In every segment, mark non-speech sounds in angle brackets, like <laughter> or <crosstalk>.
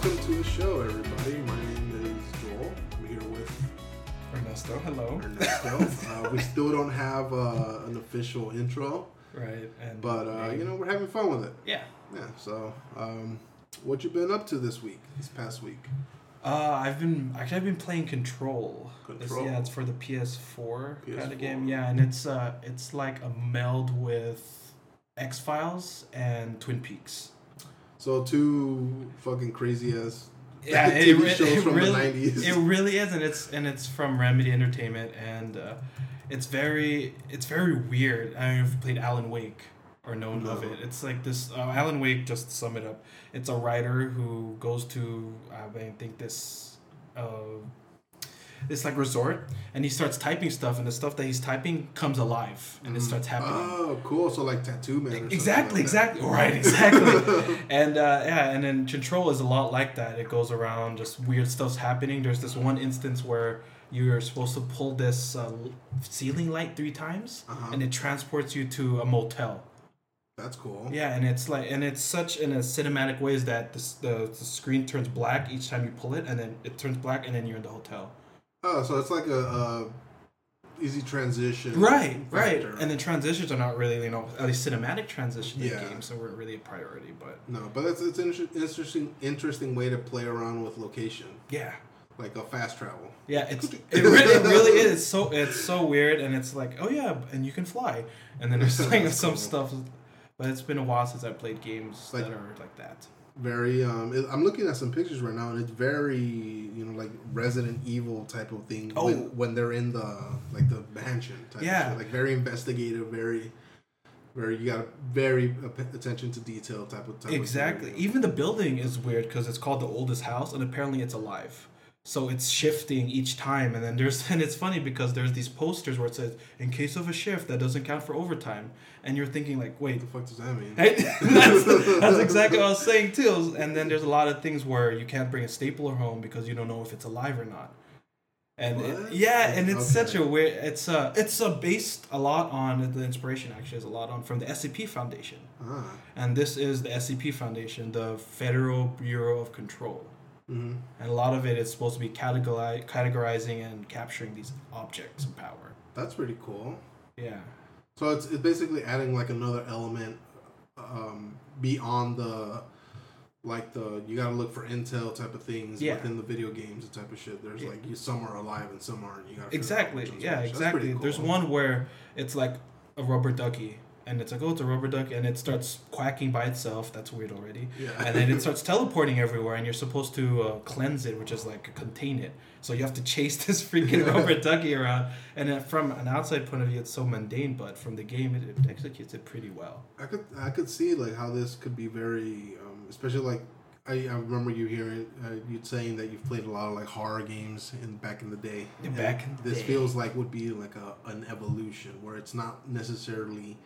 welcome to the show, everybody. My name is Joel. I'm here with Ernesto, hello. Ernesto. <laughs> uh, we still don't have uh, an official intro, Right, and but uh, you know we're having fun with it. yeah. Yeah. So, um, what you been up to this week? This past week? Uh, I've been actually I've been playing Control. It's- Control. yeah, it's for the PS4, PS4. of game. Yeah, and it's uh it's like a meld with X Files and Twin Peaks. So two fucking crazy ass Yeah, it, <laughs> TV re- shows it from really, the nineties. It really is, and it's and it's from Remedy Entertainment, and uh, it's very it's very weird. I don't know if you played Alan Wake or known of it. It's like this. Uh, Alan Wake, just to sum it up, it's a writer who goes to I think this. Uh, this like resort and he starts typing stuff and the stuff that he's typing comes alive and it starts happening Oh, cool. So like Tattoo Man. Exactly, like exactly. Right, exactly. <laughs> and uh, yeah, and then Control is a lot like that. It goes around just weird stuff's happening. There's this one instance where you're supposed to pull this uh, ceiling light three times, Uh-huh. and it transports you to a motel. That's cool. Yeah, and it's like, and it's such in a cinematic ways that this, the the screen turns black each time you pull it, and then it turns black, and then you're in the hotel. Oh, so it's like a, a easy transition. Right, right. And the transitions are not really, you know, at least cinematic transitions Yeah. in games, so weren't really a priority. But No, but it's it's an interesting interesting way to play around with location, yeah, like a fast travel. Yeah, it's <laughs> it really, it really is. It's so it's so weird, and it's like, oh yeah, and you can fly, and then there's <laughs> like some cool. stuff. But it's been a while since I played games Like- that are like that. Very. Um, it, I'm looking at some pictures right now, and it's very you know like Resident Evil type of thing. Oh. When, when they're in the like the mansion. Type Yeah. Like very investigative, very. Very, you got very attention to detail type of type Exactly. Of. Even the building is weird because it's called the oldest house, and apparently it's alive. So it's shifting each time, and then there's <laughs> and it's funny because there's these posters where it says, "In case of a shift, that doesn't count for overtime," and you're thinking like, "Wait, What the fuck does that mean? <laughs> <laughs> That's, that's exactly what I was saying too. And then there's a lot of things where you can't bring a stapler home because you don't know if it's alive or not. And it- yeah, and it's such a weird. It's a it's a based a lot on the inspiration. Actually, is a lot on from the SCP Foundation, Ah. and this is the SCP Foundation, the Federal Bureau of Control, hmm and a lot of it is supposed to be categori- categorizing and capturing these objects of power. That's pretty cool. Yeah. So it's, it's basically adding like another element um, beyond the like the you gotta look for intel type of things Yeah. within the video games and type of shit. There's Yeah. like you some are alive and some aren't. You gotta Exactly. Yeah, are which. That's exactly. cool. There's one where it's like a rubber ducky, and it's like, oh, it's a rubber duck, and it starts quacking by itself. That's weird already. Yeah. And then it starts teleporting everywhere, and you're supposed to uh, cleanse it, which is like contain it. So you have to <laughs> chase this freaking rubber ducky around. And from an outside point of view, it's so mundane, but from the game, it, it executes it pretty well. I could I could see like how this could be very um, especially like I, I remember you hearing uh, you saying that you've played a lot of like horror games in back in the day. Yeah, back in the this day. feels like would be like a an evolution where it's not necessarily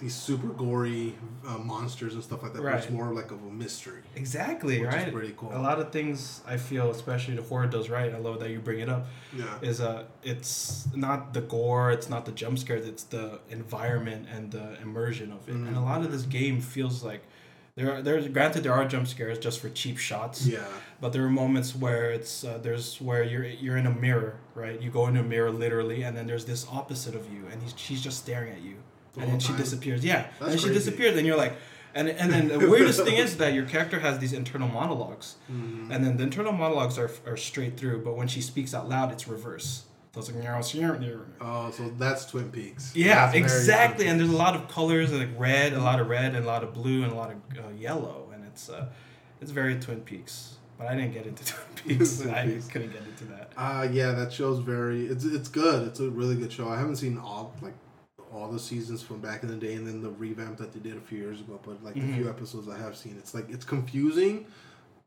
these super gory uh, monsters and stuff like that. But it's more like of a mystery, Exactly, which right? is pretty cool. A lot of things I feel, especially the horror does right. I love that you bring it up. yeah. is uh it's not the gore it's not the jump scares it's the environment and the immersion of it and a lot of this game feels like there are there's granted there are jump scares just for cheap shots Yeah. but there are moments where it's uh, there's where you're you're in a mirror right you go into a mirror literally and then there's this opposite of you and he's, she's just staring at you The and then she time? disappears yeah That's and she crazy. disappears and you're like and, and then the weirdest thing is that your character has these internal monologues Mhm. and then the internal monologues are, are straight through, but when she speaks out loud, it's reverse. So it's like. Oh, so that's Twin Peaks. yeah, That's exactly. And there's a lot of colors, like red, a lot of red, and a lot of blue, and a lot of uh, yellow, and it's uh, it's very Twin Peaks. But I didn't get into <laughs> <laughs> Twin Peaks. Twin I Peaks. couldn't get into that. Uh yeah, that show's very it's it's good. It's a really good show. I haven't seen all like all the seasons from back in the day and then the revamp that they did a few years ago, but like the Mhm. few episodes I have seen, it's like it's confusing,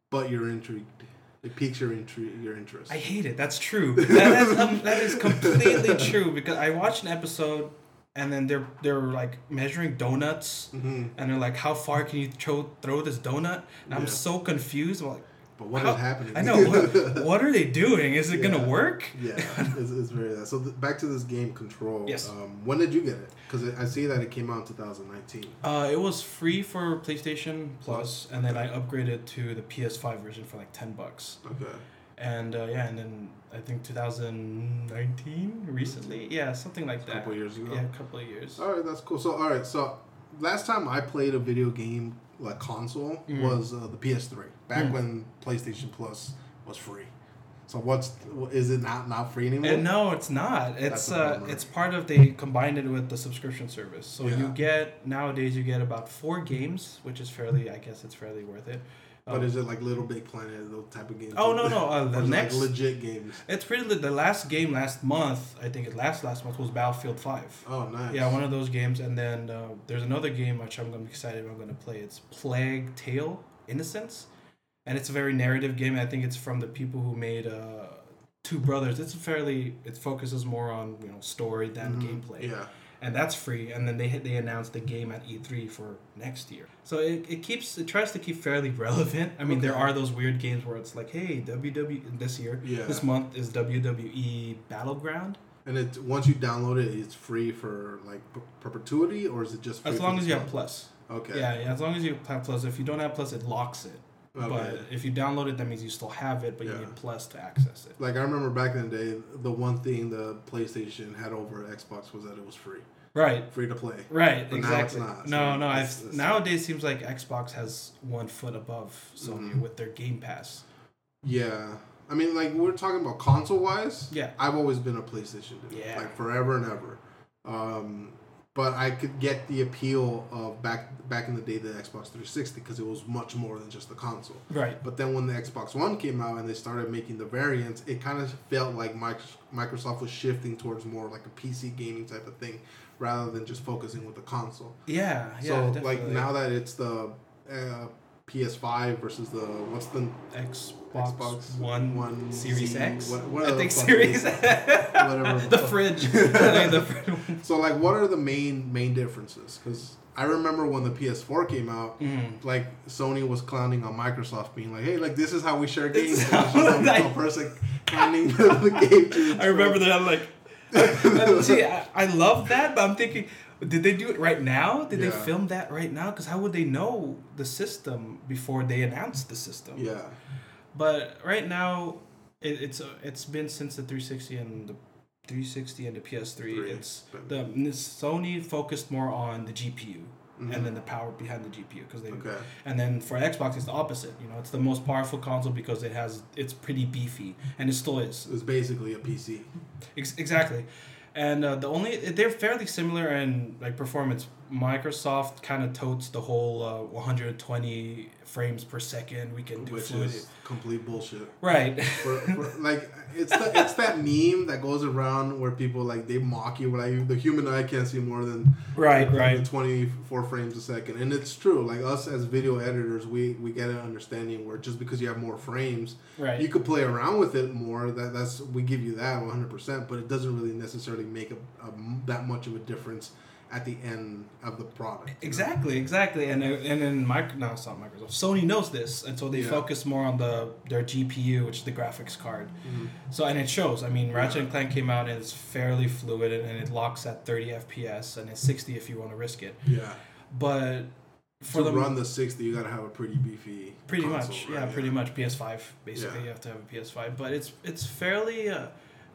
but you're intrigued. It piques your intri- your interest. I hate it. That's true. <laughs> That is, um, that is completely true because I watched an episode, and then they're they're like measuring donuts. hmm And they're like, "How far can you throw throw this donut?" And I'm so confused. I'm like, But what How- is happening? I know. What, <laughs> what are they doing? Is it Yeah. gonna work? yeah, <laughs> it's, it's very that. So back to this game, Control. Yes. Um, when did you get it? Because I see that it came out in 2019. Uh, it was free for PlayStation Plus, and then I upgraded to the PS5 version for like ten bucks. Okay. And uh, yeah, and then I think 2019 recently, yeah, something like that. A couple years ago. Yeah, a couple of years. All right, that's cool. So, all right, so last time I played a video game like console Mm. was uh, the PS3, back Mm. when PlayStation Plus was free. So, what's is it not not free anymore? And no, it's not. It's uh, it's part of they combined it with the subscription service. So Yeah. you get nowadays you get about four games, which is fairly, I guess it's fairly worth it. But Um, is it like Little Big Planet, those type of games? Oh, no, no, uh, the next- like legit games. it's pretty. The last game last month, I think it last last month was Battlefield Five. Oh, nice. Yeah, one of those games, and then uh, there's another game which I'm gonna be excited. I'm gonna play. It's Plague Tale Innocence, and it's a very narrative game. I think it's from the people who made uh, Two Brothers. It's a fairly. It focuses more on you know story than Mhm. gameplay, Yeah. And that's free. And then they they announced the game at E3 for next year. So it, it keeps it tries to keep fairly <laughs> relevant. I mean, there are those weird games where it's like, hey, WWE this year, Yeah. this month is WWE Battleground. And it once you download it, it's free for like per- perpetuity, or is it just free As long as you have? Plus. Okay. Yeah, yeah, as long as you have Plus. If you don't have Plus, it locks it. Okay. But if you download it, that means you still have it, but you need Plus to access it. Like I remember back in the day, the one thing the PlayStation had over Xbox was that it was free, Right. free to play. Right, But it's exactly. not, no, so no. it's- I've it's- nowadays seems like Xbox has one foot above Sony Mhm. with their Game Pass. Yeah, I mean, like we're talking about console wise. Yeah. I've always been a PlayStation dude. Yeah. Like forever and ever. Um, but I could get the appeal of back back in the day the Xbox 360 because it was much more than just the console. Right. But then when the Xbox One came out and they started making the variants, it kind of felt like Microsoft was shifting towards more like a PC gaming type of thing rather than just focusing with the console. Yeah. Yeah. so definitely. like now that it's the uh, PS5 versus the what's the Xbox, Xbox One, One Series Z, X. what- what I think Series. <laughs> Whatever. the fridge. <laughs> I mean, the fridge. So like, what are the main main differences? Because I remember when the PS4 came out, Mm. like Sony was clowning on Microsoft, being like, "Hey, like this is how we share games." <laughs> It's just how, like- handing the, the game. I remember that. I'm like, see, I, I love that, but I'm thinking, did they do it right now? Did they film that right now? Because how would they know the system before they announced the system? Yeah, But right now, it, it's uh, it's been since the 360 and the 360 and the PS3. Three. It's the Sony focused more on the GPU Mhm. and then the power behind the GPU because they okay. and then for Xbox it's the opposite. You know, it's the most powerful console because it has it's pretty beefy and it still is. It's basically a PC. Ex- exactly. And uh, the only they're fairly similar in like performance. Microsoft kind of totes the whole uh, 120 frames per second. We can do which fluid. is complete bullshit. Right. For, <laughs> for, like it's the, it's that meme that goes around where people like they mock you like the human eye can't see more than right. Right. 24 frames a second and it's true like us as video editors we we get an understanding where just because you have more frames Right. you could play around with it more that that's we give you that 100% but it doesn't really necessarily make a, a that much of a difference at the end of the product you know? Exactly, exactly, and uh, and then Micro, no, it's not Microsoft. Sony knows this, and so they Yeah. focus more on the their GPU, which is the graphics card. Mhm. So and it shows. I mean, Ratchet Yeah. and Clank came out and it's fairly fluid, and, and it locks at 30 FPS, and it's 60 if you want to risk it. yeah But for to the run the 60 you gotta have a pretty beefy pretty console, much, right? yeah, pretty much PS5. Basically, Yeah. you have to have a PS5, but it's it's fairly uh,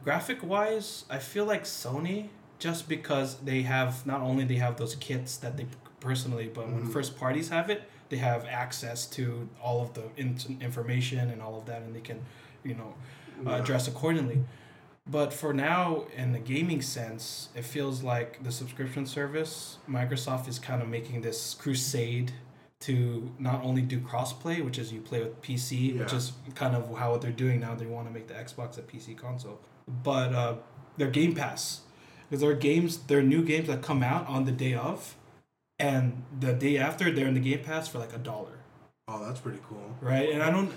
graphic wise. I feel like Sony just because they have not only they have those kits that they personally, but when Mhm. first parties have it, they have access to all of the in- information and all of that, and they can, you know, uh, Yeah. address accordingly. But for now, in the gaming sense, it feels like the subscription service, Microsoft is kind of making this crusade to not only do crossplay, which is you play with PC, which is kind of how they're doing now. They want to make the Xbox a PC console, but uh, their Game Pass, because there are games, there are new games that come out on the day of, and the day after they're in the Game Pass for like a dollar, oh that's pretty cool right? And I don't.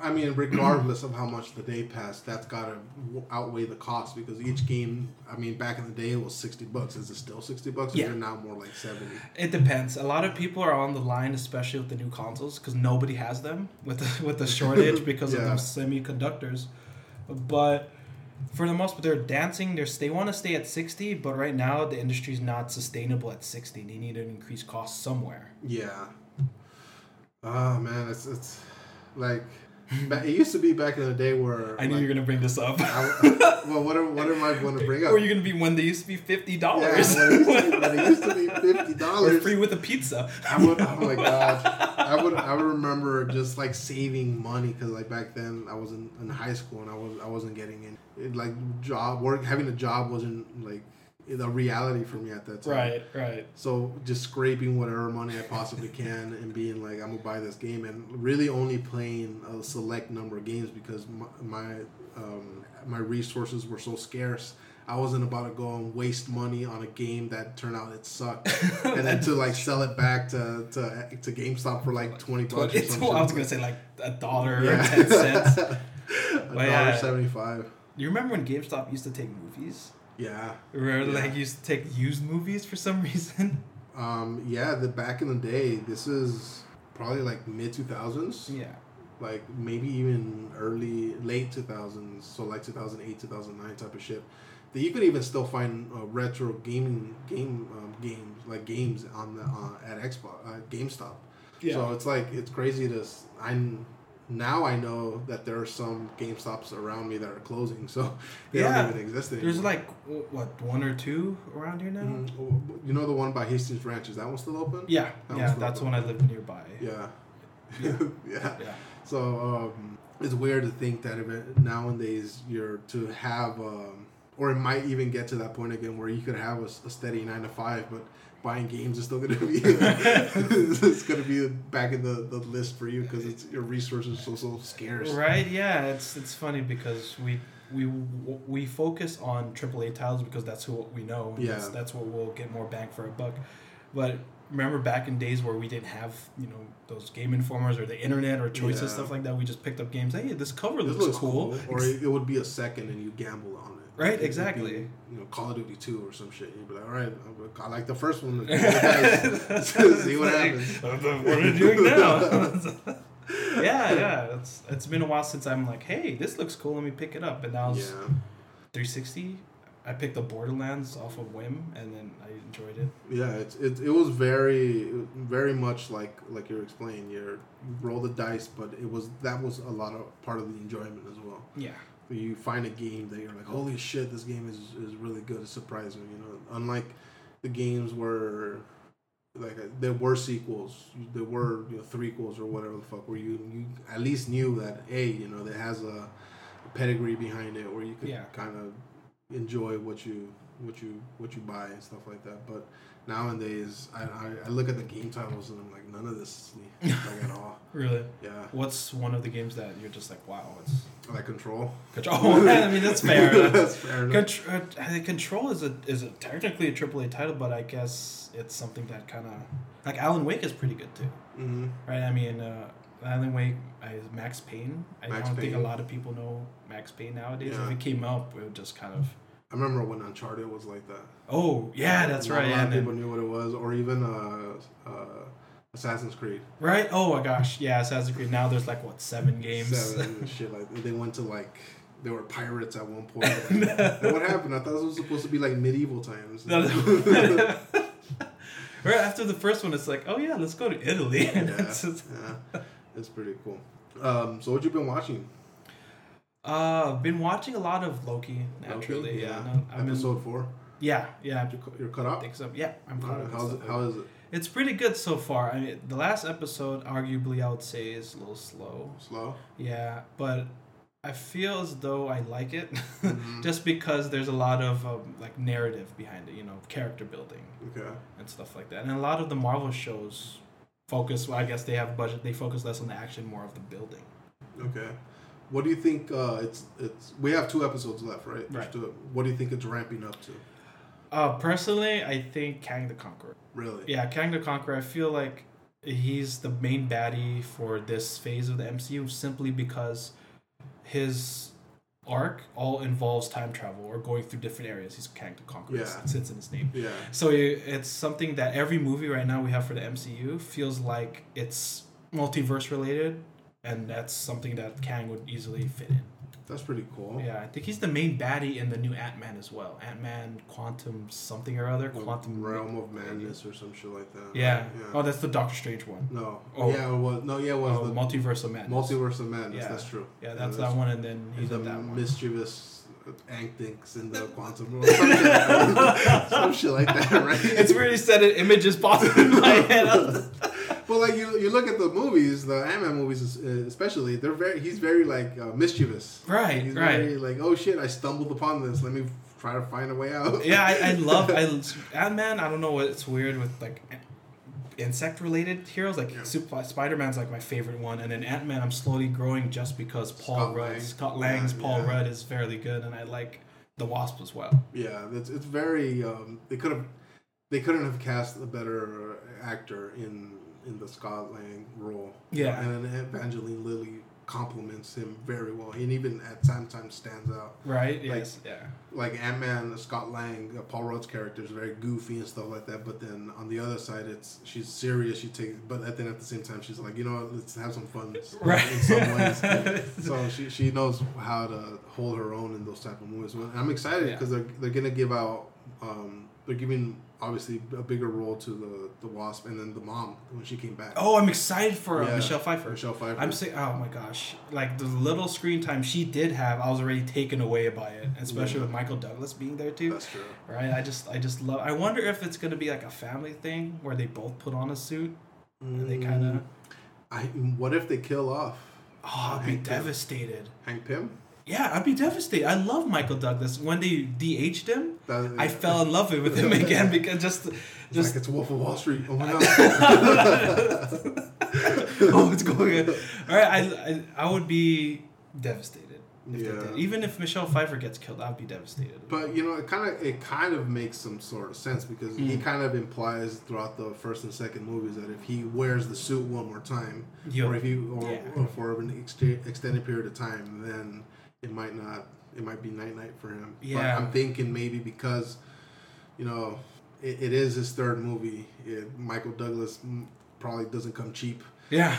I mean, regardless of how much the day pass, that's got to outweigh the cost because each game. I mean, back in the day, it was sixty bucks. Is it still sixty bucks? Or Yeah. Is it now more like seventy? It depends. A lot of people are on the line, especially with the new consoles, because nobody has them with the, with the shortage <laughs> because of the semiconductors. But for the most part, they're dancing. They're they want to stay at sixty, but right now the industry's not sustainable at sixty. They need an increased cost somewhere. Yeah. Oh man, it's it's like it used to be back in the day where I knew like, you were gonna bring this up. I, <laughs> well, what am, what am I going to bring up? or you're gonna be when they used to be fifty yeah, dollars. when it used to be- when it used to be fifty <laughs> dollars. free with a pizza. I would, oh my god, I would, I would remember just like saving money because like back then I was in, in high school and I was, I wasn't getting in. It, like job work, having a job wasn't like a reality for me at that time. Right, right. So just scraping whatever money I possibly can and being like, I'm gonna buy this game, and really only playing a select number of games because my my, um, my resources were so scarce. I wasn't about to go and waste money on a game that turned out it sucked, <laughs> and then to like sell it back to to, to GameStop for like twenty bucks. It's, something. <laughs> I was gonna say like a dollar or ten cents. <laughs> a dollar yeah. seventy five. You remember when GameStop used to take movies? Yeah. Remember Yeah. like used to take used movies for some <laughs> reason? Um. Yeah. The back in the day, this is probably like mid two thousands. Yeah. like maybe even early late 2000s so like 2008 2009 type of shit that you could even still find uh, retro gaming game um, games like games on the uh, at xbox uh, gamestop so it's like it's crazy to s- i now i know that there are some gamestops around me that are closing so they Yeah. don't even exist anymore There's like what one or two around here now. Mhm. Oh, you know the one by hastings ranch is that one still open Yeah, That yeah, that's the- one I live nearby. yeah Yeah. <laughs> yeah Yeah. So um, it's weird to think that it, nowadays you're to have, um, or it might even get to that point again where you could have a steady nine to five, but buying games is still going to be <laughs> <laughs> it's going to be back in the, the list for you because it's your resources are so so scarce. Right? Yeah, it's it's funny because we we we focus on AAA titles because that's who we know. and That's, Yeah. that's what we'll get more bang for a buck. But remember back in days where we didn't have you know those game informers or the internet or choices Yeah. stuff like that. We just picked up games. Hey, this cover This looks, looks cool. cool, or it would be a second and you gamble on it. Right, would be, exactly. you know, Call of Duty Two or some shit. You'd be like, all right, I like the first one. <laughs> <laughs> See what happens. what are you doing now? <laughs> yeah, yeah. It's it's been a while since I'm like, hey, this looks cool. Let me pick it up. And now it's Yeah. 360. I picked up Borderlands off of whim, and then I enjoyed it. Yeah, it's it, it was very very much like like you're explaining. You roll the dice, but it was that was a lot of part of the enjoyment as well. Yeah, When you find a game that you're like, holy shit, this game is, is really good. It surprised me. You know, unlike the games where like uh, there were sequels, there were you know threequels or whatever the fuck, where you you at least knew that a you know, that has a, a pedigree behind it, where you could Yeah. kind of enjoy what you what you what you buy and stuff like that. But nowadays, I, I, I look at the game titles and I'm like, none of this is me, <laughs> like at all. really. Yeah, What's one of the games that you're just like, wow, it's like Control. control? Oh, <laughs> I mean, that's fair. <laughs> That's fair enough. Contr- uh, Control is a is a technically a AAA title, but I guess it's something that kind of like Alan Wake is pretty good too, hmm right? I mean, uh, Alan Wake is Max Payne. I Max don't think a lot of people know Max Payne nowadays. Yeah. If it came out, it would just kind of I remember when Uncharted was like that. oh yeah, that's Not right. A lot Yeah, of people knew what it was, or even uh, uh, Assassin's Creed. right? Oh my gosh, yeah, Assassin's Creed. Now there's like what seven games. Seven <laughs> shit like they went to like they were pirates at one point. <laughs> and what happened? I thought it was supposed to be like medieval times. <laughs> Right after the first one, it's like, oh yeah, let's go to Italy. yeah, yeah, it's pretty cool. Um, so what you been watching? Uh, I've been watching a lot of Loki. Naturally, Loki? yeah. No, I've been- Episode four. yeah, yeah. You're, cu- you're I up. think so. Yeah, I'm caught up. and How's it, how is it? It's pretty good so far. I mean, the last episode, arguably, I would say is a little slow. Slow. Yeah, but I feel as though I like it, Mhm. <laughs> just because there's a lot of um, like narrative behind it. You know, character building Okay. and stuff like that. And a lot of the Marvel shows focus. Well, I guess they have budget. They focus less on the action, more of the building. Okay. What do you think? Uh, it's it's we have two episodes left, right? Right. two- what do you think it's ramping up to? Uh, personally, I think Kang the Conqueror. Really? Yeah, Kang the Conqueror. I feel like he's the main baddie for this phase of the MCU simply because his arc all involves time travel or going through different areas. He's Kang the Conqueror. Yeah. It sits in his name. Yeah. So it's something that every movie right now we have for the MCU feels like it's multiverse related, and that's something that Kang would easily fit in. That's pretty cool. Yeah, I think he's the main baddie in the new Ant Man as well. Ant Man, Quantum something or other, The Quantum Realm of Madness or some shit like that. Yeah. Yeah. Oh, that's the Doctor Strange one. no. Oh. Yeah, it was no, yeah, it was Oh, the Multiverse of Madness. Multiverse of Madness. Yeah. That's true. Yeah, that's that one, and then he's the that one. mischievous Hank thinks in the quantum world. <laughs> Some shit, like, <laughs> some shit like that, right? It's really said it images popping in my head. <laughs> Well, like you, you look at the movies, the Ant Man movies, uh, especially. They're very. He's very like uh, mischievous. Right, He's right. very like, oh shit, I stumbled upon this. Let me try to find a way out. yeah, I, I <laughs> love I Ant Man. I don't know what's weird with like insect related heroes. Like Yeah. Spider Man's like my favorite one, and then Ant Man I'm slowly growing just because Paul Scott Rudd, Lang. Scott Lang's Yeah, Paul yeah. Rudd is fairly good, and I like the Wasp as well. Yeah, it's it's very. Um, they could have, they couldn't have cast a better actor in in the Scott Lang role. Yeah. and then Evangeline Lilly complements him very well, and even at sometimes stands out. Right? Like- Yes. yeah. Like Ant Man, Scott Lang, uh, Paul Rudd's character is very goofy and stuff like that. But then on the other side, it's she's serious. She takes, but then at the same time, she's like, you know what, let's have some fun. Right. <laughs> In some ways. <laughs> so she, she knows how to hold her own in those type of movies. And I'm excited Yeah. because they're they're gonna give out um, they're giving obviously a bigger role to the the Wasp and then the mom when she came back. Oh, I'm excited for uh, Yeah. Michelle Pfeiffer. Michelle Pfeiffer. I'm saying, oh my gosh, like the little screen time she did have, I was already taken away by it, especially Yeah. with Michael Douglas being there too. That's true. Right? I just, I just love. I wonder if it's gonna be like a family thing where they both put on a suit. And they kind of, Mm, I what if they kill off oh, I'd be Hank Pym. devastated. Hank Pym? Yeah, I'd be devastated. I love Michael Douglas. When they de-aged him, That, I fell in love with him <laughs> again because just, It's just like it's Wolf of Wall Street. Oh my <laughs> god. <laughs> oh, it's going. on. All right, I, I, I would be devastated if Yeah. Even if Michelle Pfeiffer gets killed, I'd be devastated. But you know, it kind of it kind of makes some sort of sense because he Mm. kind of implies throughout the first and second movies that if he wears the suit one more time, Yo, or if he or, yeah. or for an ext- extended period of time, then it might not. It might be night night for him. But Yeah. I'm thinking maybe because, you know, it, it is his third movie. It, Michael Douglas probably doesn't come cheap. Yeah,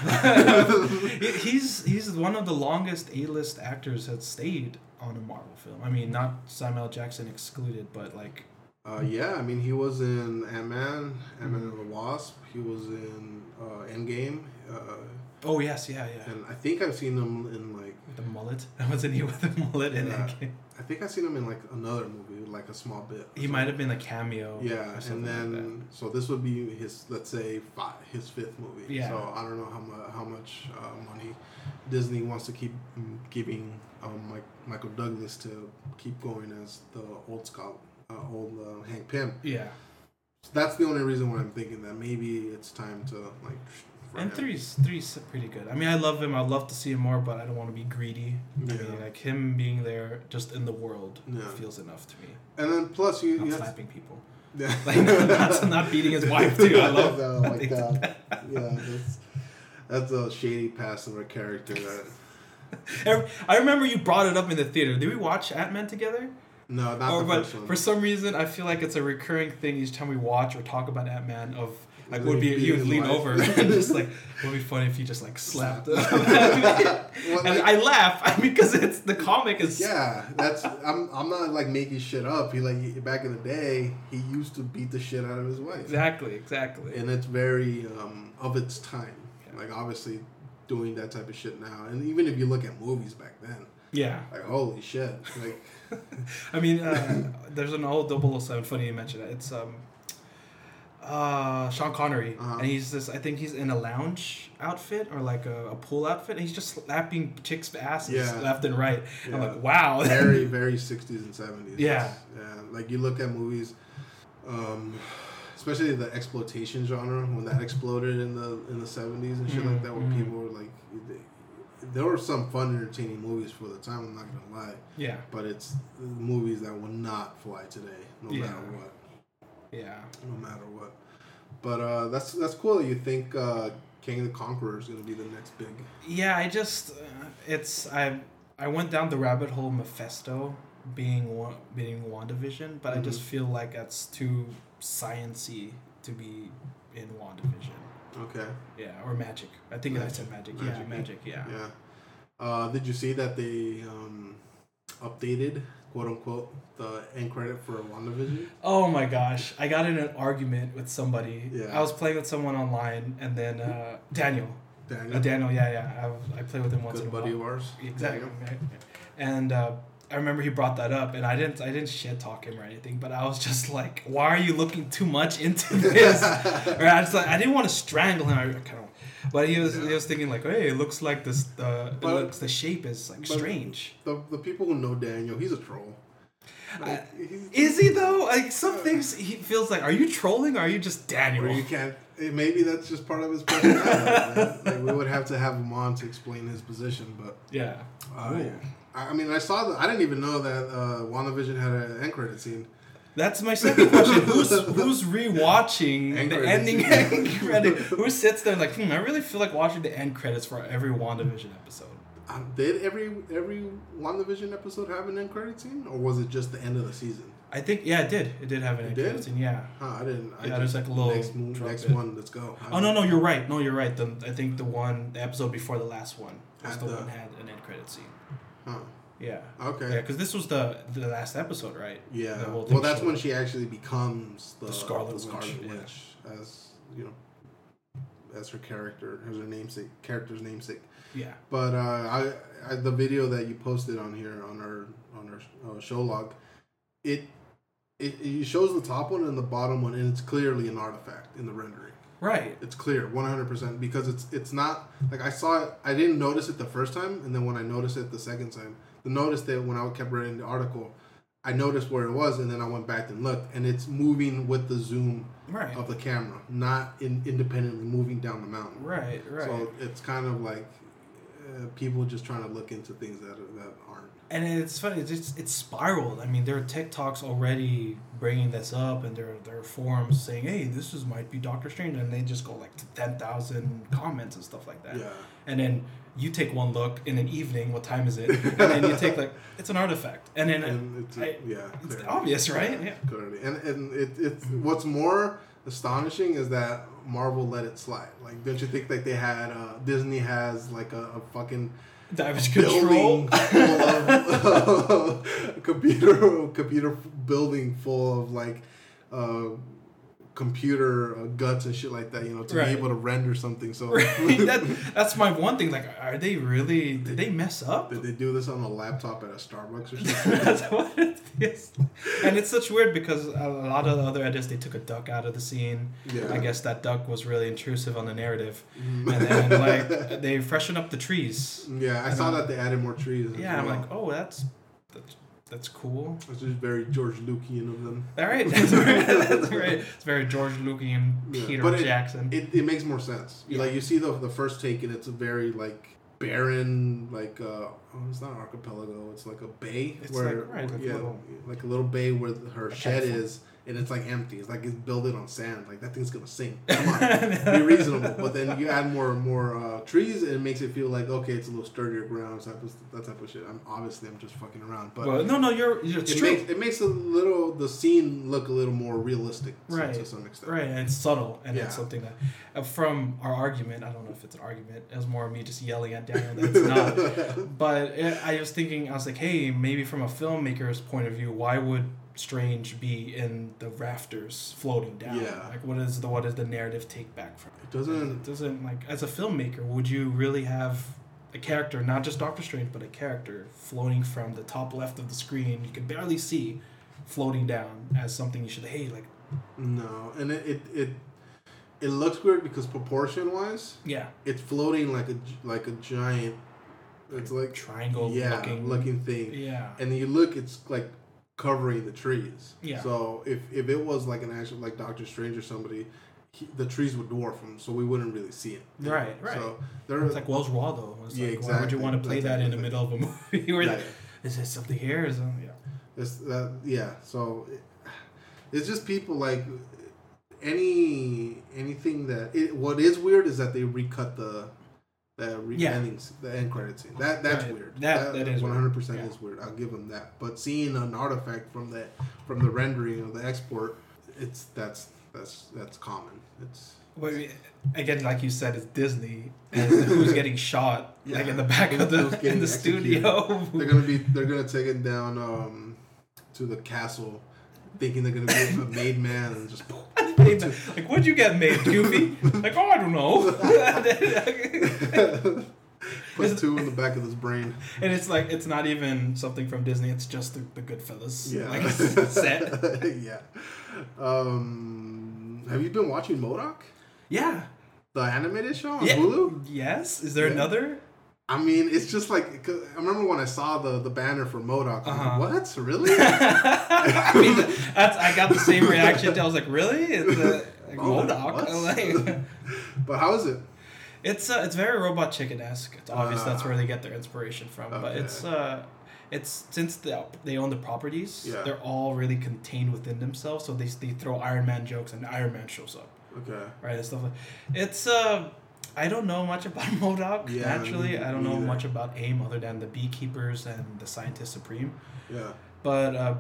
<laughs> he's he's one of the longest A-list actors that stayed on a Marvel film. I mean, not Samuel Jackson excluded, but like Uh, yeah, I mean, he was in Ant Man, Ant Man and the Wasp. He was in uh, Endgame, uh, oh yes, yeah, yeah, and I think I've seen him in like with the mullet. <laughs> I wasn't he with the mullet in Yeah. Endgame? I think I've seen him in like another movie, like a small bit. He might have been a cameo. Yeah, and something like then so this would be his, let's say, five, his fifth movie. Yeah. So I don't know how much how much uh, money Disney wants to keep giving um, Mike, Michael Douglas to keep going as the old Scott, uh, old uh, Hank Pym. that. yeah. That's the only reason why I'm thinking that maybe it's time to like. For And him. three's three's pretty good. I mean, I love him. I'd love to see him more, but I don't want to be greedy. I mean, like him being there just in the world Yeah. feels enough to me. And then plus you, Not you have slapping people. <laughs> yeah. Like <laughs> not, not beating his wife too. I love. oh my I think god. Yeah, that's that's a shady past of a character that. <laughs> I remember you brought it up in the theater. Did we watch Ant Man together? No, not or the but first one. for some reason, I feel like it's a recurring thing each time we watch or talk about Ant Man. Of like, Would would be he you would lean wife? over <laughs> and just like, would be funny if you just like slapped him. Well, and like- I laugh <laughs> because it's the comic is Yeah, that's I'm I'm not like making shit up. He like back in the day, he used to beat the shit out of his wife, exactly exactly. and it's very um, of its time. Yeah. Like obviously, doing that type of shit now, and even if you look at movies back then, Yeah. like holy shit, like <laughs> I mean, uh, there's an old 007, funny you mention it. It's um, uh, Sean Connery. Uh-huh. And he's this, I think he's in a lounge outfit or like a, a pool outfit. And he's just slapping chicks' asses Yeah. left and right. I'm like, wow. <laughs> very very 60s and 70s. Yeah. yeah. Like you look at movies, um, especially the exploitation genre when that exploded in the in the 70s and shit like that, where Mhm. people were like. They, there were some fun, entertaining movies for the time. I'm not gonna lie. yeah. but it's movies that will not fly today, no Yeah. matter what, Yeah. no matter what. But uh, that's that's cool. that You think uh, Kang the Conqueror is gonna be the next big? Yeah, I just uh, it's I I went down the rabbit hole Mephisto being one being WandaVision, but I just Mhm. feel like that's too sciency to be in WandaVision. Okay. Yeah, or magic. I think I Magic. said magic. Magic, Yeah, magic. Yeah. Yeah. Uh, did you see that they um, updated quote unquote the end credit for WandaVision? Oh my gosh, I got in an argument with somebody. Yeah. I was playing with someone online, and then uh, Daniel. Daniel, Uh, Daniel, yeah, yeah. I, I play with him once good in a buddy while. of ours. Exactly. Right. <laughs> And uh, I remember he brought that up, and I didn't I didn't shit talk him or anything, but I was just like, why are you looking too much into this? <laughs> or I just like I didn't want to strangle him. I kind of, but he was he was thinking like, hey, it looks like this the it But- looks the shape is like strange. The, the people who know Daniel, he's a troll. Like, he's- Is he though? Like some things he feels like, are you trolling or are you just Daniel? You can't. eh, Maybe that's just part of his personality. like, we would have to have him on to explain his position, but Yeah. uh, I mean, I saw that. I didn't even know that uh, WandaVision had an end credit scene. That's my second question. <laughs> Who's who's rewatching End the credits. ending <laughs> end credit? Who sits there like, hmm, I really feel like watching the end credits for every WandaVision episode. Um, did every every WandaVision episode have an end credit scene, or was it just the end of the season? I think yeah, it did. It did have an It end did? credit scene. Yeah. Huh, I didn't. I Yeah, there's like a little next, mo- drop next one. Let's go. I Oh no, no, you're right. No, you're right. The I think the one the episode before the last one was the the- one had an end credit scene. Huh. Yeah. Okay. Yeah, because this was the the last episode, right? Yeah. Well, that's when she actually becomes the, The Scarlet the Witch, Scarlet yeah. As you know, as her character, as her namesake, character's namesake. Yeah. But uh, I, I, the video that you posted on here on our on our uh, show log, it, it it shows the top one and the bottom one, and it's clearly an artifact in the rendering. Right. It's clear, one hundred percent, because it's it's not like I saw it. I didn't notice it the first time, and then when I noticed it the second time, the notice that when I kept reading the article, I noticed where it was, and then I went back and looked, and it's moving with the zoom Right. of the camera, not in, independently moving down the mountain. Right. Right. So it's kind of like uh, people just trying to look into things that are, that aren't. And it's funny. It's just, it's spiraled. I mean, there are TikToks already bringing this up, and there there are forums saying, "Hey, this is might be Doctor Strange," and they just go like to ten thousand comments and stuff like that. Yeah. And then you take one look in an evening. What time is it? And then you take like <laughs> it's an artifact, and then And it's, I- yeah, it's clearly. obvious, right? Yeah. Clearly. And and it, it's what's more astonishing is that Marvel let it slide. Like, don't you think like they had uh, Disney has like a, a fucking damage control. <laughs> of <laughs> computer computer building full of like uh, computer uh, guts and shit like that. You know, to Right. be able to render something. So Right? <laughs> <laughs> that, that's my one thing. Like, are they really? Did they mess up? did they do this on a laptop at a Starbucks or <laughs> something? That's what it is. And it's such weird because a lot of the other edits they took a duck out of the scene. Yeah. I guess that duck was really intrusive on the narrative. Mhm. And then like they freshened up the trees. Yeah, I saw that they added more trees. Yeah, I'm like, oh, that's that's that's cool. That's just very George Lucasian of them. All right, <laughs> that's right. That's right. It's very George Lucas Yeah, Peter but Jackson. It, it makes more sense. Yeah. Like you see the the first take and it's a very like barren like uh oh, it's not an archipelago it's like a bay It's where like- right, like a yeah little- like a little bay where her shed is and it's like empty it's like it's built on sand like that thing's gonna sink <laughs> come on be reasonable but then you add more more uh, trees and it makes it feel like okay it's a little sturdier ground of that type of shit I'm obviously I'm just fucking around but well, no, no, you're. you're it true. makes it makes a little the scene look a little more realistic Right. to some extent Right, and it's subtle, and Yeah. it's something that, uh, from our argument, I don't know if it's an argument. It was more of me just yelling at Daniel that it's not. <laughs> But it, I was thinking, I was like, hey, maybe from a filmmaker's point of view, why would Strange be in the rafters floating down? Yeah. Like, what is the what is the narrative take back from It doesn't It doesn't like as a filmmaker, would you really have a character, not just Doctor Strange, but a character floating from the top left of the screen, you can barely see, floating down as something you should hey like No, and it it it, it looks weird because proportion wise, yeah it's floating like a like a giant. It's like triangle yeah, looking looking thing, yeah and then you look, it's like covering the trees. Yeah. So if if it was like an actual like Doctor Strange or somebody, he, the trees would dwarf him, so we wouldn't really see it. Right, right. So there, it's like Where's Waldo it's Yeah, like, why would you want to play That's that in the middle of a movie <laughs> where yeah, like, is there something here is yeah It's that yeah. So it, it's just people like any anything that it, what is weird is that they recut the the re- Yeah. the end credit scene. That that's Right. weird. That- that is one hundred percent is weird. I'll give them that. But seeing an artifact from the from the rendering of the export, it's that's that's that's common. It's Well, again, like you said, it's Disney, <laughs> and who's getting shot like in the back of the in the studio. they're gonna be they're gonna take it down um to the castle, thinking they're gonna be a made man and just. <laughs> <laughs> like, what'd you get made, Goofy? like, oh, I don't know. <laughs> Put two in the back of his brain. and it's like it's not even something from Disney. It's just the, the Goodfellas Yeah. like set. yeah. Um, have you been watching MODOK? Yeah. The animated show on Yeah. Hulu? Yes. Is there Yeah. another? I mean, it's just like I remember when I saw the, the banner for MODOK. Uh-huh. like, what? Really? <laughs> I mean, that's I got the same reaction. I was like, really? It's uh, like Oh, MODOK. <laughs> Like, but how is it? it's uh, it's very robot chicken esque. It's obvious that's Ah. where they get their inspiration from. But it's uh, it's since they they own the properties, Yeah. they're all really contained within themselves. So they they throw Iron Man jokes and Iron Man shows up, Okay. right? And stuff like. It's uh. I don't know much about <laughs> MODOK. Yeah, naturally, I don't know either. much about AIM other than the beekeepers and the scientist supreme. Yeah. But uh,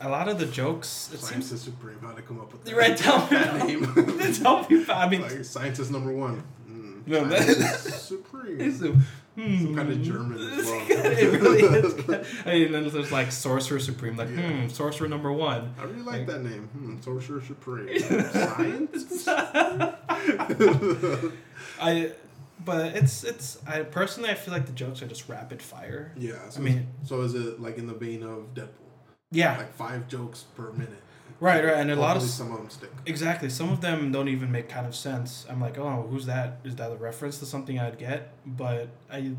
a lot of the jokes, it seems Scientist Supreme. How'd I come up with that? <laughs> Right, tell me. name? <laughs> tell me. I mean, like scientist number one. Mm, No, that- Scientist Supreme. it's a, hmm. Some kind of German as well. it really is. I mean, then there's like Sorcerer Supreme, like, Yeah. hmm, Sorcerer number one. I really like Like- that name. Hmm, Sorcerer Supreme. Science? I, but it's it's I personally I feel like the jokes are just rapid fire. yeah. So I mean- so is it like in the vein of Deadpool? Yeah, Like five jokes per minute. right, right, and a lot of some of them stick. exactly some of them don't even make kind of sense. I'm like, oh, who's that? Is that a reference to something I'd get? But I,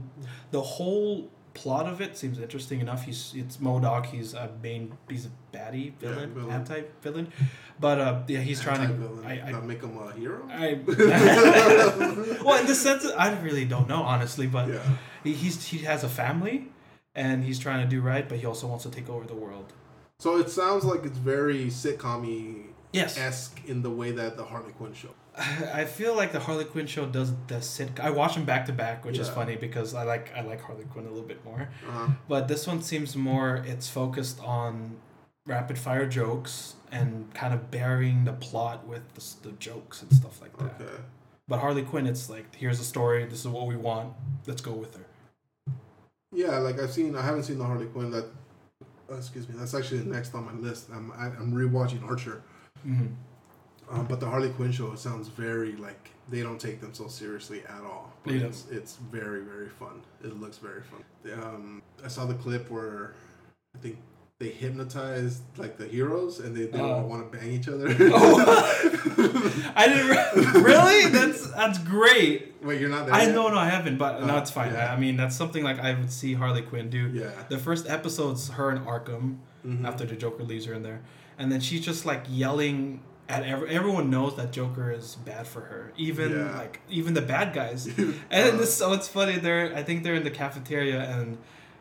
the whole plot of it seems interesting enough. He's it's MODOK. He's a main. He's a baddie Yeah, villain, villain. anti villain. But uh, yeah, he's trying to. I, I, Not make him a hero? I <laughs> <laughs> well, in the sense that I really don't know honestly, but yeah. he, he's he has a family, and he's trying to do right, but he also wants to take over the world. So it sounds like it's very sitcom Yes, esque in the way that the Harley Quinn show. <sighs> I feel like the Harley Quinn show does the sit. I watch them back to back, which is funny because I like I like Harley Quinn a little bit more. Uh-huh. But this one seems more. It's focused on rapid fire jokes and kind of burying the plot with the, the jokes and stuff like that. Okay. But Harley Quinn, it's like here's a story. This is what we want. Let's go with her. Yeah, like I've seen, I haven't seen the Harley Quinn. That, uh, excuse me, that's actually next on my list. I'm I, I'm rewatching Archer, Mm-hmm. um, but the Harley Quinn show sounds very like they don't take themselves seriously at all. But don't. it's it's very very fun. It looks very fun. Um, I saw the clip where I think they hypnotized like the heroes and they, they Oh. all want to bang each other. <laughs> Oh. <laughs> I didn't re- really. That's that's great. Wait, you're not there. I yet? know, no, I haven't, but no, Oh, it's fine. yeah. I, I mean, that's something like I would see Harley Quinn do. Yeah. The first episode's her and Arkham Mhm. after the Joker leaves her in there, and then she's just like yelling at every, everyone knows that Joker is bad for her, even Yeah. like even the bad guys. <laughs> and this, so it's funny. They're I think they're in the cafeteria and.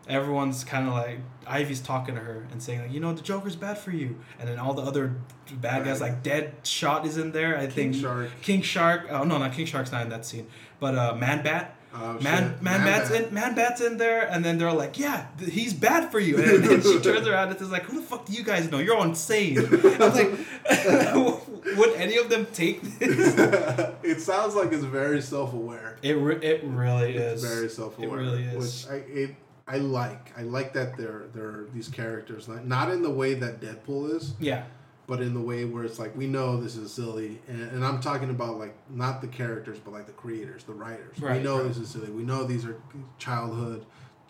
Everyone's kind of like Ivy's talking to her and saying like, you know, the Joker's bad for you, and then all the other bad guys like Dead Shot is in there. I King think Shark. King Shark. Oh no, not King Shark's not in that scene, but uh, Man Bat. Oh, Man, shit. Man, Bat's Bat. in, Man Bat's in there, and then they're like, "Yeah, th- he's bad for you." And then she <laughs> turns around and is like, "Who the fuck do you guys know? You're insane." I'm like, <laughs> would any of them take this? <laughs> it sounds like it's very self-aware. It re- it really It's is. very self-aware. It really is. Which I it, I like. I like that they're they're these characters like not in the way that Deadpool is, Yeah, but in the way where it's like we know this is silly, and, and I'm talking about like not the characters, but like the creators, the writers. Right, we know right. this is silly. We know these are childhood.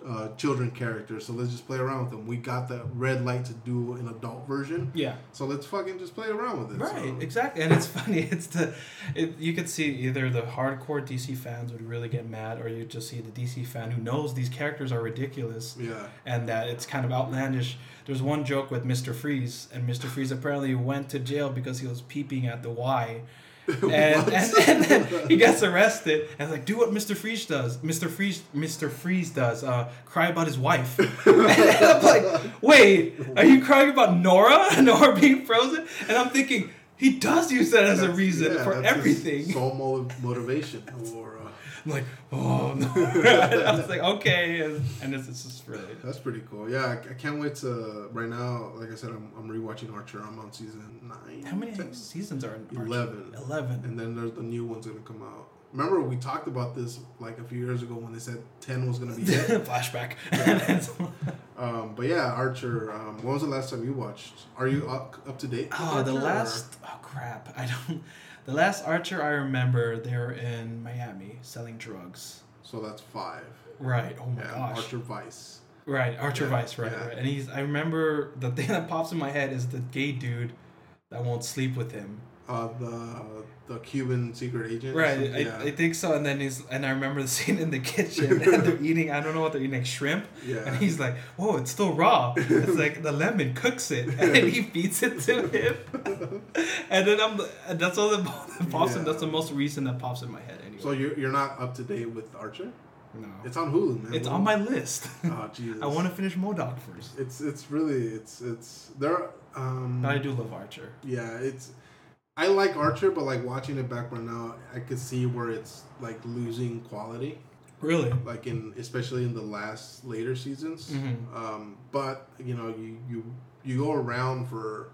Uh, children characters, so let's just play around with them. We got the red light to do an adult version, yeah, so let's fucking just play around with it. right, So- exactly. And it's <laughs> funny. It's the, it, you could see either the hardcore DC fans would really get mad, or you just see the DC fan who knows these characters are ridiculous. Yeah. and that it's kind of outlandish. There's one joke with Mr. Freeze, and Mr. Freeze apparently went to jail because he was peeping at the Y. <laughs> And, and, and then he gets arrested and like, do what Mr. Freeze does. Mr. Freeze Mr. Freeze does, uh, cry about his wife. <laughs> and I'm like, wait, are you crying about Nora? <laughs> Nora being frozen? And I'm thinking, he does use that as a reason yeah, for that's everything. Sole motivation, or I'm like, oh no. <laughs> <laughs> I was like, okay, and, and it's, it's just really. that's pretty cool. Yeah, I, I can't wait to. Right now, like I said, I'm, I'm rewatching Archer. I'm on season nine. How many 10? seasons are in Archer? Eleven. Eleven. And then there's the new one's gonna come out. Remember we talked about this like a few years ago when they said ten was gonna be <laughs> it. Flashback. um, but yeah, Archer. Um, when was the last time you watched? Are you up, up to date? with oh, the Archer, or- last. Oh crap! I don't. The last Archer I remember, they were in Miami selling drugs. So that's five. Right. Oh my yeah, gosh. Archer Vice. Right, Archer Yeah, Vice, right, yeah. right. And he's I remember the thing that pops in my head is the gay dude that won't sleep with him. Uh, the the Cuban secret agent. Right. I, yeah. I think so. And then he's and I remember the scene in the kitchen <laughs> and they're eating I don't know what they're eating, like shrimp. yeah. And he's like, Whoa, it's still raw. It's like the lemon cooks it and he <laughs> feeds it to him. <laughs> And then I'm and that's all that pops in that's the most recent that pops in my head anyway. so you're you're not up to date with Archer? no. It's on Hulu, man. It's What- on my list. Oh Jesus. I want to finish MODOK first. It's it's really it's it's there. Um, But I do love Archer. Yeah, it's. I like Archer, but like watching it back right now, I could see where it's like losing quality, Really? like in especially in the last later seasons. Mhm. Um, but you know, you you you go around for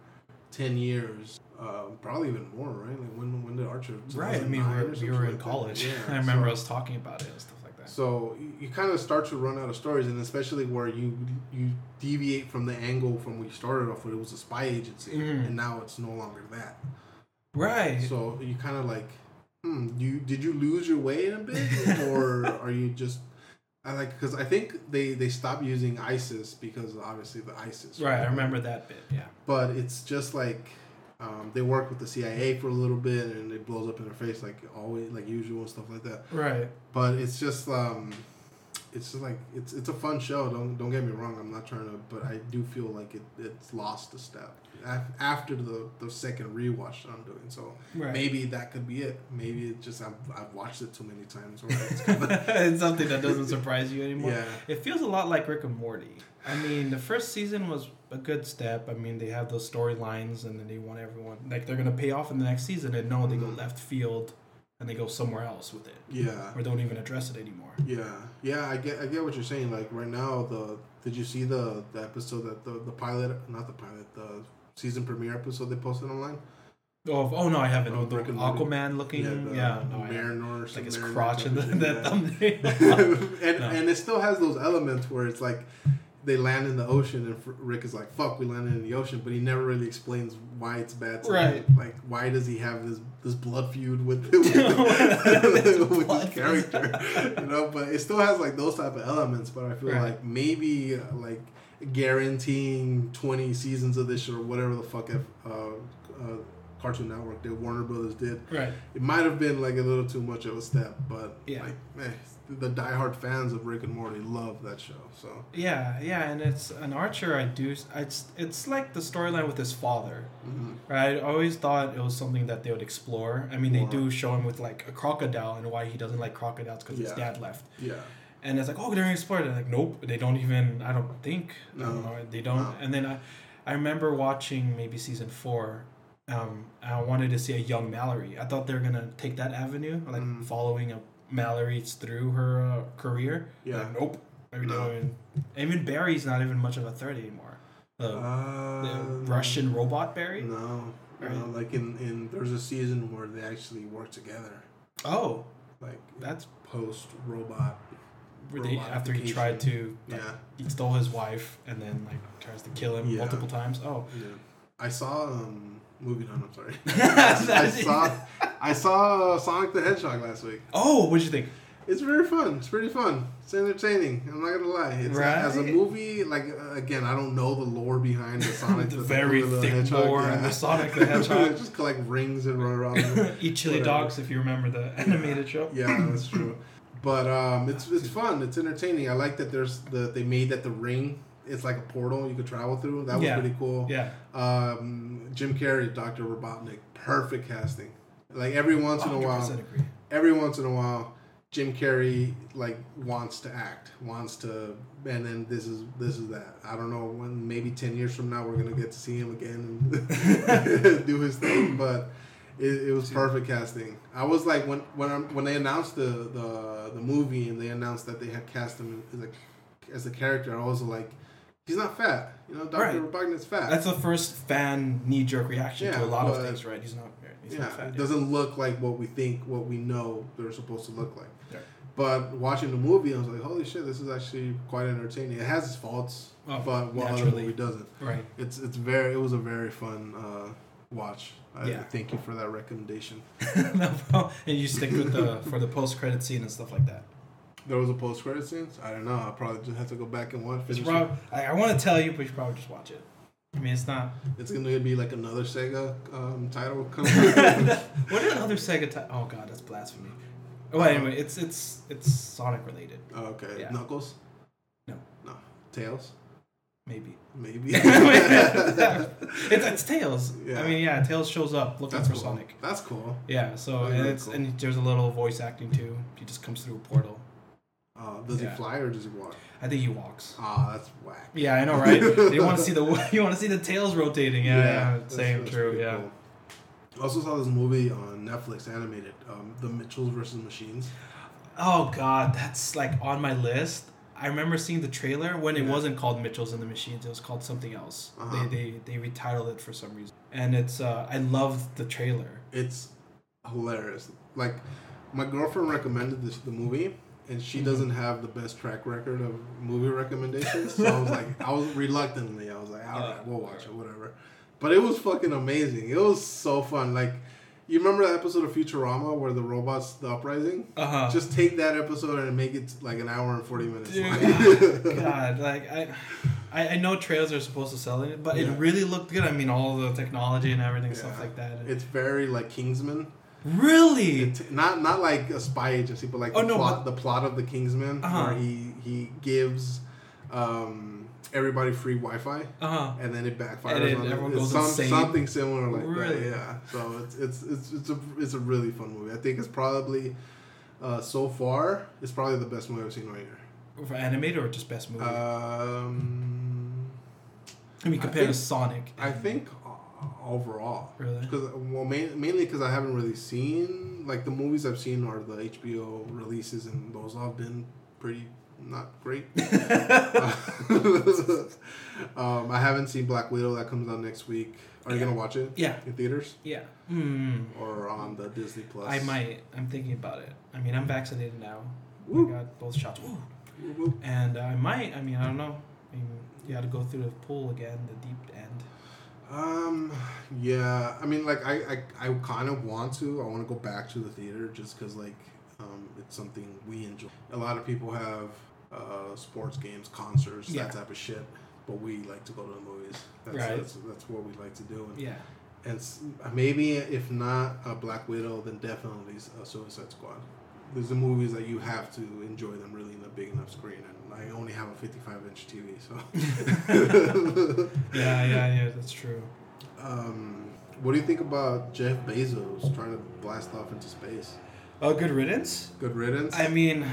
ten years, uh, probably even more, right? Like when when did Archer? Right. I mean, we were in like college. Yeah, <laughs> I remember so- us talking about it and stuff like that. So you, you kind of start to run out of stories, and especially where you you deviate from the angle from when you started off with. It was a spy agency, Mhm. and now it's no longer that. Right. So you kind of like, hmm, you did you lose your way in a bit, <laughs> or are you just? I like because I think they they stopped using ISIS because obviously the ISIS. right. I remember that bit. Yeah. But it's just like. Um, they work with the CIA for a little bit, and it blows up in their face like always, like usual and stuff like that. Right. But it's just, um, it's just like it's it's a fun show. Don't don't get me wrong. I'm not trying to, but I do feel like it it's lost a step after the the second rewatch that I'm doing. So Right. maybe that could be it. Maybe it just I've, I've watched it too many times. Or it's kinda, <laughs> it's something that doesn't surprise you anymore. yeah, It feels a lot like Rick and Morty. I mean, the first season was a good step. I mean, they have those storylines, and then they want everyone like they're gonna pay off in the next season, and no, they go Mhm. left field, and they go somewhere else with it, yeah, or don't even address it anymore. yeah, yeah. I get I get what you're saying. Like right now, the did you see the the episode that the the pilot, not the pilot, the season premiere episode they posted online? Oh, oh no, I haven't. Oh, the Rick and Morty. Aquaman looking. Yeah, the, no, I. Mariner, like his Mariner crotch in the, that shit, thumbnail. <laughs> <laughs> and No. and it still has those elements where it's like they land in the ocean and Rick is like fuck we landed in the ocean but he never really explains why it's bad to Right. him. like why does he have this this blood feud with <laughs> with, <laughs> with his character you know but it still has like those type of elements but I feel Right. like maybe uh, like guaranteeing 20 seasons of this or whatever the fuck if, uh, uh, Cartoon Network did Warner Brothers did right. it might have been like a little too much of a step, but Yeah. like eh, the diehard fans of Rick and Morty love that show. So Yeah, yeah, and it's an Archer. I do. It's it's like the storyline with his father. mhm. Right, I always thought it was something that they would explore. I mean, they do show him with like a crocodile and why he doesn't like crocodiles because his dad left. yeah, And it's like, oh, they're gonna explore it. Like, nope, they don't even. I don't think. I don't No. know. They don't. No. And then I, I remember watching maybe season four. Um, I wanted to see a young Mallory. I thought they were gonna take that avenue, like Mhm. following a Mallory through her uh, career. Yeah. Like, nope. They're No. doing. Even Barry's not even much of a threat anymore. The, uh, the Russian robot Barry. No, no, Right. like in in there's a season where they actually work together, Oh, like that's post robot. after he tried to like, Yeah, he stole his wife and then like tries to kill him Yeah. multiple times. Oh, yeah. I saw um moving on. I'm sorry. <laughs> I saw I saw Sonic the Hedgehog last week. oh, what'd you think? It's very fun. It's pretty fun. It's entertaining. I'm not gonna lie. It's as a movie. Like uh, again, I don't know the lore behind the Sonic. <laughs> The very the thick Hedgehog, lore in the Sonic the <laughs> Hedgehog. Just collect rings and run around. Eat chili Whatever. dogs if you remember the animated show. yeah, that's true. But um, it's it's fun. It's entertaining. I like that there's the they made that the ring. It's like a portal you could travel through. That was Yeah. pretty cool. Yeah. Um, Jim Carrey, Doctor Robotnik, perfect casting. Like every once in a while, agree. every once in a while Jim Carrey like wants to act, wants to, and then this is this is that. I don't know when maybe ten years from now we're gonna get to see him again and <laughs> do his thing, but it, it was perfect casting. I was like when when I'm, when they announced the, the the movie and they announced that they had cast him as a as a character, I was like, he's not fat, you know, Doctor Right. Robotnik's fat. That's the first fan knee jerk reaction Yeah, to a lot of things, right? He's not. He's yeah, not fat. it doesn't look like what we think, what we know they're supposed to look like. Yeah. But watching the movie, I was like, holy shit, this is actually quite entertaining. It has its faults, Oh, but other naturally. movie doesn't? Right. It's it's very it was a very fun uh, watch. I Yeah. thank you for that recommendation. <laughs> no problem. And you stick with the for the post credit scene and stuff like that. There was a post credit scene. I don't know. I probably just have to go back and watch. It's Finish it. prob- I, I want to tell you, but you should probably just watch it. I mean, it's not. It's gonna be like another Sega um, title. <laughs> coming. <laughs> what are other Sega? title? oh God, that's blasphemy. Well, anyway, it's it's it's Sonic related, oh, okay, Yeah. Knuckles. No. no, Tails. maybe. Maybe. <laughs> it's, it's Tails. Yeah. I mean, yeah, Tails shows up looking That's for cool. Sonic. That's cool. Yeah, so That's and it's cool. and there's a little voice acting too. He just comes through a portal. Uh, does Yeah. he fly or does he walk? I think he walks. Ah, that's whack. Yeah, I know, right? you want to see the you want to see the tails rotating. Yeah, yeah, that's- same, that's true. Yeah. cool. I also saw this movie on Netflix animated, um, The Mitchells versus Machines. Oh God, that's like on my list. I remember seeing the trailer when it Yeah. wasn't called Mitchell's and the Machines. It was called something else. Uh-huh. They, they they retitled it for some reason, and it's uh, I love the trailer. It's hilarious. Like, my girlfriend recommended this the movie, and she doesn't have the best track record of movie recommendations. So I was like, <laughs> I was reluctantly, I was like, all right, we'll watch it, whatever. But it was fucking amazing. It was so fun. Like, you remember that episode of Futurama where the robots, the uprising? Uh huh. Just take that episode and make it like an hour and forty minutes. Dude, <laughs> God, like I, I, know trailers are supposed to sell it, but Yeah. it really looked good. I mean, all the technology and everything, stuff like that. it's very like Kingsman. Really, It, not not like a spy agency, but like Oh, the no, plot the plot of the Kingsman, Uh-huh. where he he gives um, everybody free Wi-Fi, uh huh. and then it backfires And on them. everyone It's goes some, insane. something similar like Really? that. Yeah. So it's it's it's it's a it's a really fun movie. I think it's probably uh, so far it's probably the best movie I've seen right here. For animated or just best movie? Um, I mean, I compared to Sonic. I think overall. Really? Because well, main, mainly because I haven't really seen like the movies I've seen are the HBO releases, and those have been pretty not great. <laughs> <laughs> um, I haven't seen Black Widow that comes out next week. Are you Yeah. gonna watch it Yeah, in theaters yeah. Hmm. or on the Disney Plus? I might. I'm thinking about it. I mean, I'm vaccinated now. Woo. I got both shots. Woo. Whoop, whoop. And I might. I mean, I don't know. I mean, you got to go through the pool again, the deep end. Um, yeah. I mean, like I, I, I kind of want to. I want to go back to the theater just because like um, it's something we enjoy. A lot of people have uh, sports games, concerts, Yeah. that type of shit. But we like to go to the movies. That's, Right. that's, that's what we like to do. And, Yeah. and maybe if not a Black Widow, then definitely a Suicide Squad. There's the movies that you have to enjoy them really in a big enough screen, and I only have a 55 inch TV, so. <laughs> Yeah, yeah, yeah. That's true. Um, what do you think about Jeff Bezos trying to blast off into space? Oh, good riddance. Good riddance. I mean,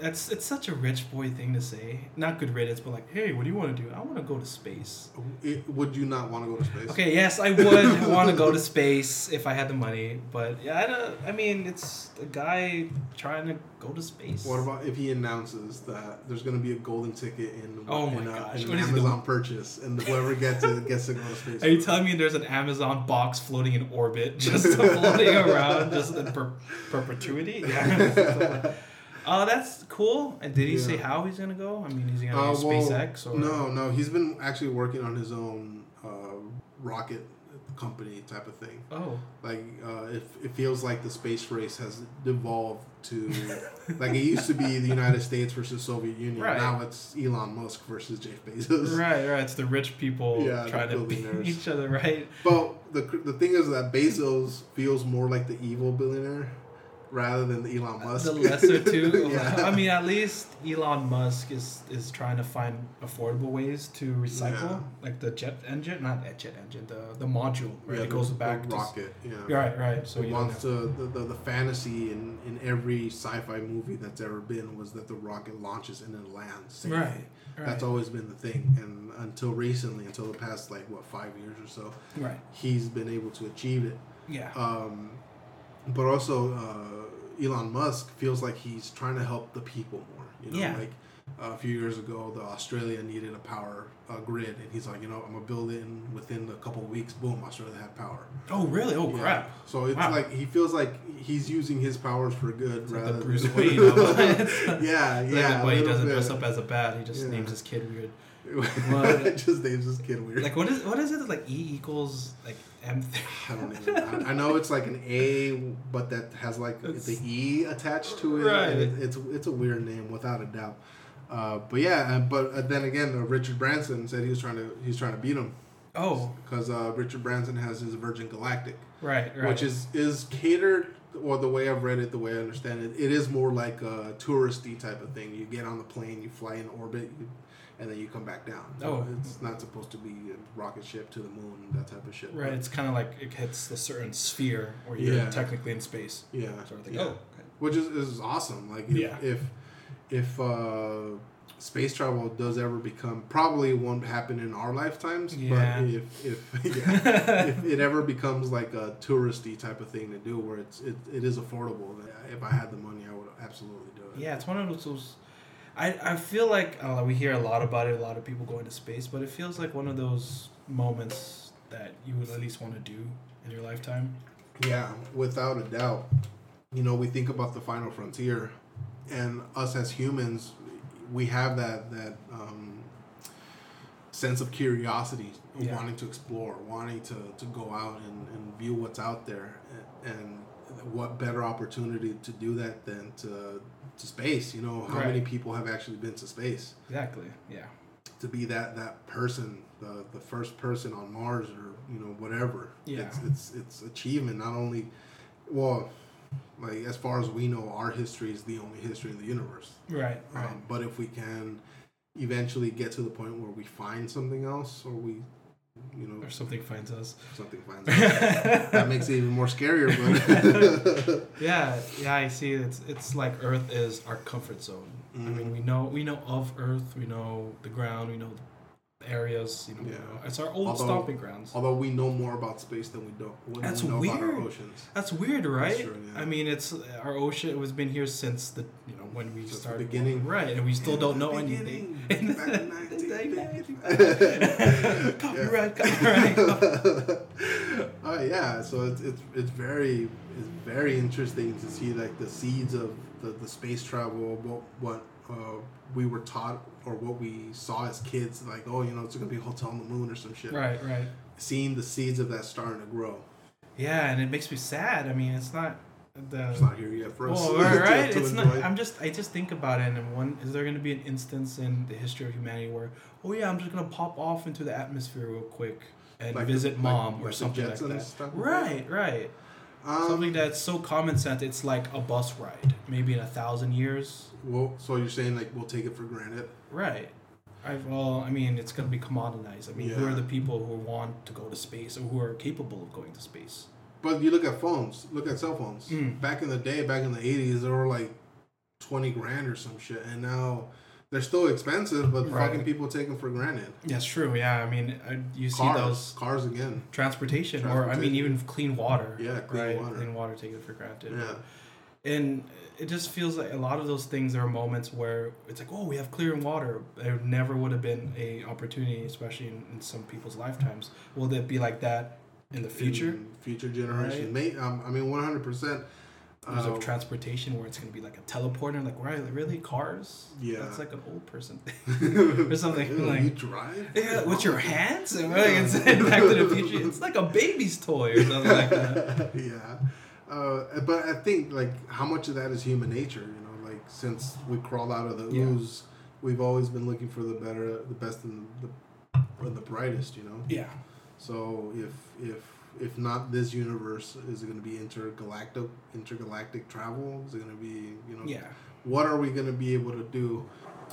that's it's such a rich boy thing to say. Not good riddance, but like, hey, what do you want to do? I want to go to space. It- would you not want to go to space? Okay, yes, I would <laughs> want to go to space if I had the money, but yeah, I don't. I mean, it's a guy trying to go to space. What about if he announces that there's going to be a golden ticket in, Oh my in, a- gosh, in an Amazon purchase, and whoever gets it gets to go to space? Are you telling me there's an Amazon box floating in orbit, <laughs> just floating around, just in per- perpetuity? Yeah. <laughs> Uh, that's cool. And did he say how he's gonna go? I mean, is he gonna Uh, use well, SpaceX or no, no, he's been actually working on his own uh, rocket company type of thing. Oh, Like uh, it, it feels like the space race has devolved to <laughs> like it used to be the United States versus Soviet Union. Right. Now it's Elon Musk versus Jeff Bezos. right, right. It's the rich people Yeah, trying to beat each other, right? But the the thing is that Bezos feels more like the evil billionaire, rather than the Elon Musk. The lesser two. <laughs> yeah. I mean, at least Elon Musk is is trying to find affordable ways to recycle, Yeah. like the jet engine, not a jet engine, the the module, right? Yeah, it the- goes the back. to s- rocket. Yeah. Right, right. So you wants to the, the, the fantasy in, in every sci-fi movie that's ever been was that the rocket launches and then lands. safely. right, right, That's always been the thing, and until recently, until the past like what five years or so, right. he's been able to achieve it. Yeah, Um, but also, uh, Elon Musk feels like he's trying to help the people more. You know, Yeah. like uh, a few years ago, the Australia needed a power uh, grid, and he's like, you know, I'm gonna build it, within a couple of weeks, boom, Australia had power. Oh, really? Oh, Yeah. crap. So it's Wow. like he feels like he's using his powers for good It's like rather the Bruce than Wayne <laughs> of it. yeah, <laughs> Like, yeah. but he doesn't bit. dress up as a bat. He just Yeah. names his kid weird. <laughs> Just names his kid weird. Like what is what is it? Like E equals like M. <laughs> I don't even. I, <laughs> I know it's like an A, but that has like It's- the E attached to it. Right. and it- it's it's a weird name without a doubt. Uh, but yeah, but uh, then again, uh, Richard Branson said he was trying to he's trying to beat him oh, because uh, Richard Branson has his Virgin Galactic, right, right. which is is catered or the way I've read it, the way I understand it, it is more like a touristy type of thing. You get on the plane, you fly in orbit, you, and then you come back down. Oh. it's not supposed to be a rocket ship to the moon, that type of shit. right. It's kind of like it hits a certain sphere where you're Yeah. technically in space. Yeah. Sort of thing. yeah. Oh, which is, is awesome. Like if Yeah. if, if uh, space travel does ever become probably won't happen in our lifetimes, Yeah. but if if, <laughs> yeah, <laughs> if it ever becomes like a touristy type of thing to do where it's it, it is affordable, then if I had the money, I would absolutely do it. Yeah, it's one of those. I, I feel like uh, we hear a lot about it, a lot of people going to space, but it feels like one of those moments that you would at least want to do in your lifetime. Yeah, without a doubt. You know, we think about the final frontier, and us as humans, we have that that um, sense of curiosity, Yeah. wanting to explore, wanting to, to go out and, and view what's out there, and what better opportunity to do that than to to space? You know, how many people have actually been to space? Exactly. Yeah. To be that that person, the the first person on Mars, or you know whatever. Yeah. It's it's it's achievement. Not only, well, like as far as we know, our history is the only history in the universe. Right. Right. Um, but if we can eventually get to the point where we find something else, or we, you know, or something finds us. something finds us, <laughs> that makes it even more scarier. But <laughs> Yeah, yeah, I see. It's it's like Earth is our comfort zone. I mean, Mhm. we know we know of Earth, we know the ground, we know the areas. You know, we Yeah. know- it's our old Although- stomping grounds. although we know more about space than we don't, than That's we know about our weird. oceans. That's weird, right? true, yeah. I mean, it's our ocean has been here since the you know when we Since started beginning. right? And we still don't know anything. back in <laughs> 1950. <laughs> Copyright, copyright. Oh <laughs> yeah, so it's, it's it's very it's very interesting to see like the seeds of the, the space travel, what what uh, we were taught or what we saw as kids, like oh you know it's gonna be a hotel on the moon or some shit. right, right. Seeing the seeds of that starting to grow. Yeah, and it makes me sad. I mean, it's not the. It's not here yet for us. Well, right, <laughs> right. to It's not. I'm just. I just think about it, and one is there going to be an instance in the history of humanity where, oh yeah, I'm just going to pop off into the atmosphere real quick and Like visit like- mom like or the something like that. Right, right. Um, something that's so common sense. It's like a bus ride. Maybe in a thousand years. Well, so you're saying like we'll take it for granted? Right. I, well, I mean, it's going to be commoditized. I mean, who are the people who want to go to space or who are capable of going to space? But you look at phones, look at cell phones. Mm. Back in the day, back in the eighties, they were like twenty grand or some shit, and now they're still expensive, but Right. fucking people take them for granted. That's true. Yeah, I mean, uh, you see Cars, those cars again. transportation, or I mean, even clean water. Yeah, clean right? water. Clean water taken for granted. Yeah, And it just feels like a lot of those things. There are moments where it's like, oh, we have clear water. There never would have been a opportunity, especially in, in some people's lifetimes. Will it be like that in the future? In future generations. Right. May um, I mean, one hundred percent. Uh, of transportation where it's going to be like a teleporter. Like, right, really, cars? Yeah. That's like an old person thing. <laughs> or something Ew, like- you drive. Yeah, with your hands? And like, it's Back to the Future. It's like a baby's toy or something like that. <laughs> yeah. Uh, but I think like how much of that is human nature, you know, like since we crawled out of the Yeah. ooze, we've always been looking for the better, the best, and the and the brightest, you know. Yeah. So if if if not this universe, is it going to be intergalactic intergalactic travel? Is it going to be you know? Yeah. What are we going to be able to do?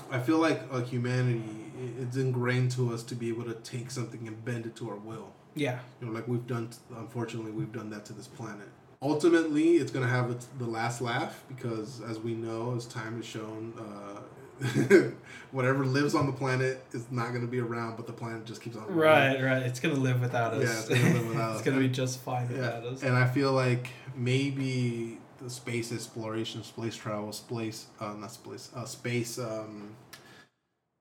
I feel like uh, humanity, it's ingrained to us to be able to take something and bend it to our will. Yeah. You know, like we've done. Unfortunately, we've done that to this planet. Ultimately, it's gonna have its, the last laugh because, as we know, as time has shown, uh, <laughs> whatever lives on the planet is not gonna be around, but the planet just keeps on. running. Right, right. It's gonna live without us. Yeah, it's gonna live <laughs> without us. it's gonna be just fine Yeah, without us. and I feel like maybe the space exploration, space travel, space uh, not space, uh, space um,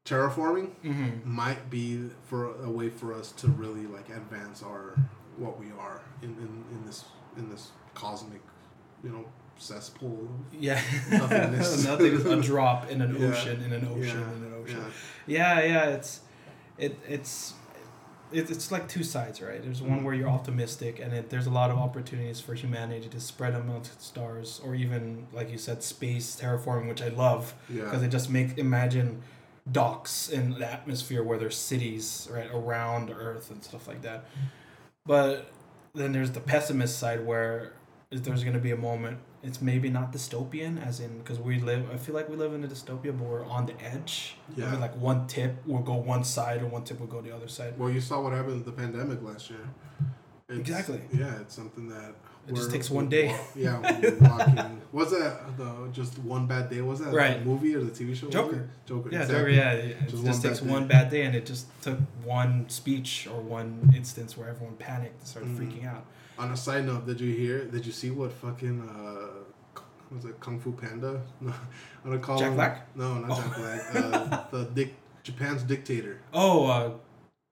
terraforming Mm-hmm. might be for a way for us to really like advance our what we are in, in, in this in this cosmic you know cesspool Yeah. Nothingness. <laughs> Nothing is a drop in an Yeah. ocean, in an ocean, Yeah, in an ocean. yeah. Yeah, yeah. It's, it, it's, it, it's like two sides, right? There's one Mhm. where you're optimistic, and it, there's a lot of opportunities for humanity to spread amongst stars, or even like you said, space terraforming, which I love yeah because it just makes imagine docks in the atmosphere where there's cities right around Earth and stuff like that. But then there's the pessimist side where there's going to be a moment. It's maybe not dystopian, as in because we live. I feel like we live in a dystopia, but we're on the edge. Yeah. Like one tip will go one side, or one tip will go the other side. well you saw what happened with the pandemic last year It's- Exactly. yeah it's something that It just takes one day. walk- <laughs> yeah was that the just one bad day was that Right. the movie or the tv show Joker. joker Yeah, exactly. there, yeah. It Just just, one takes bad one bad day, and it just took one speech or one instance where everyone panicked and started Mhm. freaking out. On a side note, did you hear? Did you see what fucking uh, was it Kung Fu Panda? No, I'm gonna call Jack him. Black? No, not Oh. Jack Black. Uh, <laughs> the dic- Japan's dictator. Oh, uh,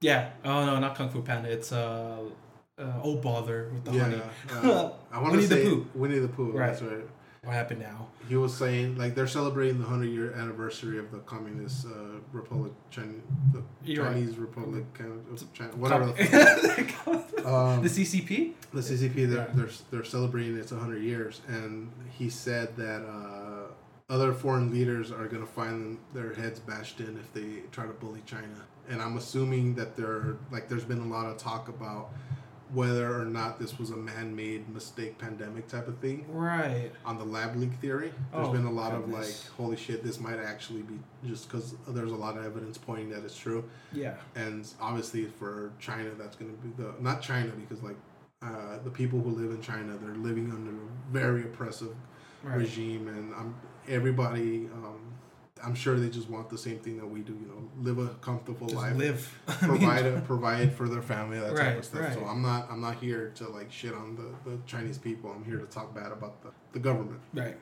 yeah. Oh no, not Kung Fu Panda. It's uh, uh oh bother with the yeah, honey. uh, <laughs> I want to Winnie the say Pooh. Winnie the Pooh. Right. That's right. What happened now? He was saying like they're celebrating the hundred year anniversary of the Communist uh, Republic, China, the You're right. Chinese Republic, of, China, whatever. the fuck. <laughs> Um, the CCP. the CCP they're, Yeah. they're they're celebrating its 100 years and he said that uh, other foreign leaders are going to find their heads bashed in if they try to bully China and I'm assuming that there like there's been a lot of talk about whether or not this was a man-made mistake pandemic type of thing Right. on the lab leak theory there's Oh, been a lot of like holy shit this might actually be just because there's a lot of evidence pointing that it's true Yeah. and obviously for China, that's going to be the not China because like uh, the people who live in China, they're living under a very oppressive Right. regime, and I'm everybody. Um, I'm sure they just want the same thing that we do. You know, live a comfortable Just life, live. <laughs> Provide a, <laughs> provide for their family, that type of stuff. So. I'm not I'm not here to like shit on the, the Chinese people. I'm here to talk bad about the, the government right.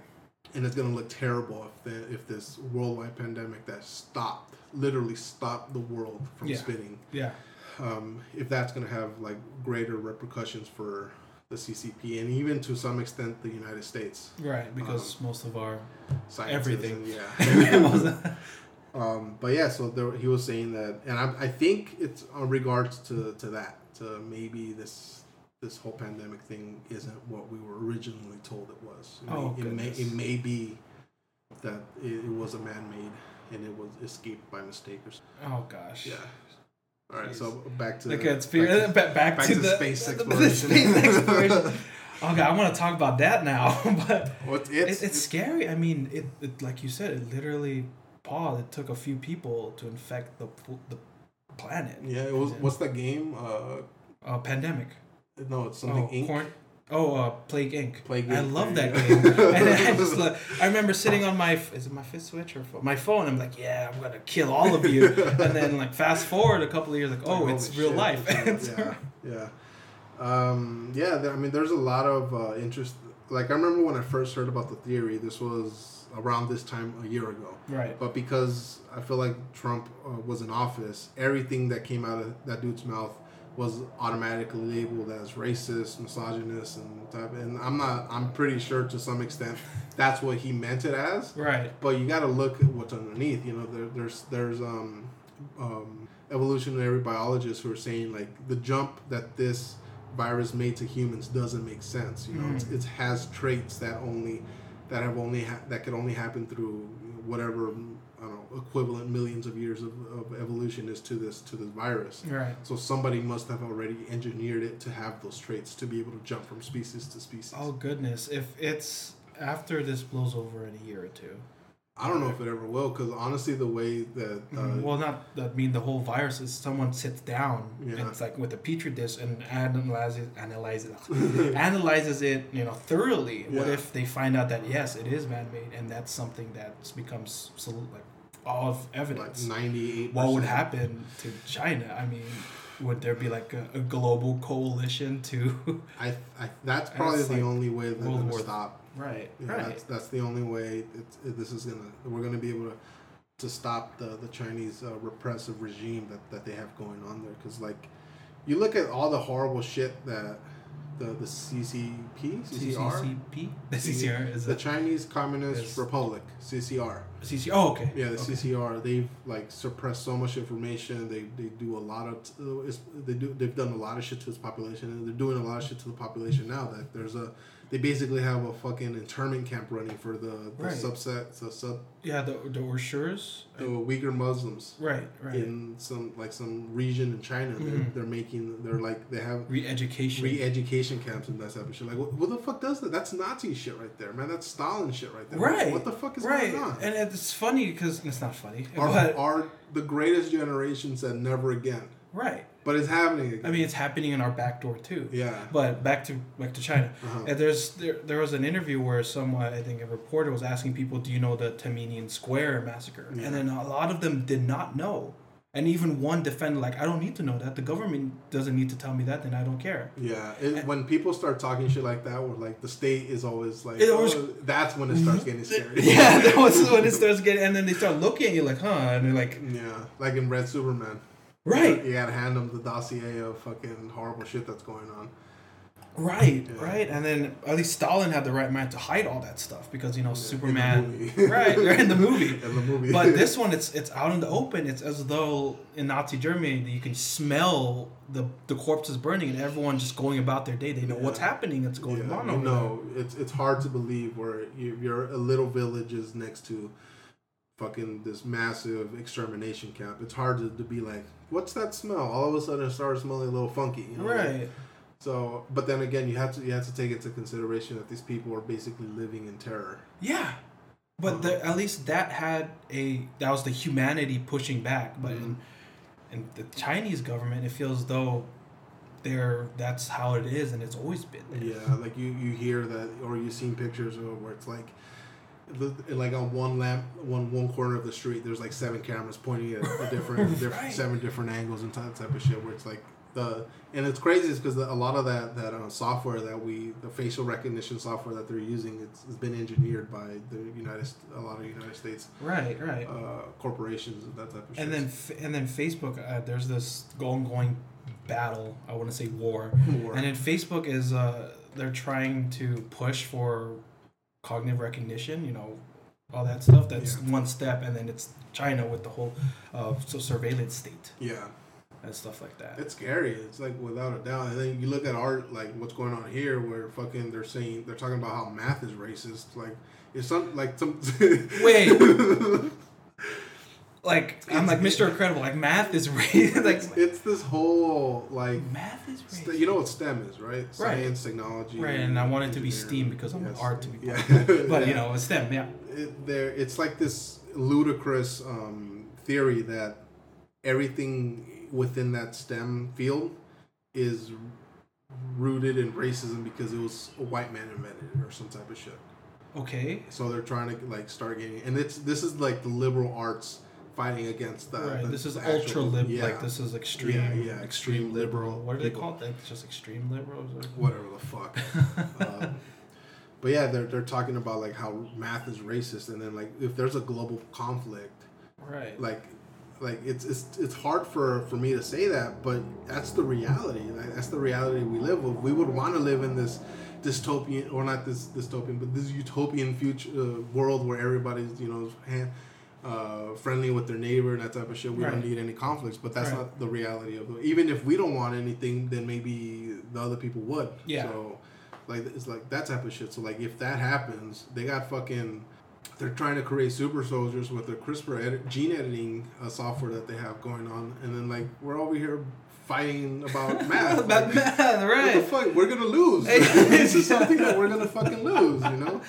and it's gonna look terrible if the, if this worldwide pandemic that stopped literally stopped the world from Yeah. spinning Yeah. um, if that's going to have like greater repercussions for the CCP and even to some extent the United States Right. Because most of our Everything. and- yeah <laughs> <laughs> um, but yeah so there, he was saying that and I, I think it's on regards to, to that to maybe this this whole pandemic thing isn't what we were originally told it was it, Oh, may, it, may, it may be that it, it was a man-made and it was escaped by mistake or something. oh gosh. yeah all right Jeez. so back to The back conspiracy. to- Back, back, back to, to the space <laughs> the- the exploration. space <laughs> exploration. Okay, I want to talk about that now, <laughs> but Well, it's, it's, it's, scary. I mean, it, it like you said, it literally, paused. It took a few people to infect the the planet. yeah it was what's that game uh Uh, pandemic. no it's something oh, Inc. Corn- oh, uh, Plague Inc. Plague I love that game. <laughs> and I just <laughs> like, I remember sitting on my is it my fifth switch or my phone. I'm like, yeah, I'm gonna kill all of you. <laughs> and then like fast forward a couple of years, like, oh, Like, it's real shit, life. yeah yeah um yeah i mean there's a lot of uh, interest like i remember when i first heard about the theory this was around this time a year ago right. but because i feel like trump uh, was in office everything that came out of that dude's mouth was automatically labeled as racist misogynist and type and i'm not i'm pretty sure to some extent that's what he meant it as Right. but you got to look at what's underneath. You know, there, there's there's um, um, evolutionary biologists who are saying like the jump that this virus made to humans doesn't make sense. You know, it's, it has traits that only that have only ha- that could only happen through whatever I don't know equivalent millions of years of, of evolution is to this to this virus. Right. So somebody must have already engineered it to have those traits to be able to jump from species to species. Oh goodness, if it's after this blows over in a year or two. I don't know if it ever will, because honestly, the way that uh, Mhm. well, not I mean the whole virus is someone sits down. Yeah. It's like with a petri dish and analyzes analyzes <laughs> analyzes it, you know, thoroughly. What if they find out that yes, it is man made, and that's something that becomes like of like evidence. ninety eight. what would happen to China? I mean, would there be like a, a global coalition to? <laughs> I, I that's probably the like only way they're World gonna War- stop. right. Yeah, right. That's that's the only way. It's, it, this is gonna. We're gonna be able to to stop the the Chinese uh, repressive regime that that they have going on there. Because like, you look at all the horrible shit that the the CCP CCR CCP. The CCR is the Chinese Communist Is- Republic CCR. CCR, Oh, okay. Yeah, the okay. CCR. They've like suppressed so much information. They they do a lot of uh, they do they've done a lot of shit to this population, and they're doing a lot of shit to the population now. That there's a they basically have a fucking internment camp running for the, the Right. subset the sub Yeah, the the Uigurs. the Uyghur Muslims Right, right. in some like some region in China. They're, Mhm. they're making they're like they have Re-education. re-education camps and that type of shit. Like what, what the fuck does that? That's Nazi shit right there, man. That's Stalin shit right there. Right. What the fuck is right, going on? and it's funny because it's not funny, are, but our the greatest generation said never again. right. But it's happening again. I mean, it's happening in our back door too. yeah. But back to back to China. Uh-huh. And there's there, there was an interview where someone I think a reporter was asking people, "Do you know the Taminian Square massacre?" Yeah. And then a lot of them did not know. And even one defended like, "I don't need to know that. The government doesn't need to tell me that. Then I don't care." Yeah, it, when people start talking shit like that, where like the state is always like, oh, that's when it starts getting scary. <laughs> yeah, that was <laughs> when it starts getting. And then they start looking at you like, "Huh?" And they're like, yeah, like in Red Superman. "Right, You gotta hand them the dossier of fucking horrible shit that's going on. right, Yeah. right." And then at least Stalin had the right mind to hide all that stuff because you know In the Superman, movie. <laughs> right, right in the <laughs> movie. In the movie. But this <laughs> one, it's it's out in the open. It's as though in Nazi Germany you can smell the the corpses burning and everyone just going about their day. They know what's happening. It's going yeah, on you know, it's it's hard to believe where you, you're a little village is next to fucking this massive extermination camp. It's hard to, to be like, what's that smell? All of a sudden, it starts smelling a little funky. you know? Right. So, but then again, you have to you have to take into consideration that these people are basically living in terror. Yeah. But the, at least that had a that was the humanity pushing back. But in mm-hmm. in the Chinese government, it feels though they're that's how it is, and it's always been there. Yeah, like you you hear that, or you've seen pictures of where it's like, the, like on one lamp, one one corner of the street, there's like seven cameras pointing at a different, <laughs> different Right. seven different angles and that type of shit. Where it's like the and it's crazy is because a lot of that that uh, software that we the facial recognition software that they're using it's, it's been engineered by the United a lot of United States Right. Right. uh, corporations and that type of shit. and then and then Facebook, uh, there's this ongoing battle. I want to say war. <laughs> War. And then Facebook is uh, they're trying to push for cognitive recognition. You know, all that stuff. That's Yeah. one step, and then it's China with the whole uh, so surveillance state yeah. and stuff like that. It's scary. It's like without a doubt. And then you look at art, like what's going on here, where fucking they're saying they're talking about how math is racist. Like it's some like some. Wait. <laughs> Like I'm like Mr. Incredible. Like math is racist. <laughs> like it's, it's this whole like math is st- you know what STEM is, right? Science, technology, Right, and I want it to be. STEAM because I'm Yes. art to be. Yeah. But you <laughs> know, it's STEM. Yeah. it, there it's like this ludicrous um, theory that everything within that STEM field is rooted in racism because it was a white man invented it or some type of shit. Okay. So they're trying to like start getting, and it's this is like the liberal arts fighting against the. right. the- This is ultra lib. yeah, Like this is extreme. Yeah, yeah, Extreme extreme liberal. liberal What are they call called? That's just extreme liberals. Or... whatever the fuck. <laughs> um, but yeah, they're they're talking about like how math is racist, and then like if there's a global conflict, Right. like like it's it's it's hard for for me to say that, but that's the reality. Like, that's the reality we live with. We would want to live in this dystopian or not this dystopian, but this utopian future uh, world where everybody's you know hand, uh, friendly with their neighbor and that type of shit. We don't need any conflicts, but that's Right. not the reality of it. Even if we don't want anything, then maybe the other people would. Yeah. So like it's like that type of shit. So like if that happens, they got fucking they're trying to create super soldiers with their CRISPR edit, gene editing uh, software that they have going on, and then like we're over here fighting about <laughs> math. About Like, math, What the right? fuck? We're gonna lose. <laughs> this is something that we're gonna fucking lose. You know?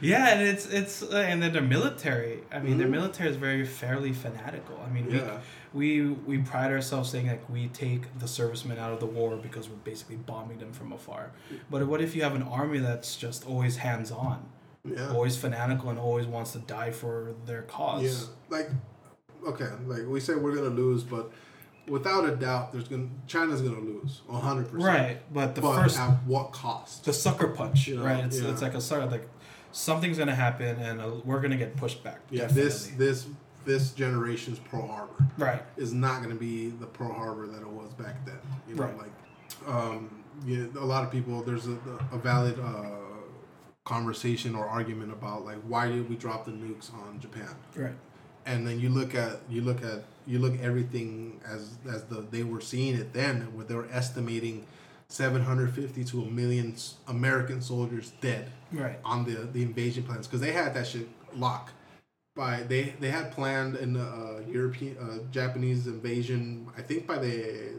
Yeah, and it's it's uh, and then their military. I mean, their Mhm. military is very fairly fanatical. I mean, Yeah. we, we we pride ourselves saying like we take the servicemen out of the war because we're basically bombing them from afar. But what if you have an army that's just always hands on, Yeah. always fanatical, and always wants to die for their cause? Yeah, like okay, like we say we're gonna lose, but without a doubt, there's gonna China's gonna lose hundred percent. Right, but the but first at what cost? the sucker punch, You know, right? It's, yeah. it's like a sucker like something's gonna happen and uh, we're gonna get pushed back. yeah, definitely. this this this generation's Pearl Harbor right, is not gonna be the Pearl Harbor that it was back then. You know, Right. like um, yeah, a lot of people there's a, a valid uh, conversation or argument about like why did we drop the nukes on Japan? right, and then you look at you look at you look everything as as the they were seeing it then where they were estimating 750 to a million American soldiers dead right. on the the invasion plans because they had that shit locked by they they had planned in the uh, European uh, Japanese invasion I think by the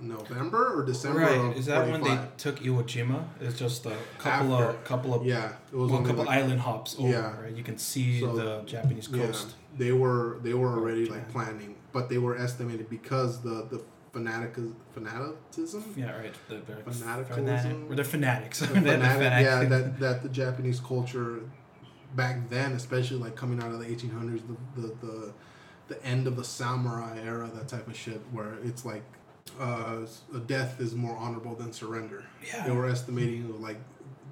November or December Right, is that when they took Iwo Jima? It's just a couple After. of couple of yeah it was well, a couple like- island hops over. Yeah. Right, you can see So, the Japanese coast. Yeah, they were they were already like planning, but they were estimated because the the fanatic fanaticism, Yeah, right. The, Fanaticism? fanatic, they're fanatics. <laughs> the They're the fanatic, yeah, that that the Japanese culture back then, especially like coming out of the 1800s, the the the, the end of the samurai era, that type of shit, where it's like uh, death is more honorable than surrender. Yeah. They were estimating like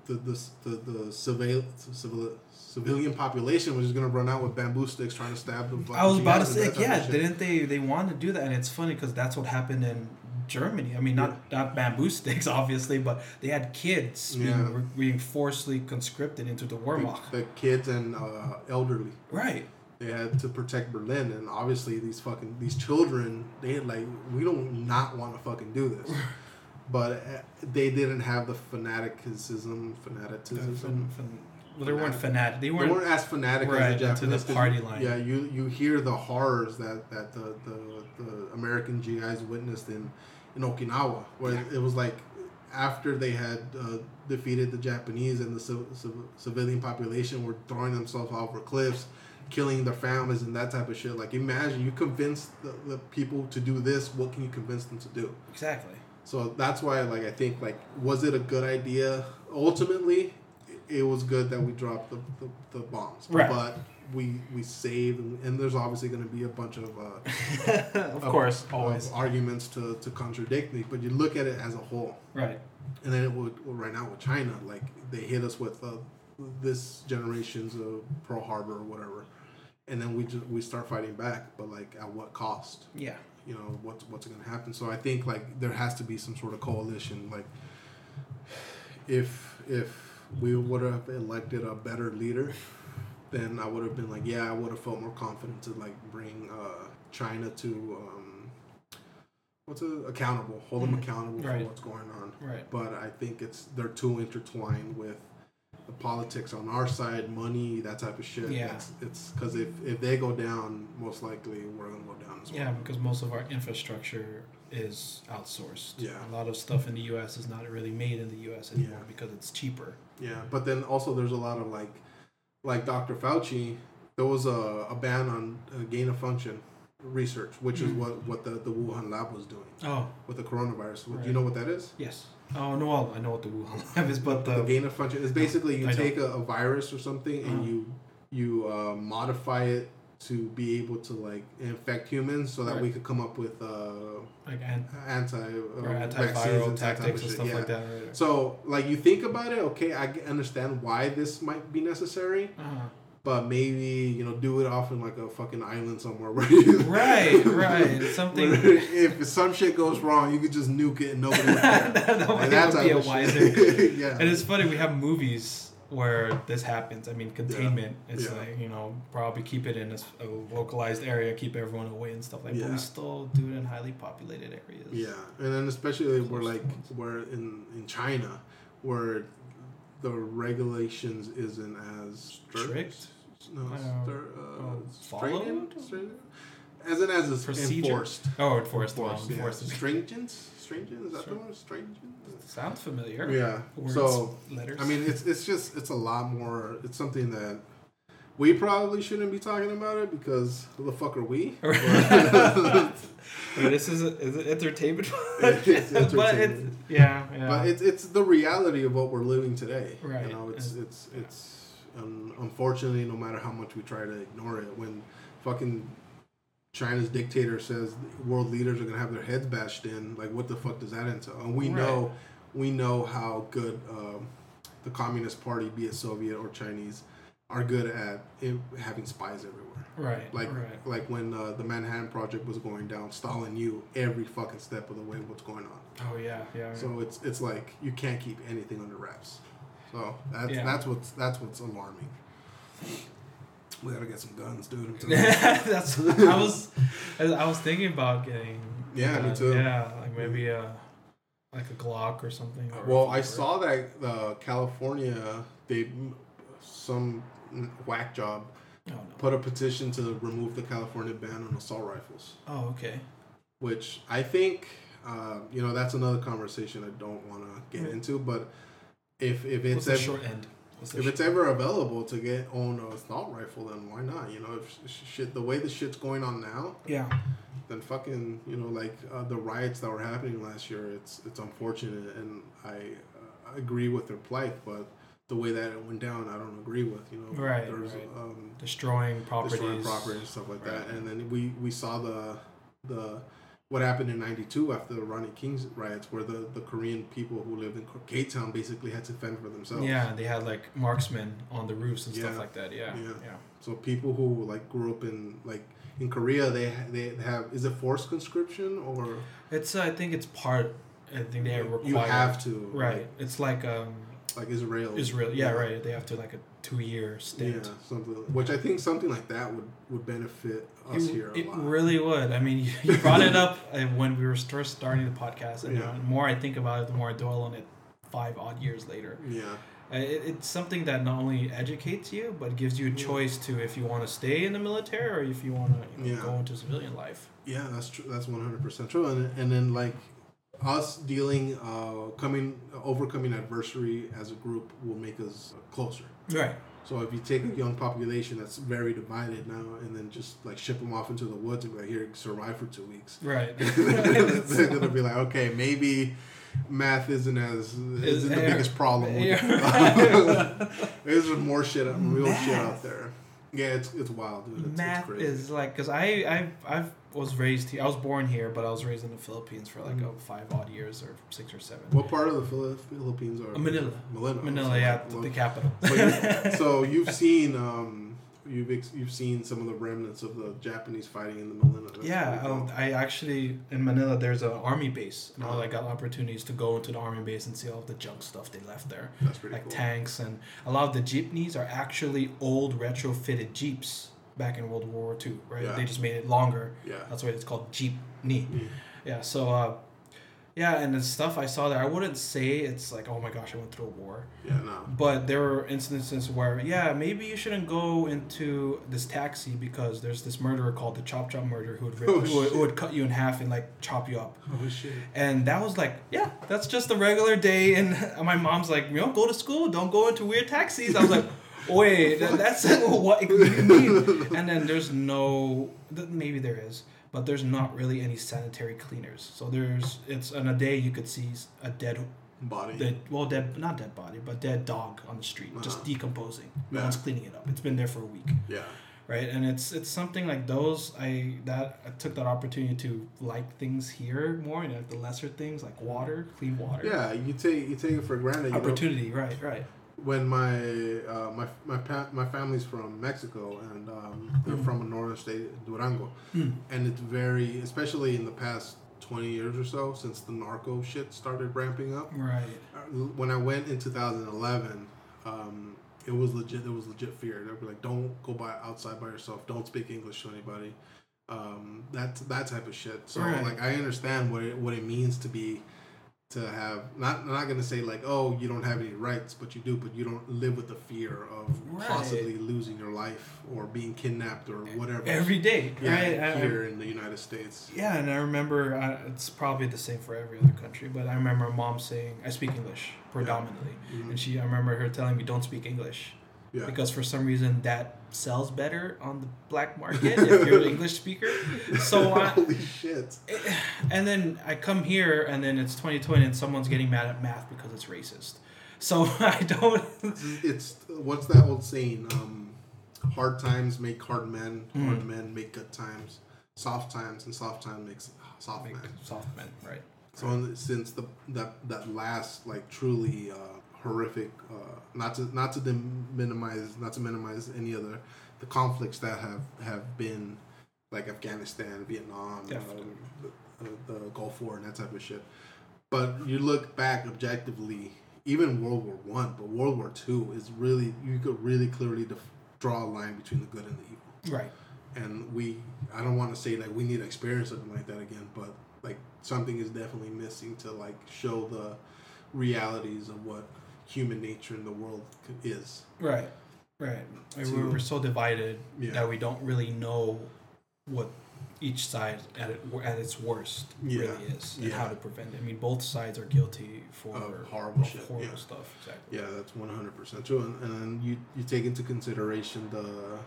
the the the, the civil, civil civilian population was just gonna run out with bamboo sticks trying to stab the. I was about to say, type yeah, didn't they? They wanted to do that, and it's funny because that's what happened in Germany. I mean, not not bamboo <laughs> sticks, obviously, but they had kids Yeah. being, being forcibly conscripted into the Wehrmacht. the kids and uh, elderly. Right. They had to protect Berlin, and obviously these fucking these children, they had like we don't not want to fucking do this, <laughs> but uh, they didn't have the fanaticism, fanaticism. Fan- fan- well, they weren't fanatic. They They weren't. weren't as fanatic Right, as the into the party line. Yeah, you you hear the horrors that that the the, the American GIs witnessed in in Okinawa, where it was like after they had uh, defeated the Japanese and the civ- civ- civilian population were throwing themselves over cliffs, killing their families and that type of shit. Like imagine you convince the, the people to do this, what can you convince them to do? exactly. So that's why, like, I think, like, was it a good idea? Ultimately, it was good that we dropped the, the, the bombs. Right. But we we saved, and, and there's obviously going to be a bunch of uh, <laughs> of course, of always. arguments to, to contradict me. But you look at it as a whole, Right. and then it would right now with China, like they hit us with uh, this generation's of Pearl Harbor or whatever, and then we just we start fighting back. But like, at what cost? Yeah. you know what's what's going to happen so i think like there has to be some sort of coalition like if if we would have elected a better leader then i would have been like yeah i would have felt more confident to like bring uh china to um what's it accountable hold them Mhm. accountable Right. for what's going on Right. but i think it's they're too intertwined with the politics on our side money that type of shit Yeah. it's because if if they go down most likely we're gonna go down as well Yeah, because most of our infrastructure is outsourced. Yeah. A lot of stuff in the U.S. is not really made in the U.S. anymore Yeah. because it's cheaper. Yeah, but then also there's a lot of like, like Dr. Fauci, there was a, a ban on uh, gain of function research, which is Mhm. what what the, the Wuhan lab was doing Oh, with the coronavirus. Do you know what that is? yes. Oh no, well, I know what the Wuhan <laughs> lab is, but The the, gain of function is basically you I take a, a virus or something and Uh-huh. you you uh, modify it to be able to like infect humans, so that Right. we could come up with uh, like an, anti uh, antiviral and tactics and stuff Yeah. like that. Right? So like you think about it, okay, I understand why this might be necessary. uh but maybe you know do it off in like a fucking island somewhere where <laughs> you Right, right. Something- if some shit goes wrong you could just nuke it and nobody would <laughs> care. that Like would be a wiser. <laughs> yeah And it's funny we have movies where this happens. I mean, containment. It's Yeah. like you know probably keep it in a, localized area, keep everyone away and stuff like. that. But Yeah. we still do it in highly populated areas. yeah and then especially where Close like ones. where in in china where the regulations isn't as strict, Strict? No, Uh, stir, uh, straighten, followed? straighten? As in as it's Procedure? enforced. Oh, enforced. Enforced, yeah. enforced is- Stringent? Stringent? Is that the word? Stringent? Sounds familiar. Yeah. Words, So letters. I mean, it's it's just it's a lot more. It's something that we probably shouldn't be talking about it because who the fuck are we? <laughs> I mean, this is is it entertainment, It's <laughs> but it's yeah, yeah. But it's it's the reality of what we're living today. Right. You know, it's it's it's um, unfortunately no matter how much we try to ignore it, when fucking China's dictator says world leaders are gonna have their heads bashed in, like what the fuck does that entail? And we Right. know we know how good um, the Communist Party, be it Soviet or Chinese, are good at it, having spies everywhere. right, Like right. like when uh, the Manhattan Project was going down, Stalin knew every fucking step of the way what's going on. Oh yeah, yeah. So it's it's like you can't keep anything under wraps. So that's Yeah. that's what's that's what's alarming. We gotta get some guns, dude. <laughs> That's I was I was thinking about getting. Yeah, me uh, too. Yeah, like maybe a like a Glock or something. or well, I saw that uh, California they some whack job Oh no. put a petition to remove the California ban on assault rifles, Oh okay. which I think uh, you know that's another conversation I don't want to get into. But if if it's ever, short end? What's if sh- it's ever available to get own a assault rifle, then why not? You know, if shit the way the shit's going on now, yeah. then fucking you know like uh, the riots that were happening last year, it's it's unfortunate, and I uh, agree with their plight, but the way that it went down, I don't agree with. You know, Right, There's right. um, Destroying properties. destroying property and stuff like that, and then we we saw the the what happened in 92 after the Rodney King's riots where the, the Korean people who lived in K-Town basically had to fend for themselves. Yeah, they had like marksmen on the roofs and stuff like that. Yeah, Yeah. yeah. So people who like grew up in like in Korea, they they have is it forced conscription or It's I think it's part. I think they require. you have to Right. It's like um like, like Israel Israel. Yeah, right. They have to like a two year stint. yeah something which I think something like that would would benefit us You- here a it lot. really would. I mean, you, <laughs> you brought it up uh, when we were first starting the podcast, and Yeah. the more I think about it, the more I dwell on it. Five odd years later, yeah Uh, it, it's something that not only educates you, but gives you a choice to if you want to stay in the military or if you want to you know, Yeah. go into civilian life. yeah that's true that's one hundred percent true and and then like us dealing uh coming overcoming adversity as a group will make us closer. Right. So if you take a young population that's very divided now, and then just like ship them off into the woods and be like, "Here, survive for two weeks," Right. <laughs> they're gonna be like, "Okay, maybe math isn't as isn't the biggest problem. <laughs> There's more shit, real shit out there. Yeah, it's it's wild, dude. It's, it's Math crazy. is like because I I I was raised here. I was born here, but I was raised in the Philippines for like Mhm. a five odd years or six or seven. What part of the Phil- Philippines are? Manila. Manila. Manila, So, yeah, like, the, the capital. so, you, <laughs> so you've seen um, you've ex- you've seen some of the remnants of the Japanese fighting in the Manila. That's yeah, pretty cool. um, I actually in Manila there's an army base, and all I got opportunities to go into the army base and see all the junk stuff they left there, that's pretty like cool. tanks and a lot of the jeepneys are actually old retrofitted jeeps back in World War II. Right, Yeah. they just made it longer. Yeah. That's why it's called jeepney. Yeah. Yeah, so uh, yeah, and the stuff I saw there, I wouldn't say it's like, oh my gosh, I went through a war. Yeah, no. But there were instances where, yeah, maybe you shouldn't go into this taxi because there's this murderer called the Chop Chop Murderer who would, rip, Oh, who, would, who would cut you in half and like chop you up. Oh shit. And that was like, yeah, that's just a regular day. And <laughs> my mom's like, you don't go to school, don't go into weird taxis. I was like, <laughs> wait, that- that's <laughs> what you mean. And then there's no, maybe there is, but there's not really any sanitary cleaners. So there's, it's on a day you could see a dead, Body. dead well, dead, not dead body, but dead dog on the street, just Uh-huh. decomposing. No Yeah. one's cleaning it up. It's been there for a week yeah. right and it's it's something like those i that i took that opportunity to like things here more and like the lesser things like water clean water Yeah, you take you take it for granted. Opportunity right right when my uh, my my pa- my family's from Mexico and um, they're Mhm. from a northern state, Durango, Hmm. and it's very, especially in the past twenty years or so, since the narco shit started ramping up. right Uh, When I went in 2011, um, it was legit. There was legit fear. They were like, "Don't go by outside by yourself. Don't speak English to anybody." Um, that that type of shit. So Right. like, I understand what it, what it means to be to have not I'm not gonna say like oh you don't have any rights but you do but you don't live with the fear of Right. possibly losing your life or being kidnapped or whatever Every day, yeah, right? I- I- here in the United States Yeah, and I remember uh, it's probably the same for every other country, but I remember mom saying, "I speak English predominantly," Mhm. and she, I remember her telling me, "Don't speak English," yeah because for some reason that sells better on the black market if you're an English speaker. <laughs> So, holy shit <sighs> and then I come here, and then it's 2020, and someone's getting mad at math because it's racist. So <laughs> I don't. it's what's that old saying um hard times make hard men hard Mhm. men make good times soft times and soft time makes soft Make men soft men, right? So in- since the that that last like truly uh, horrific, uh, not to not to dim- minimize not to minimize any other the conflicts that have have been like Afghanistan, Vietnam, um, the, the Gulf War, and that type of shit. But you look back objectively, even World War One, but World War Two is really you could really clearly def- draw a line between the good and the evil Right. and we i don't want to say that we need to experience something like that again but like something is definitely missing to like show the realities of what human nature in the world is Right. Right. To- we're, we're so divided Yeah. that we don't really know what each side at it, at its worst Yeah. really is and Yeah. how to prevent it. I mean, both sides are guilty for Of horrible shit, horrible yeah. stuff. Exactly. yeah that's 100% true and, and then you you take into consideration the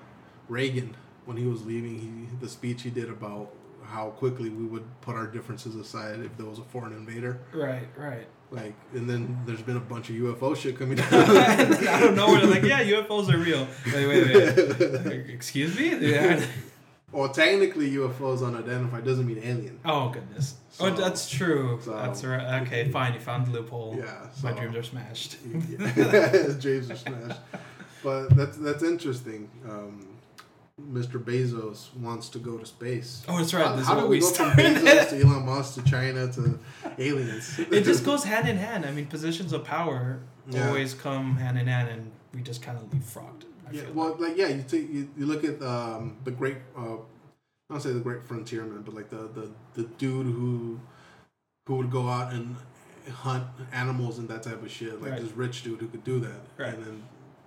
reagan when he was leaving he the speech he did about how quickly we would put our differences aside if there was a foreign invader Right. Right. Like and then there's been a bunch of ufo shit coming <laughs> then I don't know. Where they're like, yeah, UFOs are real. Wait, wait, wait. Excuse me. Yeah. Well, technically, UFOs unidentified doesn't mean alien. Oh goodness. So- oh, that's true. so- that's right. Okay, fine. You found the loophole. Yeah, My dreams are smashed. <laughs> Yeah. <laughs> James are smashed. But that's that's interesting. Um, Mr. Bezos wants to go to space. Oh, that's right. How, This is how do we we go from. Bezos to Elon Musk to China to aliens? <laughs> it just goes hand in hand. I mean, positions of power Yeah. always come hand in hand, and we just kind of leapfrogged. I Yeah, well, like yeah, you take you, you look at um, the great. Uh, I don't say the great frontierman, but like the, the the dude who who would go out and hunt animals and that type of shit. Like Right. this rich dude who could do that. Right. And then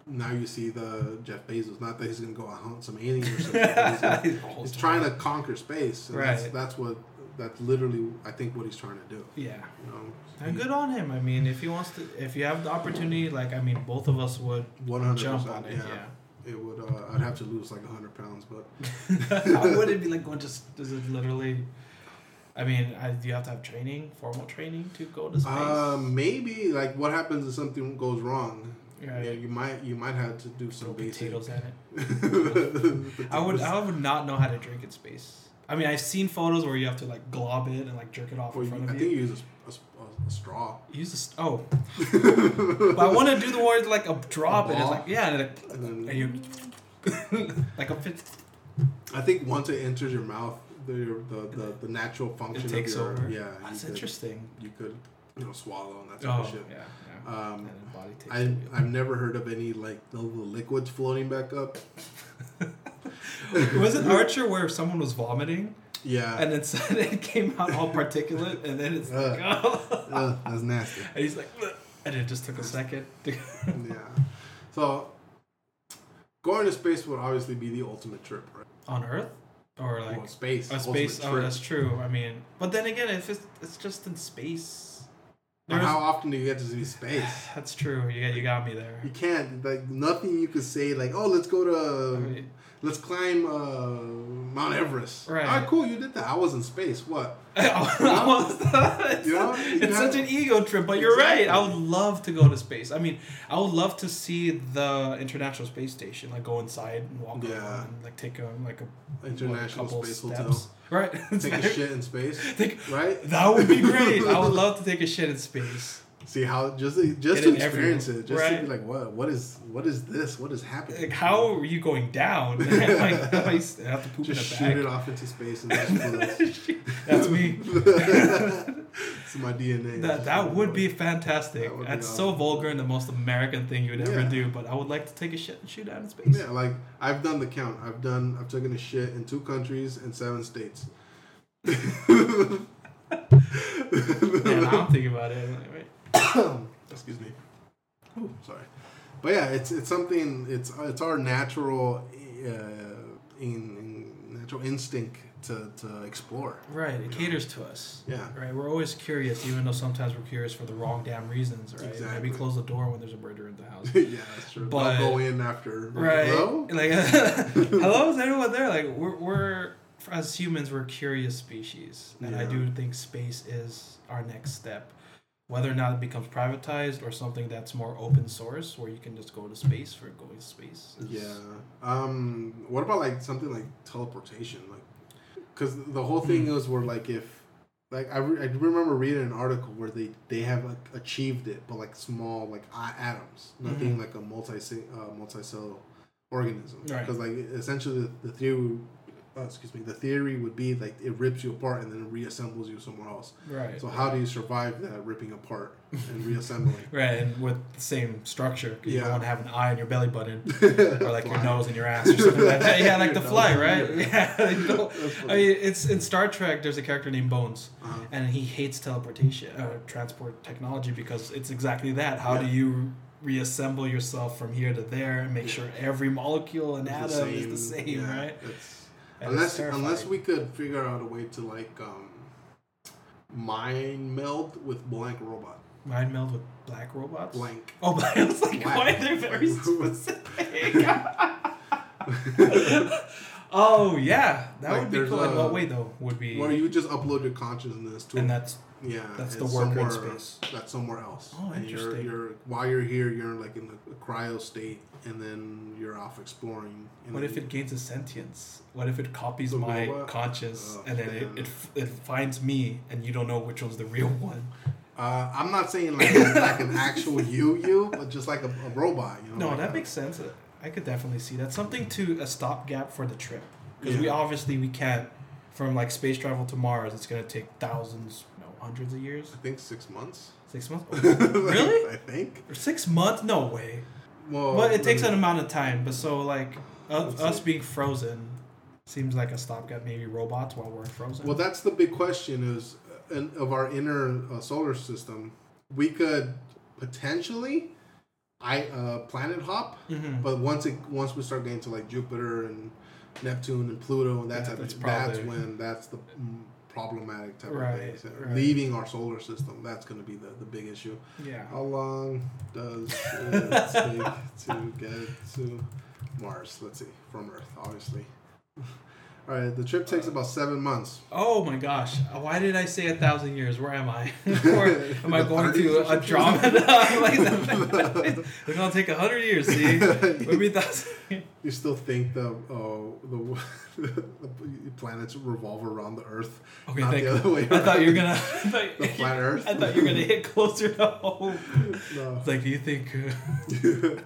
now you see the Jeff Bezos. Not that he's gonna go out hunt some aliens or <laughs> something. he's, gonna- <laughs> he's trying to conquer space. And That's, Right. that's what. That's literally, I think, what he's trying to do. Yeah, You know, and good on him. I mean, if he wants to, if you have the opportunity, like I mean, both of us would one hundred jump on it. Yeah, Yeah. it would. Uh, I'd have to lose like hundred pounds, but <laughs> How would it be like? going to. does it literally? I mean, I, do you have to have training, formal training to go to space? Um, maybe like what happens if something goes wrong? Right. Yeah, you might you might have to do some Throw basic. potatoes at it. <laughs> I would. I would not know how to drink in space. I mean, I've seen photos where you have to like glob it and like jerk it off Well, in you, front I of think you. you use a, a- a straw. Use this. Oh, <laughs> but I want to do the word like a drop, and it's like yeah, and, it, And then- and you <laughs> like a fit. I think once it enters your mouth, the the, the, the natural function It takes of your over. yeah. That's you could, interesting. You could you know swallow and that type Oh of shit. yeah, yeah. Um, and then body takes. I. I've never heard of any like no liquids floating back up. <laughs> <laughs> was it Archer where someone was vomiting Yeah, and then <laughs> it came out all particulate and then it's like, oh. That's nasty. and he's like, "Ugh," and it just took a second. yeah. So going to space would obviously be the ultimate trip, right? On Earth or like well, space. a space? Oh, that's true. I mean, but then again, if it's it's just in space, there's- how often do you get to see space? <sighs> that's true. You got you got me there. You can't like nothing you could say like, oh, let's go to Right. let's climb uh, Mount Everest. Right. All right, cool. You did that. I was in space. What? it's You know, you it's such an ego trip, but you're right. I would love to go to space. I mean, I would love to see the International Space Station, like go inside and walk Yeah. around, and, like take a like a what, International couple Space steps. Hotel. Right. <laughs> Take a shit in space. Think- Right. that would be great. I would <laughs> love to take a shit in space. See how just just Get to experience everywhere. it, just to be like, what? What is what is this? What is happening? Like, how are you going down? <laughs> like, I have to poop Just in shoot it off into space and. That's me. It's my DNA. That that would be fantastic. That would be That's so vulgar and the most American thing you would ever Yeah. do. But I would like to take a shit and shoot out in space. Yeah, like I've done the count. I've done. I've taken a shit in two countries and seven states. <laughs> Man, I'm thinking about it. I'm like, wait. <coughs> Excuse me. Ooh, sorry. But yeah, it's it's something. It's it's our natural, uh, in, in natural instinct to, to explore. Right, it caters to us. Yeah. Right, we're always curious, even though sometimes we're curious for the wrong damn reasons. Right, Exactly. maybe close the door when there's a murder in the <laughs> house. yeah, that's true. But- They'll go in after. right, Hello? like <laughs> <laughs> hello, is anyone there? Like we're we're as humans, we're curious species, and I do think space is our next step. Whether or not it becomes privatized or something that's more open source, where you can just go to space for going to space. is- Yeah. Um. What about like something like teleportation? Like, because the whole thing Hmm. is where like if, like I, re- I remember reading an article where they they have like achieved it, but like small like atoms, nothing Mhm. like a multi uh, multicellular organism. Right. Because like essentially the, the theory. Uh, excuse me. The theory would be like it rips you apart and then reassembles you somewhere else. Right. So how do you survive that ripping apart and <laughs> reassembling? Right, and with the same structure, 'cause you don't want to have an eye on your belly button <laughs> or like your nose and your ass or something like that. Yeah, like the <laughs> fly, right? Yeah, you know, I mean, it's in Star Trek. There's a character named Bones, Uh-huh. and he hates teleportation or transport technology because it's exactly that. How do you reassemble yourself from here to there and make sure every molecule and It's atom is the same, yeah, right? it's- And unless unless we could figure out a way to like um, mind meld with blank robot. mind meld with black robots. Blank. Oh, <laughs> but I was like, Black. why they're very <laughs> specific. <laughs> oh yeah, that Like, would be cool. In what way though? Would be Where you just upload your consciousness to, and that's yeah, that's the in somewhere- space. That's somewhere else. Oh, And you're, interesting. you're while you're here, you're like in the cryo state, and then you're off exploring. And What if it gains a sentience? What if it copies my robot? conscious Oh, and then it, man. it, it finds me and you don't know which one's the real one? Uh, I'm not saying like like an actual you you, but just like a, a robot. You know. No, like that makes sense. I could definitely see that. Something to a stopgap for the trip. Because we obviously we can't from like space travel to Mars. It's gonna take thousands, no, hundreds of years. I think six months. Six months. <laughs> really? I think. Or six months? No way. Well, Well, it takes an amount of time, but so like uh, us being frozen seems like a stopgap. Maybe robots while we're frozen. Well, that's the big question is uh, of our inner uh, solar system. We could potentially, I uh, planet hop, Mhm. but once it once we start getting to like Jupiter and Neptune and Pluto and that Yeah, type that's of that's when that's the mm, problematic type Right, of thing. So right. Leaving our solar system, that's going to be the, the big issue. yeah. How long does it <laughs> take to get to Mars? Let's see, from Earth, obviously. All right, the trip takes about seven months. Oh my gosh! Why did I say a thousand years? Where am I? <laughs> <laughs> or am I going to a drama? <laughs> It's gonna take a hundred years. See, maybe that's You still think the uh, the, the planets revolve around the Earth, okay. not the other way I thought you were gonna. Thought, The flat Earth? I thought you were gonna hit closer to home. No. It's like, do you think?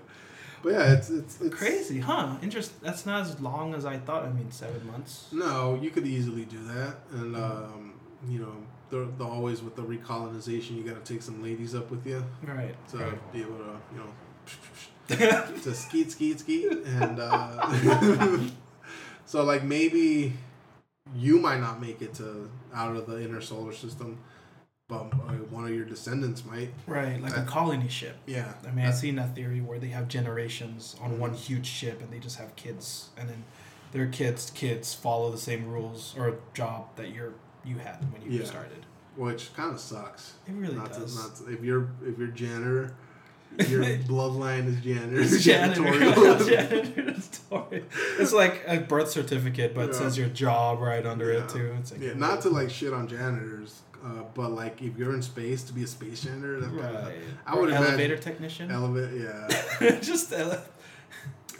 But yeah, it's, it's it's crazy, huh? Interest. That's not as long as I thought. I mean, seven months. No, you could easily do that, and um, you know, the, the always with the recolonization, you got to take some ladies up with you Right. to right. be able to, you know, <laughs> to skeet, skeet, skeet, and uh, <laughs> so like maybe you might not make it to out of the inner solar system, but uh, one of your descendants might. right. Like a colony ship. Yeah, I mean, I've seen that theory where they have generations on one huge ship and they just have kids, and then their kids' kids follow the same rules or job that you're you had when you Yeah. started. which kind of sucks. It really not does. To, not to, if you're if you're janitor, <laughs> your bloodline is janitor. It's <laughs> janitor. <laughs> janitorial. It's like a birth certificate, but it says your job right under Yeah. it too. It's like Yeah, not to like shit on janitors, uh, but like if you're in space to be a space janitor, that kind of right. I Or would imagine- elevator technician. elevate. Yeah, <laughs> just ele-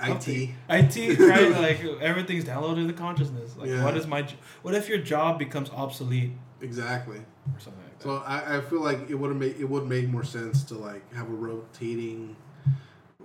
IT. IT, right? Like everything's downloaded to the consciousness. Like, Yeah. what is my? What if your job becomes obsolete Exactly. or something like that? So I, I feel like it would make it would make more sense to like have a rotating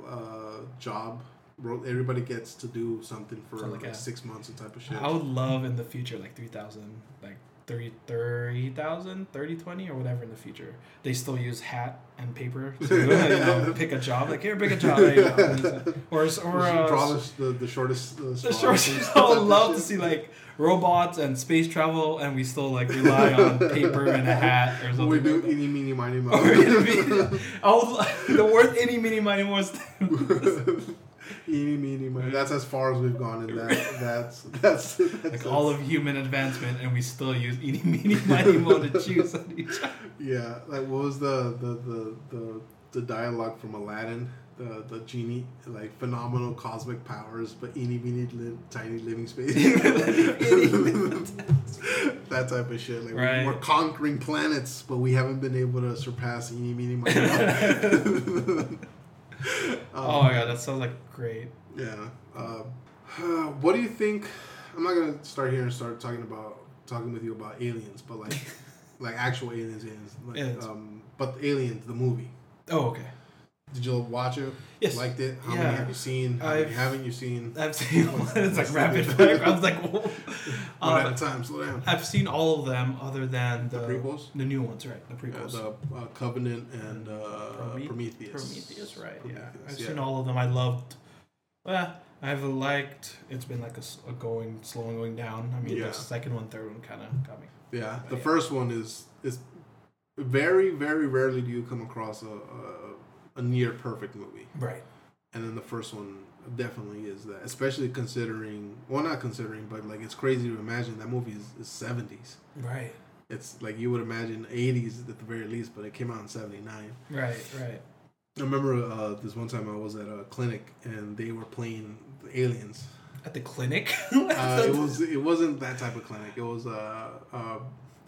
uh, job. Everybody gets to do something for So like like, a- six months and type of shit. I would love in the future, like 3000, like 30 30,000, 30, 20 or whatever in the future. They still use hat and paper to you know, <laughs> pick a job. Like, here, pick a job. You go. Or, or uh, draw the, the, the shortest. The, the smallest short and <laughs> I would love to see like robots and space travel, and we still like rely on paper and a hat or something. We do like eeny, meeny, miny, mo. <laughs> Or it'd be- I would, the word any mini miny was Eeny, meeny, miny. That's as far as we've gone in that. <laughs> That's that's, <laughs> that's like all of human advancement, and we still use any mini <laughs> miny mo to choose on each other. Yeah, like what was the the the the, the dialogue from Aladdin? The the genie like phenomenal cosmic powers, but eeny meeny li- tiny living space. that type of shit. Like Right. we're conquering planets, but we haven't been able to surpass eeny meeny miny. Mo. oh my god, that sounds like great. Yeah. Uh, <sighs> what do you think? I'm not gonna start here and start talking about talking with you about aliens, but like <laughs> like actual aliens, aliens. Like, Aliens. Um, but aliens, the movie. Oh okay. Did you watch it? Yes. Liked it? How many have you seen? How many I've- haven't you seen? I've seen it's like rapid fire. <laughs> I was like, whoa. One at a time. Slow down. I've seen all of them other than the, The prequels? the new ones, right? The Yeah, prequels. the uh, Covenant and uh, Promet- Prometheus. Prometheus, right? yeah, Prometheus, I've yeah. seen all of them. I loved. Well, I've liked. It's been like a going slow and going down. I mean, Yeah. the second one, third one, kind of got me. Yeah, the Yeah. first one is is very very rarely do you come across a a, a near perfect movie. Right. and then the first one definitely is that especially considering well not considering but like it's crazy to imagine that movie is, is 70s Right. it's like you would imagine 80s at the very least but it came out in 79 Right. Right. i remember uh, this one time i was at a clinic and they were playing the aliens At the clinic. <laughs> uh, it was it wasn't that type of clinic it was uh, uh,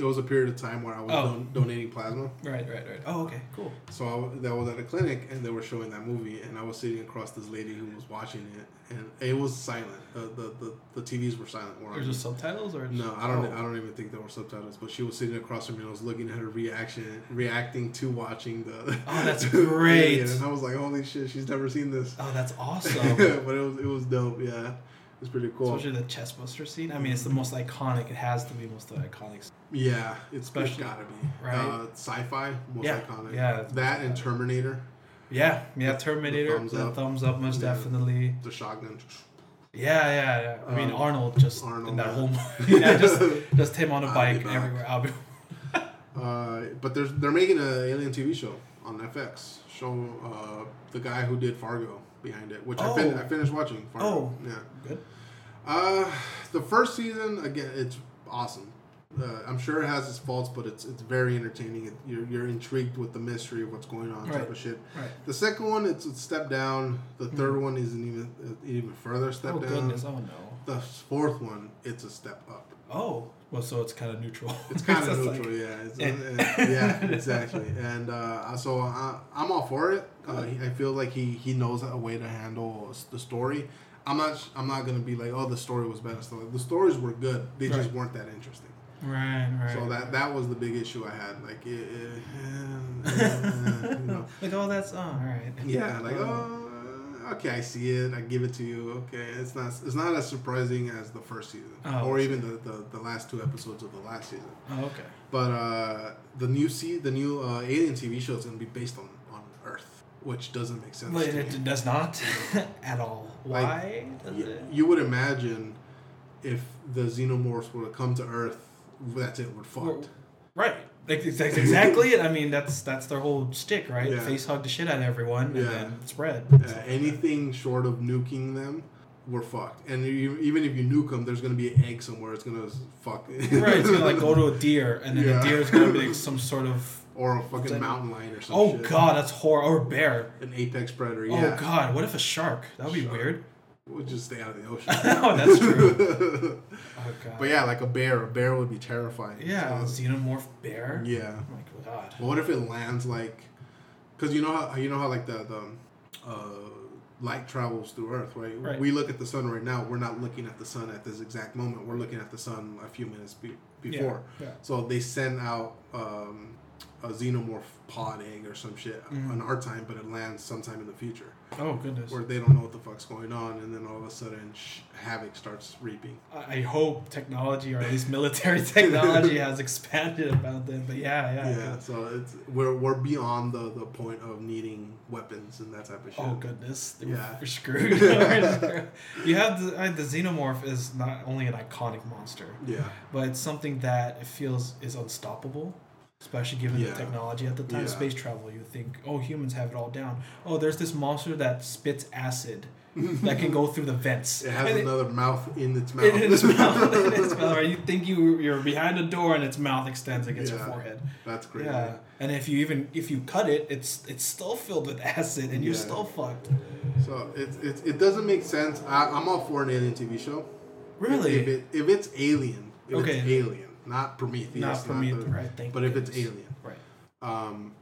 there was a period of time where i was Oh. don- donating plasma Right. Right. Right. Oh, okay. Cool. So I, that was at a clinic, and they were showing that movie, and I was sitting across this lady who was watching it, and it was silent. The the, the, the TVs were silent. There's just subtitles, or no, I don't. Oh. I don't even think there were subtitles. But she was sitting across from me, and I was looking at her reaction, reacting to watching the. Oh, that's <laughs> great. And I was like, "Holy shit, she's never seen this." Oh, that's <laughs> awesome. but it was it was dope. Yeah, it's pretty cool. Especially the chest buster scene. I mean, it's the most iconic. It has to be most iconic. yeah, it's it's gotta be right? Uh, sci-fi, most Yeah, iconic. yeah. that and Terminator, Yeah. Yeah. Terminator. thumbs The up. thumbs up, most Yeah. definitely. the shotgun. Yeah, yeah, yeah. I mean, Um, Arnold just Arnold, in that yeah. whole <laughs> movie. yeah, just just him on a I'll bike everywhere. I'll be. <laughs> Uh, but there's they're making an alien TV show on FX. Show uh, the guy who did Fargo behind it, which I, fin- Oh. I finished watching. Fargo. Oh. yeah. Good. Uh, the first season again, it's awesome. Uh, I'm sure it has its faults, but it's it's very entertaining. It, you're you're intrigued with the mystery of what's going on, type of shit. Right. The second one, it's a step down. The third one is an even uh, even further step oh down. goodness! Oh no. The fourth one, it's a step up. Oh well, so it's kind of neutral. It's <laughs> kind of neutral, like- yeah. It's, Eh. uh, yeah, exactly. <laughs> And uh, so I, I'm all for it. Uh, he- I feel like he, he knows a way to handle the story. I'm not I'm not gonna be like, oh, the story was bad. and stuff. The stories were good. They just weren't that interesting. Right. Right. So that that was the big issue I had. Like, eh, eh, eh, eh, <laughs> you know, like oh that's oh all right. yeah, like oh, okay, I see it. I give it to you. Okay, it's not it's not as surprising as the first season, Oh, or even the, the, the last two episodes of the last season. Oh okay. But uh, the new see the new uh, Alien TV show is gonna be based on, on Earth, which doesn't make sense. It does not <laughs> at all. Like, Why? does Y- it? you would imagine if the xenomorphs were to come to Earth, that's it. We're Well, fucked. Right. Like, that's exactly it. I mean, that's that's their whole stick, right? Yeah. Face hug the shit out of everyone and Yeah. then spread. Uh, anything short of nuking them, we're fucked. And you, even if you nuke them, there's gonna be an egg somewhere. It's gonna fuck. right. It's gonna like go to a deer, and then Yeah. the deer is gonna be like <laughs> some sort of. Or a fucking mountain lion or some Oh shit. god, that's horror. Or a bear. An apex predator. Yeah. Oh god, what if a shark? That would be Shark. weird. We'll just stay out of the ocean. <laughs> oh, that's true. <laughs> Oh god. but yeah, like a bear. A bear would be terrifying. Yeah, So- xenomorph bear. yeah. Oh my god. But what if it lands like, because you know how you know how like the the uh, light travels through Earth, right? Right. We look at the sun right now. We're not looking at the sun at this exact moment. We're looking at the sun a few minutes be- before. Yeah. So they send out um, a xenomorph pod egg or some shit Mhm. in our time, but it lands sometime in the future Oh goodness. where they don't know what the fuck's going on, and then all of a sudden sh- havoc starts reaping. I hope technology or at least <laughs> military technology has expanded about them. But yeah, yeah. Yeah, so it's we're we're beyond the the point of needing weapons and that type of shit. Oh goodness, Yeah. <laughs> we're <laughs> screwed. You have the the xenomorph is not only an iconic monster, Yeah, but it's something that it feels is unstoppable, especially given Yeah. the technology at the time. Yeah. Space travel, you think, oh, humans have it all down. Oh, there's this monster that spits acid that can go through the vents. it has And another mouth in its mouth. in its mouth, <laughs> in its mouth. Right? You think you you're behind a door and its mouth extends against your forehead. That's crazy. Yeah, and if you even if you cut it, it's it's still filled with <laughs> acid and you're Yeah. still fucked. So it, it, it doesn't make sense. I, I'm all for an alien TV show. Really? If, it, if it's alien, if Okay. it's alien, not Prometheus, not me, the- right? Thank but if it's alien, right? um,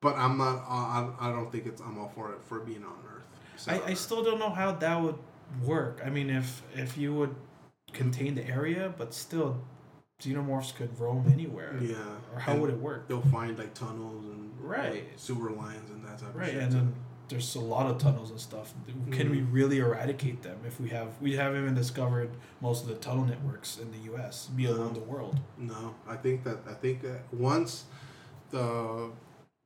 but I'm not. I, I don't think it's. I'm all for it for being on Earth. So, I, I still don't know how that would work. I mean, if if you would contain the area, but still, xenomorphs could roam anywhere. Yeah. Or how And would it work? They'll find like tunnels and Right. sewer lines and that type of Right, and then there's a lot of tunnels and stuff. Can we Mhm. really eradicate them if we have we haven't even discovered most of the tunnel networks in the U.S. be alone the world? No, I think that I think that once the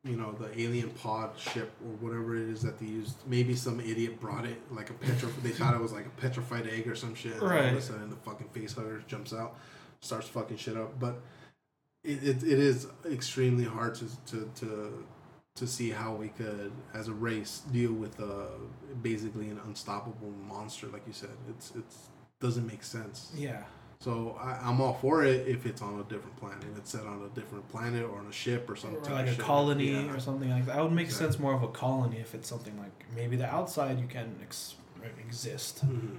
you know the alien pod ship or whatever it is that they used, maybe some idiot brought it like a petro. they thought it was like a petrified egg or some shit. and All of a sudden, the fucking face hugger jumps out, starts fucking shit up. But it, it, it is extremely hard to to to to see how we could, as a race, deal with uh basically an unstoppable monster, like you said. It's it's doesn't make sense. Yeah. So I, I'm all for it if it's on a different planet. If it's set on a different planet or on a ship or something. Or like a colony or something like that. That would make Exactly. sense more of a colony if it's something like maybe the outside you can ex- exist. hmm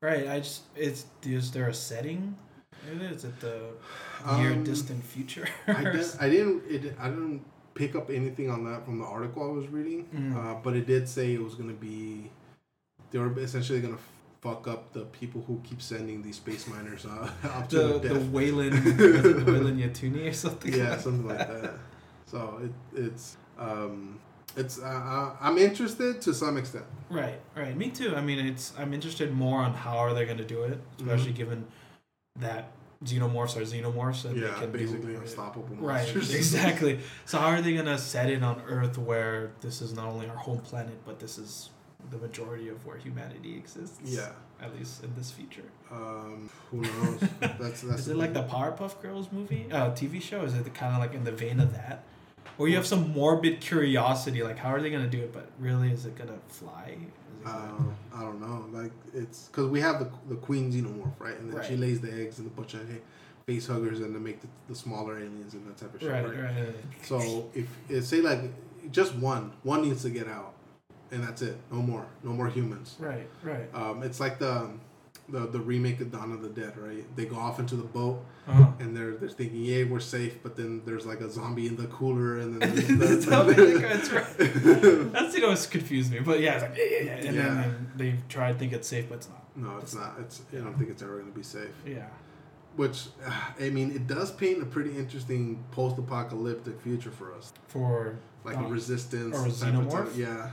Right. I just it's is there a setting? It is it the near Um, distant future. I, did, <laughs> I didn't. It, I didn't pick up anything on that from the article I was reading, Mm. uh, but it did say it was gonna be. They were essentially gonna fuck up the people who keep sending these space miners uh, <laughs> up to the their the death. Weyland <laughs> it Weyland-Yutani or something. yeah, something like that. So it, it's um, it's uh, uh, I'm interested to some extent. Right, right. Me too. I mean, it's I'm interested more on how are they going to do it, especially given that xenomorphs are xenomorphs and Yeah, they can basically do, unstoppable Right, monsters. <laughs> exactly. So how are they going to set it on Earth where this is not only our home planet, but this is the majority of where humanity exists? Yeah. At least in this future. Um, who knows? <laughs> That's that's. Is it like the Powerpuff Girls movie, uh, TV show? Is it kind of like in the vein of that? Or you have some morbid curiosity, like how are they gonna do it? But really, is it gonna fly? Is it gonna- Uh, I don't know. Like it's because we have the the queen xenomorph, right? And then she lays the eggs and the bunch of face huggers and to make the, the smaller aliens and that type of shit, right, right? right, right. So if it say like just one, one needs to get out, and that's it. No more, no more humans. Right, right. Um, it's like the the the remake of Dawn of the Dead, right? They go off into the boat Uh-huh. and they're they're thinking, yeah, we're safe, but then there's like a zombie in the cooler, and then <laughs> how the- that's right. That's you know what's confused me, but yeah, it's like yeah, yeah, yeah. and Yeah. then um, they try to think it's safe, but it's not. no, it's not. It's I don't think it's ever gonna be safe. Yeah, Which, I mean, it does paint a pretty interesting post-apocalyptic future for us, for like a resistance Or a type of xenomorph? yeah,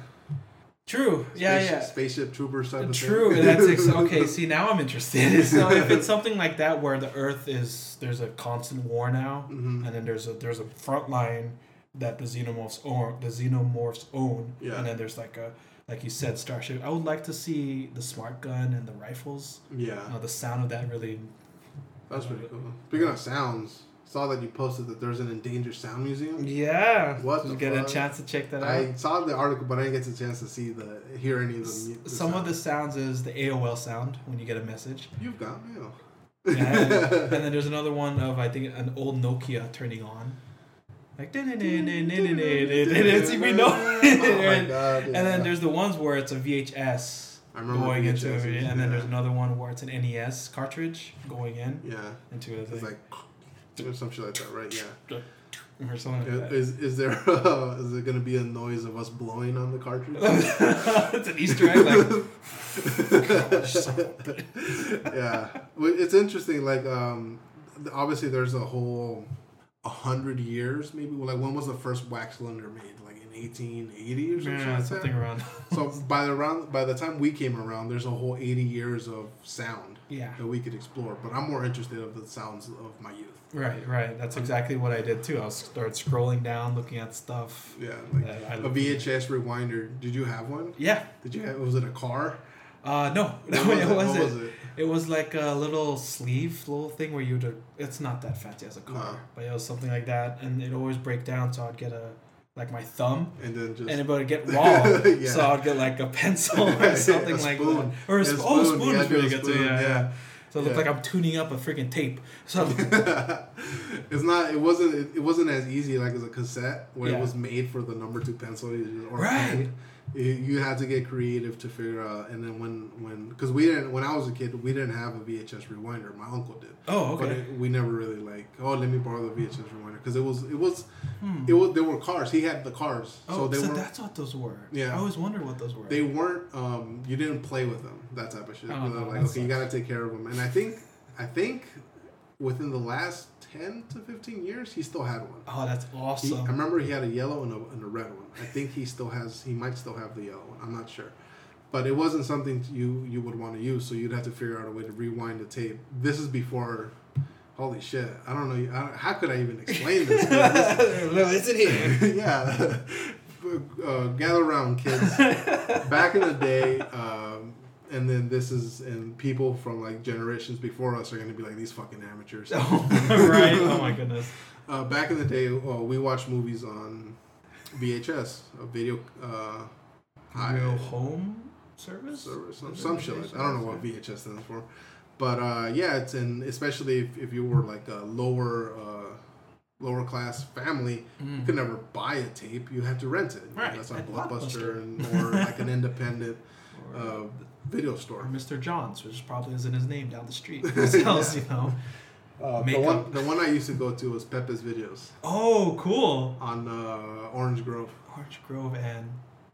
true. Yeah, Spaceship- yeah. spaceship troopers type of True. thing. <laughs> That's ex- okay. See, now I'm interested. <laughs> So if it's something like that, where the Earth is there's a constant war now, Mhm. and then there's a there's a front line that the xenomorphs own, the xenomorphs own, Yeah. and then there's like a like you said, starship. I would like to see the smart gun and the rifles. Yeah, Uh, the sound of that really. that's pretty cool. Speaking of sounds, saw that you posted that there's an endangered sound museum. Yeah. What Did you get fuck? a chance to check that out? I saw the article, but I didn't get a chance to see the hear any of the. the Some of the sounds. is the AOL sound when you get a message. You've got mail. Yeah, and then there's another one of I think an old Nokia turning on, like we know. Oh and, and then there's the ones where it's a VHS I remember going into it, and then there's another one where it's an NES cartridge going in yeah, into it. it's like <laughs> or some shit like that, right? Yeah. or something like that. Is is there uh, <laughs> is there gonna be a noise of us blowing on the cartridge? <laughs> it's an Easter egg, like yeah, it's interesting. Like, um, obviously, there's a whole a hundred years, maybe. Like when was the first wax cylinder made? Like in eighteen eighty or something. Yeah, like something around. So by the round, by the time we came around, there's a whole eighty years of sound yeah. that we could explore. But I'm more interested of the sounds of my youth. Right, right. That's exactly what I did too. I was start scrolling down, looking at stuff. Yeah, like that I a VHS rewinder. Did you have one? Yeah. Did you have? Was it a car? Uh, no, <laughs> no, What was it it? What wasn't. was it? It was like a little sleeve, little thing where you would. It's not that fancy as a car, No. but it was something like that, and it always break down. So I'd get a like my thumb, And then just and it would get <laughs> raw. Yeah. So I'd get like a pencil <laughs> or something a like spoon. that, or a, Yeah, sp- oh, spoon. spoon You is really a good too. Yeah, yeah. yeah. So it looked Yeah. like I'm tuning up a freaking tape. <laughs> So it's not. It wasn't. It, it wasn't as easy like as a cassette where Yeah. it was made for the number two pencil or Right. You, you had to get creative to figure out. And then when when because we didn't when I was a kid we didn't have a VHS rewinder. My uncle did. oh, But okay. it, we never really like oh let me borrow the VHS rewinder because it was it was Hmm. it was there were cars. He had the cars, Oh, so they so were that's what those were. Yeah. I always wondered what those were. they weren't um you didn't play with them that type of shit. Oh, no, like okay you gotta take care of them. And I think I think within the last ten to fifteen years he still had one. oh, that's He, awesome. I remember he had a yellow and a, and a red one. I think he still has. He might still have the yellow one. I'm not sure, but it wasn't something you you would want to use. So you'd have to figure out a way to rewind the tape. This is before. Holy shit! I don't know. I don't, how could I even explain this? <laughs> No, listen here. <laughs> yeah. <laughs> Uh, gather around, kids. Back in the day, um, and then this is, and people from like generations before us are going to be like these fucking amateurs. oh, <laughs> right. Oh my goodness. Uh, back in the day, well, we watched movies on VHS, a video uh, Real home service. service, some, some shit. Like, I don't know what VHS stands for, but uh, yeah, it's in especially if, if you were like a lower uh, lower class family, you Mm. could never buy a tape. You had to rent it. Right, That's on Blockbuster Blockbuster. and, or like an independent <laughs> Or, uh, video store. or. Mr. John's, which probably isn't his name down the street. <laughs> Sells, you know. Uh, the one the one I used to go to was Pepe's Videos Oh, cool. on uh, Orange Grove. Orange Grove and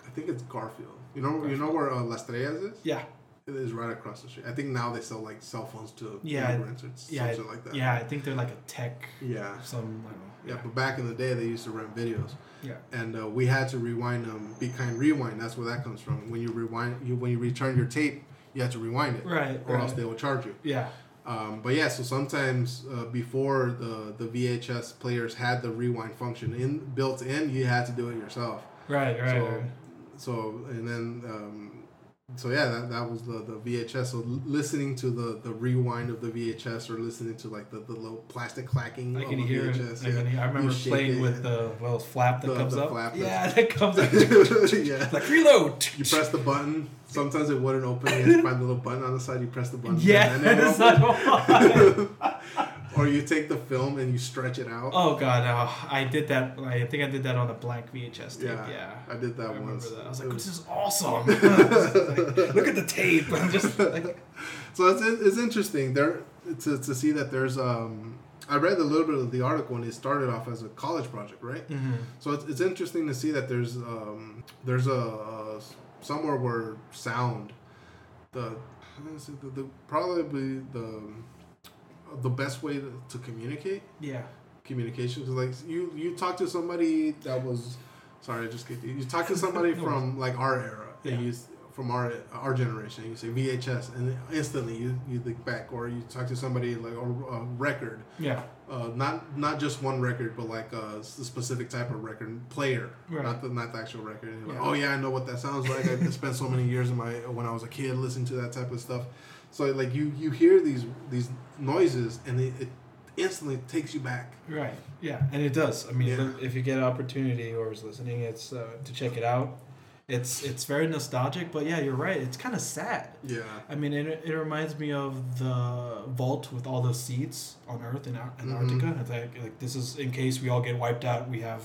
I think it's Garfield. You know, you know where uh, Las Estrellas is? yeah, It is right across the street. I think now they sell like cell phones to Yeah, immigrants or yeah, something like that. yeah. I think they're like a tech, Yeah. some I don't know. Yeah, but back in the day, they used to rent videos, Yeah. and uh, we had to rewind them. Be kind rewind. That's where that comes from. When you rewind, you when you return your tape, you have to rewind it, Right. or else they will charge you. Yeah. Um, but yeah, so sometimes uh, before the the VHS players had the rewind function in built in, you had to do it yourself. Right. Right. so, right. so and then um, so yeah, that, that was the, the VHS. So listening to the, the rewind of the VHS or listening to like the, the little plastic clacking I of can the hear VHS. it. I, can I remember playing it, with the well flap that The- comes the up. flap yeah, that comes up. <laughs> yeah. <laughs> like reload. You press the button. Sometimes it wouldn't open. You to find the little button on the side. You press the button. <laughs> Yeah, and then it that's opens. not or you take the film and you stretch it out. Oh god. I did that. I think I did that on a blank VHS tape. Yeah, Yeah, I did that I once. that. I was like, "This is awesome." <laughs> <laughs> Like, Look at the tape. <laughs> I'm just like, so it's, it's interesting there to, to see that there's um I read a little bit of the article and it started off as a college project, right? mhm. So it's, it's interesting to see that there's um there's a, uh somewhere where sound the, how do I say, the, the probably the the best way to, to communicate? Yeah, communication because like you you talk to somebody that was sorry I just kicked you. You talk to somebody <laughs> No from like our era Yeah. and you s- from our our generation and you say VHS and instantly you you think back or you talk to somebody like a, a record. Yeah, uh, not not just one record but like a specific type of record player Right. not the not the actual record. And you're like, oh yeah I know what that sounds like. I spent so many years in my when I was a kid listening to that type of stuff so like you you hear these these noises and it, it instantly takes you back right. Yeah, and it does. I mean, Yeah. if you get an opportunity or is listening, it's uh, to check it out. It's it's very nostalgic, but yeah, you're right. It's kind of sad. yeah I mean, it, it reminds me of the vault with all the seeds on Earth in Antarctica. Mm-hmm. It's like, like this is in case we all get wiped out. We have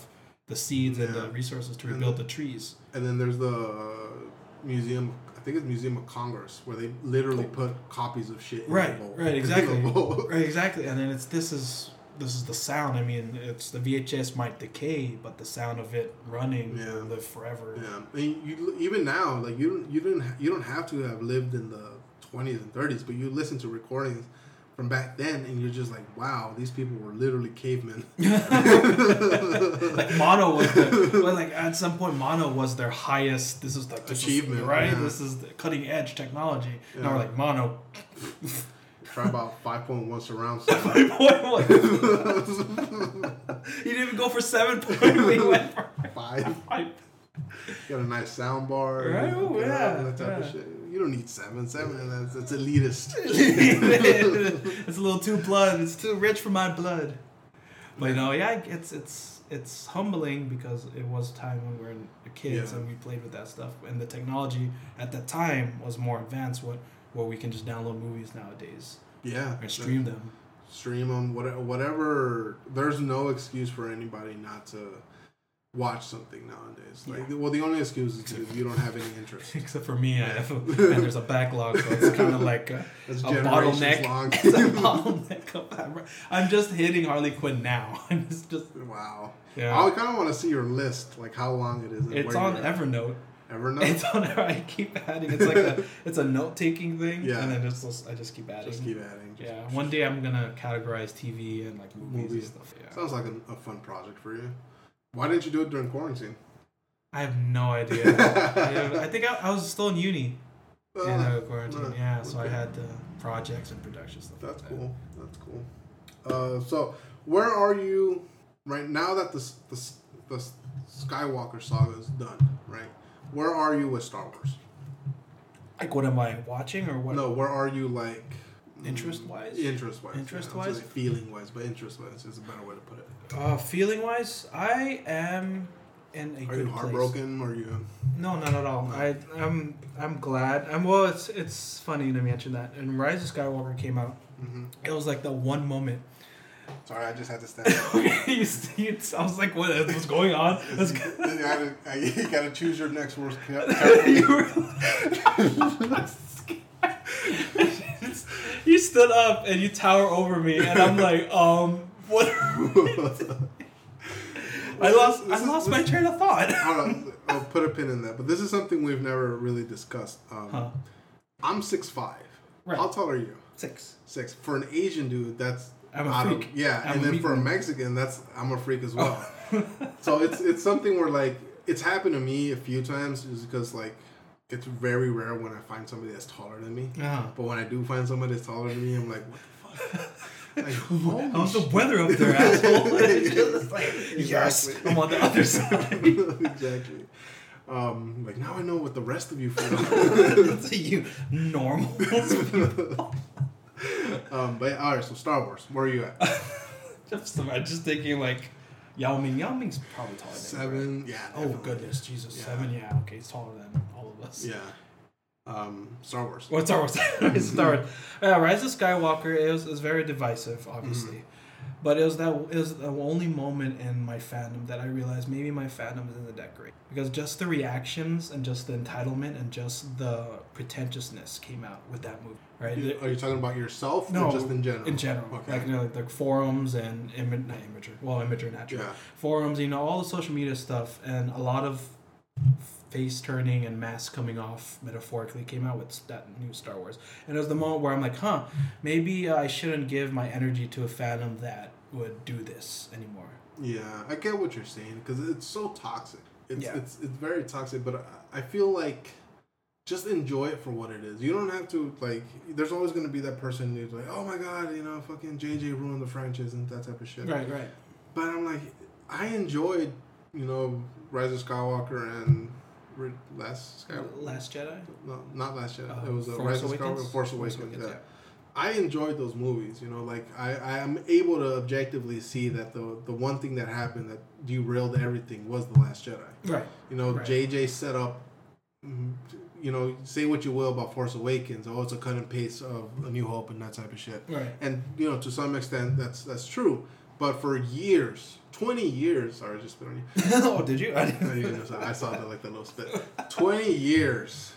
the seeds and the resources to rebuild the- the trees. And then there's the uh, museum. I think it's Museum of Congress, where they literally oh. put copies of shit. In Right, right, <laughs> exactly, right, exactly. And then it's this is this is the sound. I mean, it's the VHS might decay, but the sound of it running Yeah. will live forever. Yeah, and you even now, like you don't you didn't you don't have to have lived in the 20s and 30s, but you listen to recordings from back then, and you're just like, wow, these people were literally cavemen. <laughs> like mono was the, well, like at some point mono was their highest this is like this Achievement, right yeah. this is the cutting edge technology now we're like mono Try about 5.1 surround <laughs> sound. 5.1 he <laughs> didn't even go for 7 point we went for Five. five. Got a nice sound bar. Right, oh, yeah, that type of yeah. shit. You don't need seven. Seven, that's, that's elitist. <laughs> it's a little too blood it's too rich for my blood but no yeah it's it's it's humbling because it was a time when we were kids Yeah. and we played with that stuff and the technology at that time was more advanced what where we can just download movies nowadays Yeah. and stream them Stream them. Whatever, whatever. There's no excuse for anybody not to watch something nowadays. Like, well, the only excuse is if you don't have any interest. except for me I have, <laughs> and there's a backlog so it's kind of like a, <laughs> a bottleneck <laughs> it's a bottleneck I'm just hitting Harley Quinn now I'm just wow. yeah I kind of want to see your list, like how long it is. and it's on. Evernote Evernote. It's on. I keep adding. It's like a it's a note taking thing. Yeah. And then just I just keep adding. Just keep adding. Just- yeah. One day I'm gonna categorize TV and like movies, Movies. and stuff. Yeah. Sounds like a, a fun project for you. Why didn't you do it during quarantine? I have no idea. <laughs> I, I think I, I was still in uni in Uh, uh, quarantine. uh, yeah. So I had the projects and production stuff. That's like that. cool. That's cool. Uh, so where are you right now that the the the Skywalker saga is done? Right. Where are you with Star Wars? Like what am I watching or what? No, where are you like? Interest-wise? Interest wise. Interest-wise? feeling wise, but interest wise is a better way to put it. Uh, feeling wise, I am in a Are good you place. heartbroken? Are you? No, not at all. No. I I'm I'm glad. I'm well. It's it's funny to mention that. And Rise of Skywalker came out. hmm It was like the one moment. Sorry, I just had to stand. up. <laughs> you, you, I was like, what what's going on? <laughs> Let's you, gotta, you gotta choose your next <laughs> you, you stood up and you tower over me, and I'm like, um, what? I lost This I is- lost my train of thought. On, I'll put a pin in that. But this is something we've never really discussed. Um, Huh. I'm six five. Right. How tall are you? Six. Six. For an Asian dude, that's I'm a freak. Yeah, I'm and then for a Mexican, that's I'm a freak as <laughs> well. so it's it's something where like it's happened to me a few times, just because like it's very rare when I find somebody that's taller than me. Uh-huh. But when I do find somebody that's taller than me, I'm like, what the fuck? <laughs> Like, <laughs> How's the weather up there, asshole? <laughs> Just like, <laughs> yes, I'm on the other side. exactly. Um, like now I know what the rest of you feel. you normal people. um, but all right, so Star Wars, where are you at? just, I'm just thinking like Yao Ming. Yao Ming's probably taller than me, right? Seven. Yeah. Oh definitely. goodness, Jesus, Yeah. seven. Yeah, okay, he's taller than all of us. Yeah. Um, Star Wars. Well, Star Wars. <laughs> Star Wars. Yeah, Rise of Skywalker. It was, very divisive, obviously, Mm-hmm. but it was that it was the only moment in my fandom that I realized maybe my fandom is in the decorate because just the reactions and just the entitlement and just the pretentiousness came out with that movie, right? You- Are you talking about yourself No, or just in general? in general, Okay. like you know, like, like forums and Im- not Imgur, well, Imgur natural Yeah. forums, you know, all the social media stuff, and a lot of face turning and mask coming off metaphorically came out with that new Star Wars, and it was the moment where I'm like, huh, maybe uh, I shouldn't give my energy to a fandom that would do this anymore. Yeah, I get what you're saying because it's so toxic. It's, Yeah. it's it's very toxic, but I, I feel like just enjoy it for what it is. You don't have to like. There's always gonna be that person who's like, oh my god, you know, fucking JJ ruined the franchise and that type of shit. Right, right. But I'm like, I enjoyed, you know, Rise of Skywalker and Last Skywalker. Last Jedi. No, not Last Jedi. Uh, it was uh, Force Rise of Awakens? Skywalker, Force Awakens. yeah. I enjoyed those movies. You know, like I, I am able to objectively see that the the one thing that happened that derailed everything was the Last Jedi. Right. You know, Right. JJ set up. mm, You know, say what you will about Force Awakens. Oh, it's a cut and paste of A New Hope and that type of shit. Right. And you know, to some extent, that's that's true. But for years, twenty years, sorry, I just spit on you. <laughs> oh, did you? I didn't know, I saw that like the little spit. Twenty years.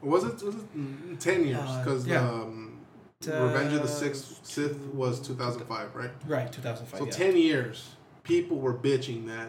Was it? Was it mm, ten years? Uh, Because yeah. um, Uh, Revenge of the Sixth Sith was two thousand five, right? Right, 2005. So yeah. ten years, people were bitching that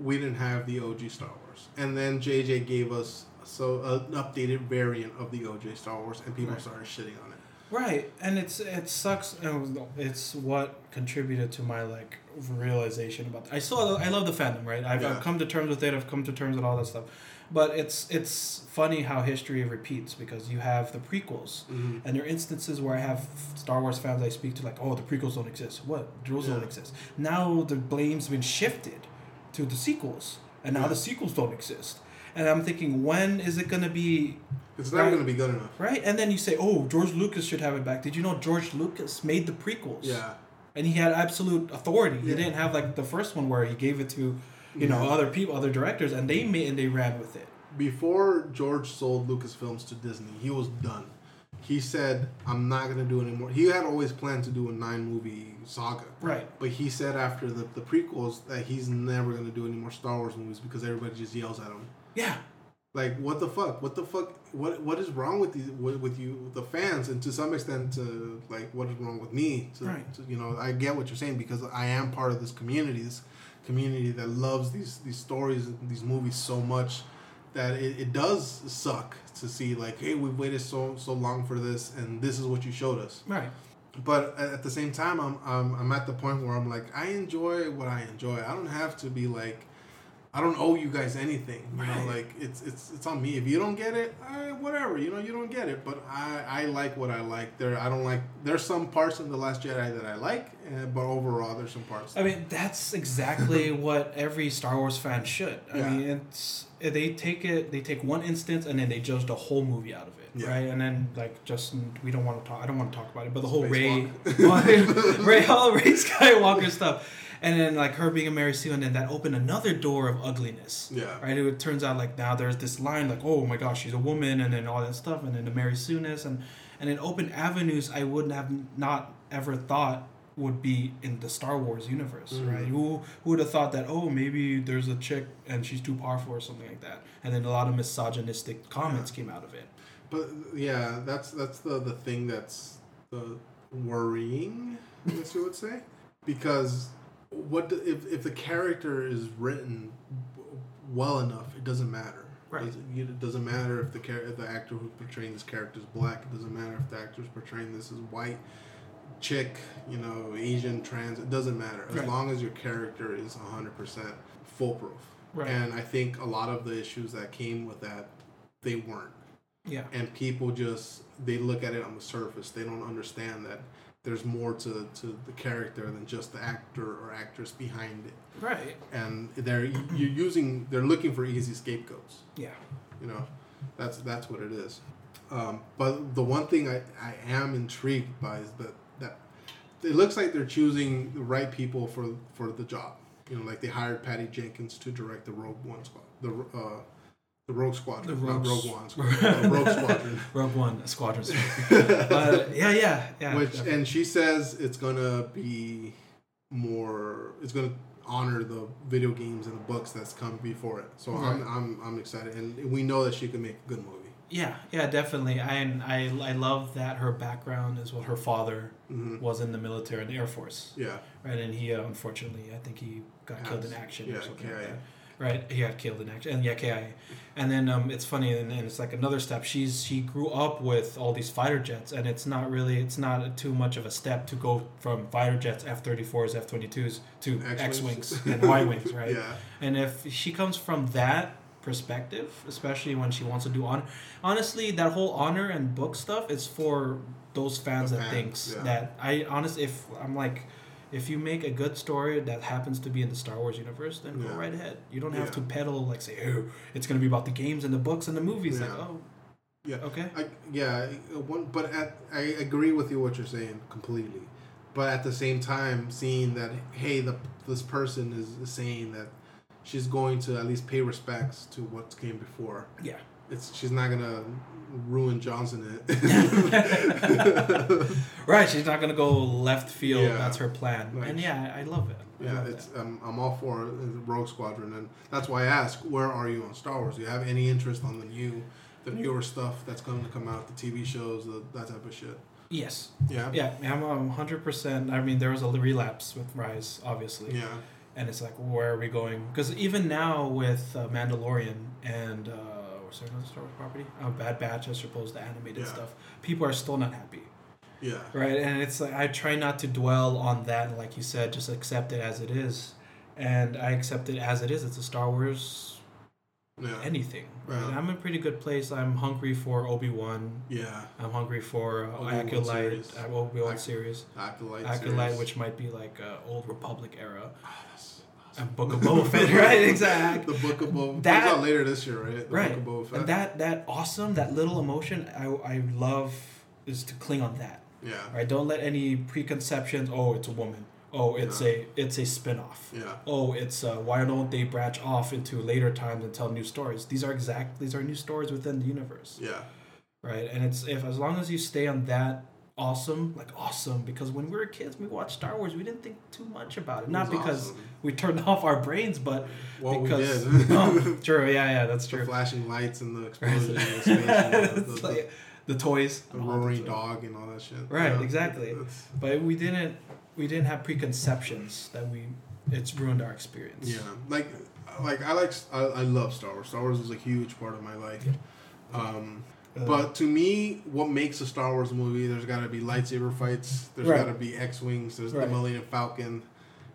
we didn't have the OG Star Wars, and then JJ gave us so an updated variant of the OG Star Wars, and people Right. started shitting on it. Right, and it's it sucks. and It's what contributed to my like realization about. I still I love the fandom, right? I've, Yeah. I've come to terms with it. I've come to terms with all that stuff, but it's it's funny how history repeats because you have the prequels, Mhm. and there are instances where I have Star Wars fans I speak to like, oh, the prequels don't exist. What? Those don't exist. Now the blame's been shifted to the sequels, and now Yeah. the sequels don't exist. And I'm thinking, when is it gonna be It's never Right. going to be good enough. Right, and then you say, "Oh, George Lucas should have it back." Did you know George Lucas made the prequels? Yeah. and he had absolute authority. He didn't have like the first one where he gave it to, you know, other people, other directors, and they made and they ran with it. Before George sold Lucasfilms to Disney, he was done. He said, "I'm not going to do anymore." He had always planned to do a nine movie saga. Right. But he said after the, the prequels that he's never going to do any more Star Wars movies because everybody just yells at him. Yeah. Like what the fuck? What the fuck? What what is wrong with these with, with you the fans and to some extent to like what is wrong with me? To, Right. to, you know, I get what you're saying because I am part of this community, this community that loves these these stories and these movies so much that it, it does suck to see like, hey, we've waited so so long for this and this is what you showed us. Right. But at at the same time, I'm, I'm I'm at the point where I'm like, I enjoy what I enjoy. I don't have to be like, I don't owe you guys anything. You know, like it's it's it's on me. If you don't get it, eh, whatever. You know, you don't get it. But I I like what I like. There, I don't like. There's some parts in the Last Jedi that I like, eh, but overall, there's some parts. I mean, that's exactly <laughs> what every Star Wars fan should. I Yeah. mean, it's they take it, they take one instance, and then they judge the whole movie out of it, Yeah. right? And then like just we don't want to talk. I don't want to talk about it, but the whole Rey, Spacewalk. Rey, all Rey Skywalker stuff, and then like her being a Mary Sue, and then that opened another door of ugliness. Yeah. Right. It turns out like now there's this line like, oh my gosh, she's a woman, and then all that stuff, and then the Mary Sue-ness, and and it opened avenues I wouldn't have not ever thought would be in the Star Wars universe, Mhm. right? Who who would have thought that? Oh, maybe there's a chick and she's too powerful or something like that, and then a lot of misogynistic comments came out of it. But yeah, that's that's the the thing that's the worrying, I guess you would say, because what the, if if the character is written well enough, it doesn't matter. Right. Doesn't- It doesn't matter if the char- if the actor who's portraying this character is black. It doesn't matter if the actor who's portraying this is white, chick, you know, Asian, trans. It doesn't matter as Right. long as your character is hundred percent foolproof. Right. And I think a lot of the issues that came with that, they weren't Yeah. and people just they look at it on the surface they don't understand that there's more to, to the character than just the actor or actress behind it Right. and they're you're using they're looking for easy scapegoats Yeah. you know that's that's what it is um, but the one thing I, I am intrigued by is that that it looks like they're choosing the right people for for the job you know like they hired patty jenkins to direct the rogue one squad the uh the rogue squadron The not rogue one squadron, rogue <laughs> squadron Rogue One, Squadron. but <laughs> yeah, yeah, yeah. Which definitely. and she says it's gonna be more. It's gonna honor the video games and the books that's come before it. So I'm, I'm I'm excited, and we know that she can make a good movie. Yeah, yeah, definitely. I I I love that her background is what her father hmm was in the military, in the Air Force, Yeah, right? And he uh, unfortunately, I think he got killed in action yeah, or something like KIA. that. Right, he got killed in action, and yeah, KIA. And then um, it's funny, and, and it's like another step. She's she grew up with all these fighter jets, and it's not really, it's not too much of a step to go from fighter jets, F thirty fours, F twenty twos to. X wings and Y wings, <laughs> right? Yeah, And if she comes from that perspective, especially when she wants to do honor, honestly, that whole honor and book stuff is for those fans The that fans, thinks yeah. that I honestly, if I'm like, if you make a good story that happens to be in the Star Wars universe, then go right ahead. You don't have Yeah. to peddle like say, oh, it's gonna be about the games and the books and the movies. Like, Yeah. oh, yeah. okay, I, yeah, uh, one, but at, I agree with you what you're saying completely. But at the same time, seeing that hey, the this person is saying that she's going to at least pay respects to what came before. yeah, It's she's not gonna Rian Johnson it. <laughs> right. She's not gonna go left field. Yeah. That's her plan. Like- and yeah, I love it. I yeah, love it's that. um, I'm all for Rogue Squadron, and that's why I ask, where are you on Star Wars? Do you have any interest on the new, the newer stuff that's going to come out, the TV shows, the, that type of shit? yes. Yeah, Yeah, I'm hundred percent. I mean, there was a relapse with Rise, obviously, yeah, and it's like, where are we going? Because even now with uh, Mandalorian and uh, there another Star Wars property? Uh, Bad Batch, I suppose, the animated Yeah. stuff. People are still not happy, Yeah. right and it's like i try not to dwell on that and like you said just accept it as it is and i accept it as it is it's a star wars Yeah. anything Yeah. i'm in a pretty good place i'm hungry for obi-wan yeah. i'm hungry for uh, acolyte series. uh, obi-wan series Acolyte. acolyte which might be like uh, old republic era that's and book of boba fett <laughs> right <laughs> exactly the Book of Boba. That- Comes out later this year, right? The right Book of Boba Fett. and that that awesome that little emotion i i love is to cling on that yeah. right don't let any preconceptions oh it's a woman oh it's Yeah. a it's a spin-off Yeah. oh it's uh, why don't they branch off into later times and tell new stories these are exact these are new stories within the universe Yeah. right and it's if as long as you stay on that awesome like awesome because when we were kids we watched star wars we didn't think too much about it, not because awesome. we turned <laughs> off our brains but Well, because we <laughs> oh, <laughs> true yeah yeah that's the true flashing lights and the explosion and the the, the, like the toys the the roaring dog and all that shit. Right, Yeah. exactly. That's- but we didn't we didn't have preconceptions that we it's ruined our experience Yeah, like, like I like I, I love Star Wars. Star Wars is a huge part of my life. Um, Uh, but to me, what makes a Star Wars movie? There's got to be lightsaber fights. There's Right. got to be X wings. There's Right. the Millennium Falcon.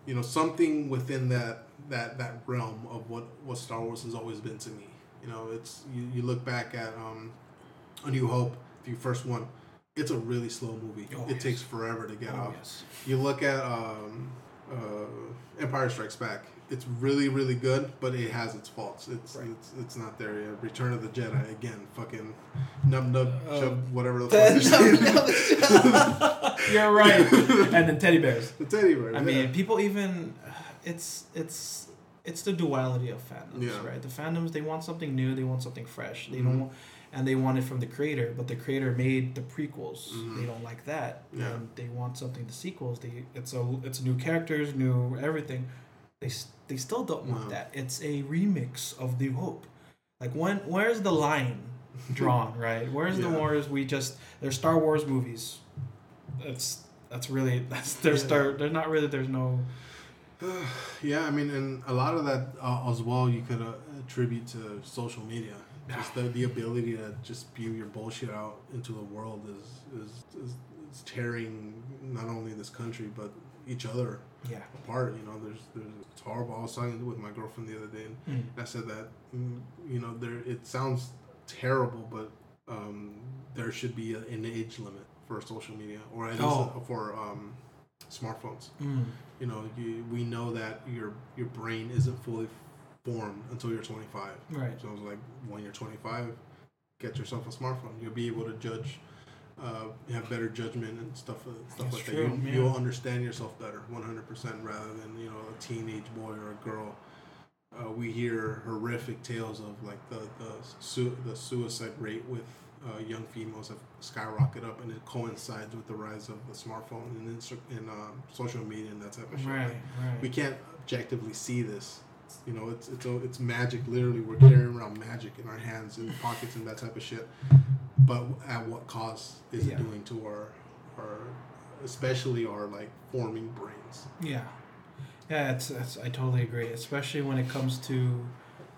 You know, something within that that that realm of what what Star Wars has always been to me. You know, it's you, you look back at um, A New Hope, the first one. It's a really slow movie. Oh, it yes. takes forever to get oh, off. yes. You look at um, uh, Empire Strikes Back. It's really, really good, but it has its faults. It's Right. it's, it's not there yet. Return of the Jedi again. Fucking nub nub Uh, shove whatever the <laughs> fuck. you're saying. <laughs> You're right. and then teddy bears. the teddy bear. I yeah. mean, people even it's it's it's the duality of fandoms, Yeah. right? The fandoms they want something new, they want something fresh. They Mhm. don't want, and they want it from the creator, but the creator made the prequels. Mhm. They don't like that, Yeah. and they want something the sequels. They it's a it's new characters, new everything. They they still don't want No. that. It's a remix of New Hope. Like when where's the line drawn, <laughs> right? Where's the wars we just they're Star Wars movies. That's that's really <laughs> that's there's Yeah. Star there's not really there's no <sighs> yeah, I mean, and a lot of that uh, as well you could uh, attribute to social media. <sighs> Just the, the ability to just spew your bullshit out into the world is, is, is, is tearing not only this country but each other yeah. apart. You know, there's there's it's horrible. I was talking with my girlfriend the other day, and Mm. I said that mm, you know there it sounds terrible, but um, there should be a, an age limit for social media, or at least Oh. for um, smartphones. Mm. You know, you, we know that your your brain isn't fully formed until you're 25. Right. So I was like, when you're 25, get yourself a smartphone. You'll be able to judge, uh, have better judgment and stuff, uh, stuff That's like true, that. You. You'll understand yourself better, 100%, rather than you know a teenage boy or a girl. Uh, we hear horrific tales of like the the su- the suicide rate with uh, young females have skyrocketed up, and it coincides with the rise of the smartphone and Insta- and um, social media and that type of shit. Right. Like, we can't objectively see this. You know, it's it's a, it's magic. Literally, we're carrying around magic in our hands and pockets and that type of shit. But at what cost is Yeah. it doing to our our especially our like forming brains? Yeah. Yeah. It's, it's I totally agree, especially when it comes to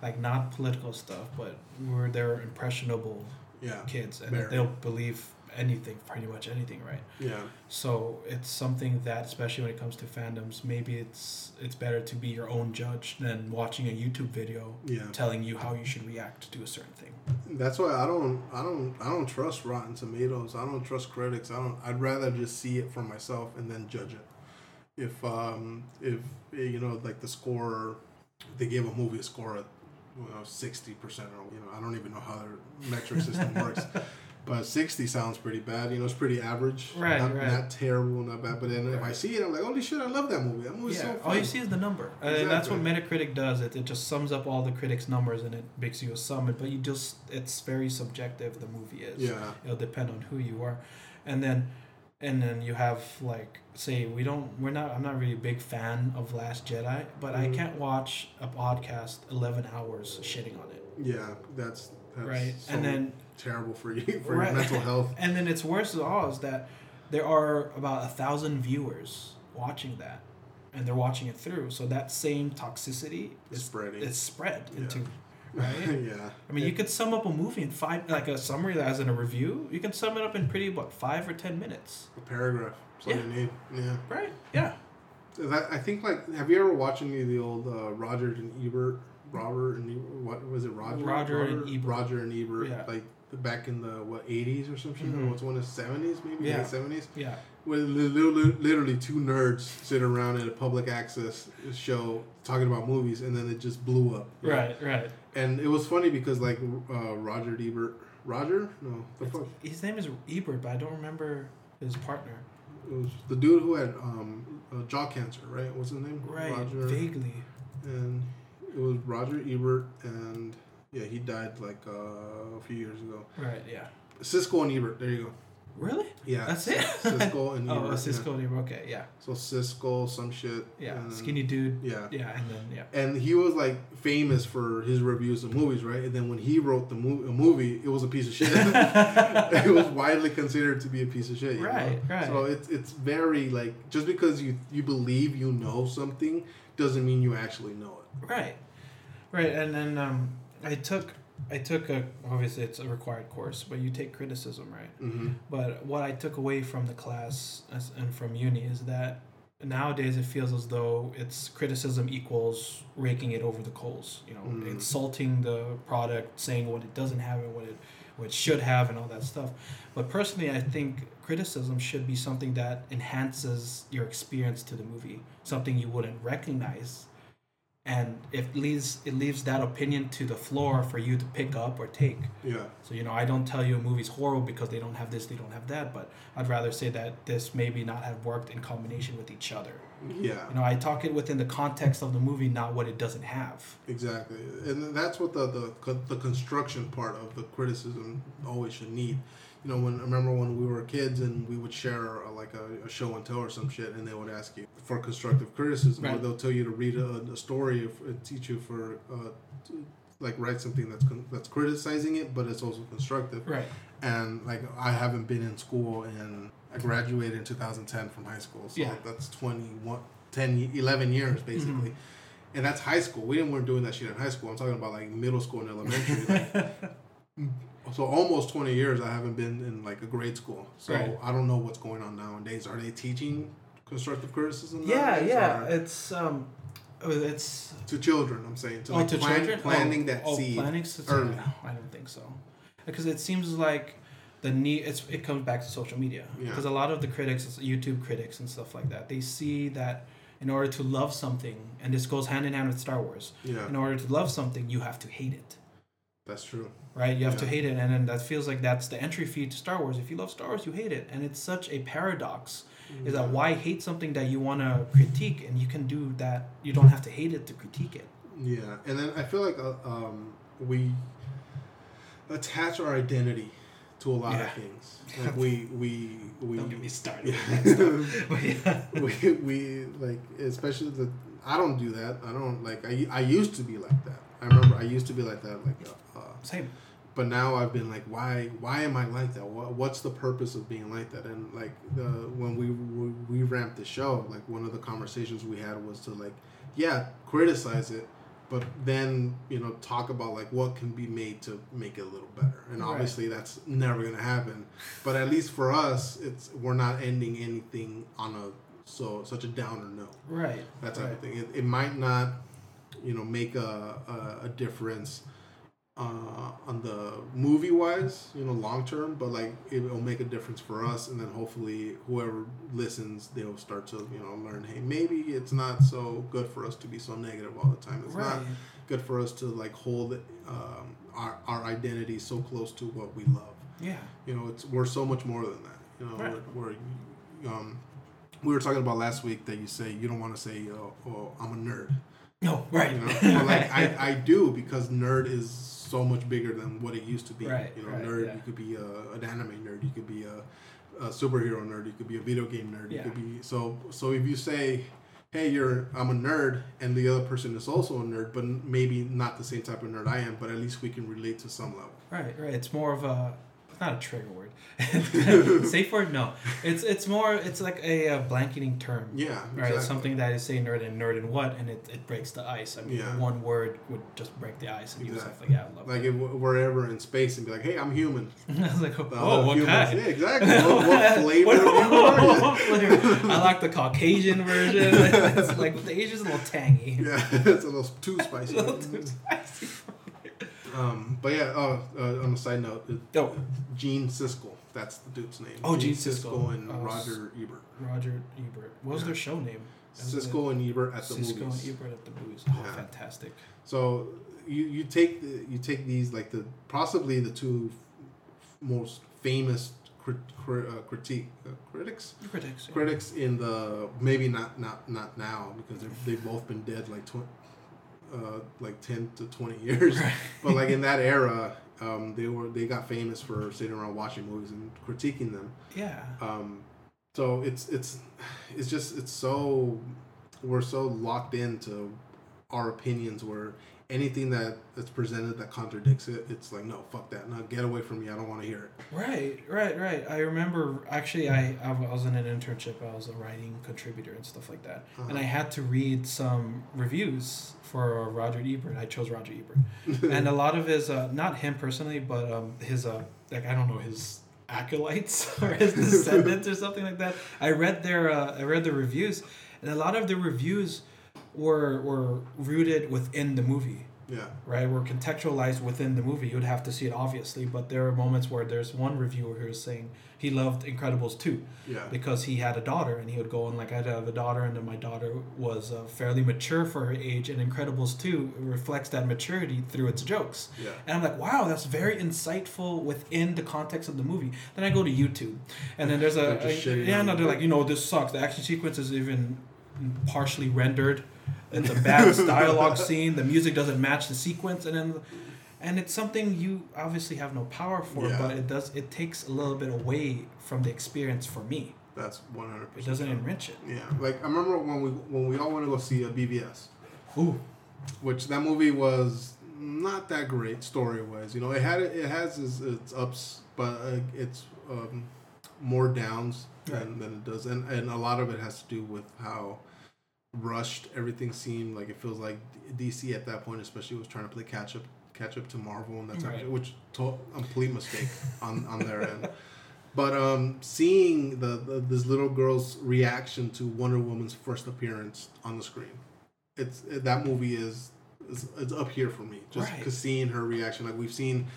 like not political stuff, but where they're impressionable Yeah, kids and they'll believe anything, pretty much anything, right? yeah, So it's something that, especially when it comes to fandoms, maybe it's it's better to be your own judge than watching a YouTube video yeah. telling you how you should react to a certain thing. That's why I don't I don't I don't trust Rotten Tomatoes. I don't trust critics. I don't. I'd rather just see it for myself and then judge it. If um if you know like the score, they gave a movie a score at sixty percent or you know I don't even know how their metric system works. <laughs> But sixty sounds pretty bad. You know, it's pretty average. Right, not, right. Not terrible, not bad. But then if I see it, I'm like, holy shit, I love that movie. That movie's yeah, so all fun. you see is the number, Exactly. and that's what Metacritic does. It it just sums up all the critics' numbers and it makes you a sum. But you just it's very subjective. The movie is. yeah, It'll depend on who you are, and then and then you have like say we don't we're not I'm not really a big fan of Last Jedi, but I Mhm. can't watch a podcast eleven hours shitting on it. yeah. That's, that's right, so and then terrible for you for Right. your mental health. <laughs> and then it's worse of all is that there are about a thousand viewers watching that, and they're watching it through. So that same toxicity is Spreading. it's spread Yeah. into <laughs> right? yeah. I mean, you could sum up a movie in five, like a summary that as in a review. You can sum it up in pretty what five or ten minutes, A paragraph. Yeah. you need. Yeah. right? Yeah. That, I think like have you ever watched any of the old uh, Roger and Ebert, Robert and Ebert, what was it Roger? Roger and Ebert. Roger and Ebert, Yeah. like back in the what eighties or something. Mhm. or what's one of seventies maybe Yeah. late seventies, Yeah. where li- li- li- literally two nerds sit around in a public access show talking about movies, and then it just blew up. Right. Right. And it was funny because like uh, Roger Ebert, Roger, no, the fuck, His name is Ebert, but I don't remember his partner. it was the dude who had um, uh, jaw cancer, right? What's his name? Right. Roger. Vaguely. and it was Roger Ebert, and yeah, he died like uh, a few years ago. Right. Yeah. Siskel and Ebert, there you go. Really? Yeah, That's it? Siskel and <laughs> Ebert. Oh, yeah. Siskel and Ebert. Okay. Yeah. So Siskel, some shit. Yeah. and- Skinny dude. Yeah. Yeah. And then yeah. And he was like famous for his reviews of movies, right? And then when he wrote the movie, a movie, it was a piece of shit. <laughs> <laughs> it was widely considered to be a piece of shit. you know? Right, right. So it's it's very like just because you you believe you know something doesn't mean you actually know it. Right, right, and then um, I took I took a obviously it's a required course, but you take criticism, right? Mm-hmm. But what I took away from the class as, and from uni is that nowadays it feels as though it's criticism equals raking it over the coals, you know, Mm. insulting the product, saying what it doesn't have and what it what it should have and all that stuff. But personally, I think criticism should be something that enhances your experience to the movie, something you wouldn't recognize. And it leaves it leaves that opinion to the floor for you to pick up or take. Yeah. So you know, I don't tell you a movie's horrible because they don't have this, they don't have that, but I'd rather say that this maybe not have worked in combination with each other. Mm-hmm. Yeah. You know, I talk it within the context of the movie, not what it doesn't have. Exactly, and that's what the the the construction part of the criticism always should need. You know, when I remember when we were kids and we would share uh like a, a show and tell or some shit, and they would ask you for constructive criticism, or they'll tell you to read a, a story, if, uh, teach you for uh, to, like write something that's con- that's criticizing it, but it's also constructive. Right. And like I haven't been in school, and I graduated in 2010 from high school, so Yeah. that's 21, 10, 11 years basically and that's high school. We didn't weren't doing that shit in high school. I'm talking about like middle school and elementary. like, <laughs> so almost 20 years I haven't been in like a grade school. So Right. I don't know what's going on nowadays. Are they teaching constructive criticism? yeah, yeah. It's um it's to children, I'm saying. To oh like to plan- children planning oh, that oh, seed. planning early. no, I don't think so because it seems like the need it's it comes back to social media Yeah. because a lot of the critics YouTube critics and stuff like that they see that in order to love something and this goes hand in hand with Star Wars Yeah, in order to love something you have to hate it that's true. Right you have to hate it and then that feels like that's the entry fee to Star Wars if you love Star Wars you hate it and it's such a paradox is that why hate something that you want to critique and you can do that you don't have to hate it to critique it Yeah, and then I feel like uh, um, we attach our identity to a lot Yeah. of things. <laughs> Like we we we. don't get me started Yeah. with that stuff. <laughs> But yeah. <laughs> we, we like especially the I don't do that. I don't like I, I used to be like that. I remember I used to be like that like uh, uh, Same. But now I've been like why why am I like that? What, what's the purpose of being like that? And like the when we we, we ramped the show, like one of the conversations we had was to like yeah, criticize it but then you know talk about like what can be made to make it a little better and Right. obviously that's never going to happen but at least for us it's we're not ending anything on a so such a downer note Right. that type right. of thing it, it might not you know make a, a, a difference uh, on the movie wise you know long term but like it will make a difference for us and then hopefully whoever listens they'll start to you know learn hey maybe it's not so good for us to be so negative all the time it's not good for us to like hold um, our, our identity so close to what we love Yeah. you know it's we're so much more than that you know Right. we're, we're um we were talking about last week that you say you don't want to say oh, oh i'm a nerd No. Right. you know like <laughs> I, I do because nerd is so much bigger than what it used to be Right, you know right, nerd yeah. you could be a, an anime nerd you could be a, a superhero nerd you could be a video game nerd you Yeah. could be so so if you say hey you're i'm a nerd and the other person is also a nerd but maybe not the same type of nerd i am but at least we can relate to some level Right. Right. It's more of a not a trigger word. <laughs> Safe word? No. It's it's more. It's like a, uh blanketing term. Yeah, Right. exactly. It's something that is say nerd and nerd and what, and it, it breaks the ice. I mean, Yeah. one word would just break the ice, and you was Exactly. like, yeah, I love Like it. if we're ever in space and be like, "Hey, I'm human." <laughs> I was like, oh, other what humans- kind? Yeah, exactly. What, what <laughs> flavor What- of human are you? what flavor? I like the Caucasian version. it's like the Asian's a little tangy. Yeah, it's a little too spicy. A little too spicy. Um, but yeah, oh, uh, on a side note, it, Oh, Gene Siskel, that's the dude's name. Oh, Gene Siskel. and Oh, Roger Ebert. Roger Ebert. What was Yeah. their show name? Siskel and Ebert at the Siskel movies. and Ebert at the movies. Oh, Yeah. fantastic. So you you take the, you take these like the possibly the two f- most famous crit, cri, uh, critique uh, critics Critics. yeah. critics in the maybe not not not now because they've, they've both been dead like tw- uh, like 10 to 20 <laughs> years Right. but like in that era um, they were they got famous for sitting around watching movies and critiquing them Yeah. um, so it's it's it's just it's so we're so locked into our opinions where anything that that's presented that contradicts it it's like no fuck that no get away from me i don't want to hear it Right, right, right. I remember actually, I, I was in an internship. I was a writing contributor and stuff like that, and I had to read some reviews for Roger Ebert. I chose Roger Ebert, <laughs> and a lot of his, uh, not him personally, but um, his, uh, like I don't know his acolytes <laughs> or his <laughs> descendants or something like that. I read their, uh, I read the reviews, and a lot of the reviews were were rooted within the movie yeah right? Were contextualized within the movie. You'd have to see it obviously, but there are moments where there's one reviewer who is saying he loved Incredibles 2 yeah because he had a daughter and he would go and like I have a daughter and then my daughter was uh, fairly mature for her age and Incredibles 2 reflects that maturity through its jokes. yeah And I'm like, wow, that's very insightful within the context of the movie. Then I go to YouTube, and then there's a, a- yeah, no, they're like, you know, this sucks. The action sequence is even partially rendered. It's a bad <laughs> dialogue scene. The music doesn't match the sequence, and then, and it's something you obviously have no power for, Yeah. but it does. It takes a little bit away from the experience for me. that's 100 It doesn't enrich it. yeah like i remember when we when we all went to go see a BvS Ooh, which that movie was not that great story wise. You know, it had it has its, its ups, but uh, it's um, more downs than, than it does, and and a lot of it has to do with how rushed everything seemed. Like it feels like DC at that point, especially, was trying to play catch up catch up to Marvel, and that's Right. actually, which to- a complete mistake <laughs> on on their end. But um, seeing the, the this little girl's reaction to Wonder Woman's first appearance on the screen, it's that movie is, is it's up here for me. Just Right. seeing her reaction, like we've seen,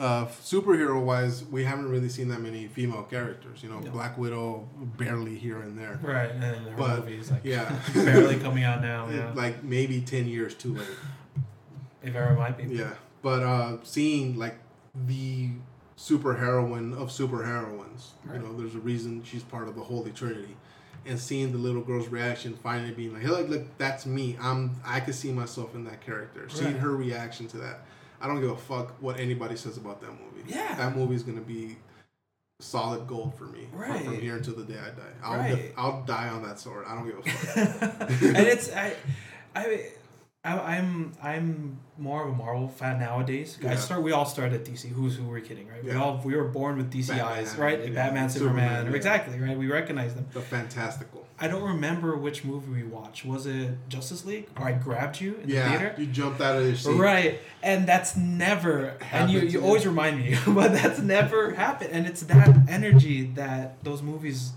uh, superhero wise, we haven't really seen that many female characters. You know, No. Black Widow barely here and there. right. And her But, movie is like Yeah, <laughs> barely coming out now. Yeah, like maybe ten years too late. if ever might be. Yeah, but uh, seeing like the super heroine of super heroines, Right. you know, there's a reason she's part of the Holy Trinity, and seeing the little girl's reaction, finally being like, "Hey, look, look, that's me. I'm. I could see myself in that character." Seeing Right. her reaction to that, I don't give a fuck what anybody says about that movie. Yeah. that movie is gonna be solid gold for me from- from here until the day I die. I'll Right. I'll die on that sword. I don't give a <laughs> fuck. and it's I, I, I, I'm I'm more of a Marvel fan nowadays. I Yeah. start. We all started at DC. Who's who we're kidding, right? We all we were born with DC Batman, eyes, right? yeah. Batman, Superman, Superman, yeah. exactly, right? We recognize them. the fantastical. I don't remember which movie we watched. Was it Justice League? Or I grabbed you in the theater. you jumped out of your seat. Right, and that's never, and you, you always remind me, <laughs> but that's never happened, and it's that energy that those movies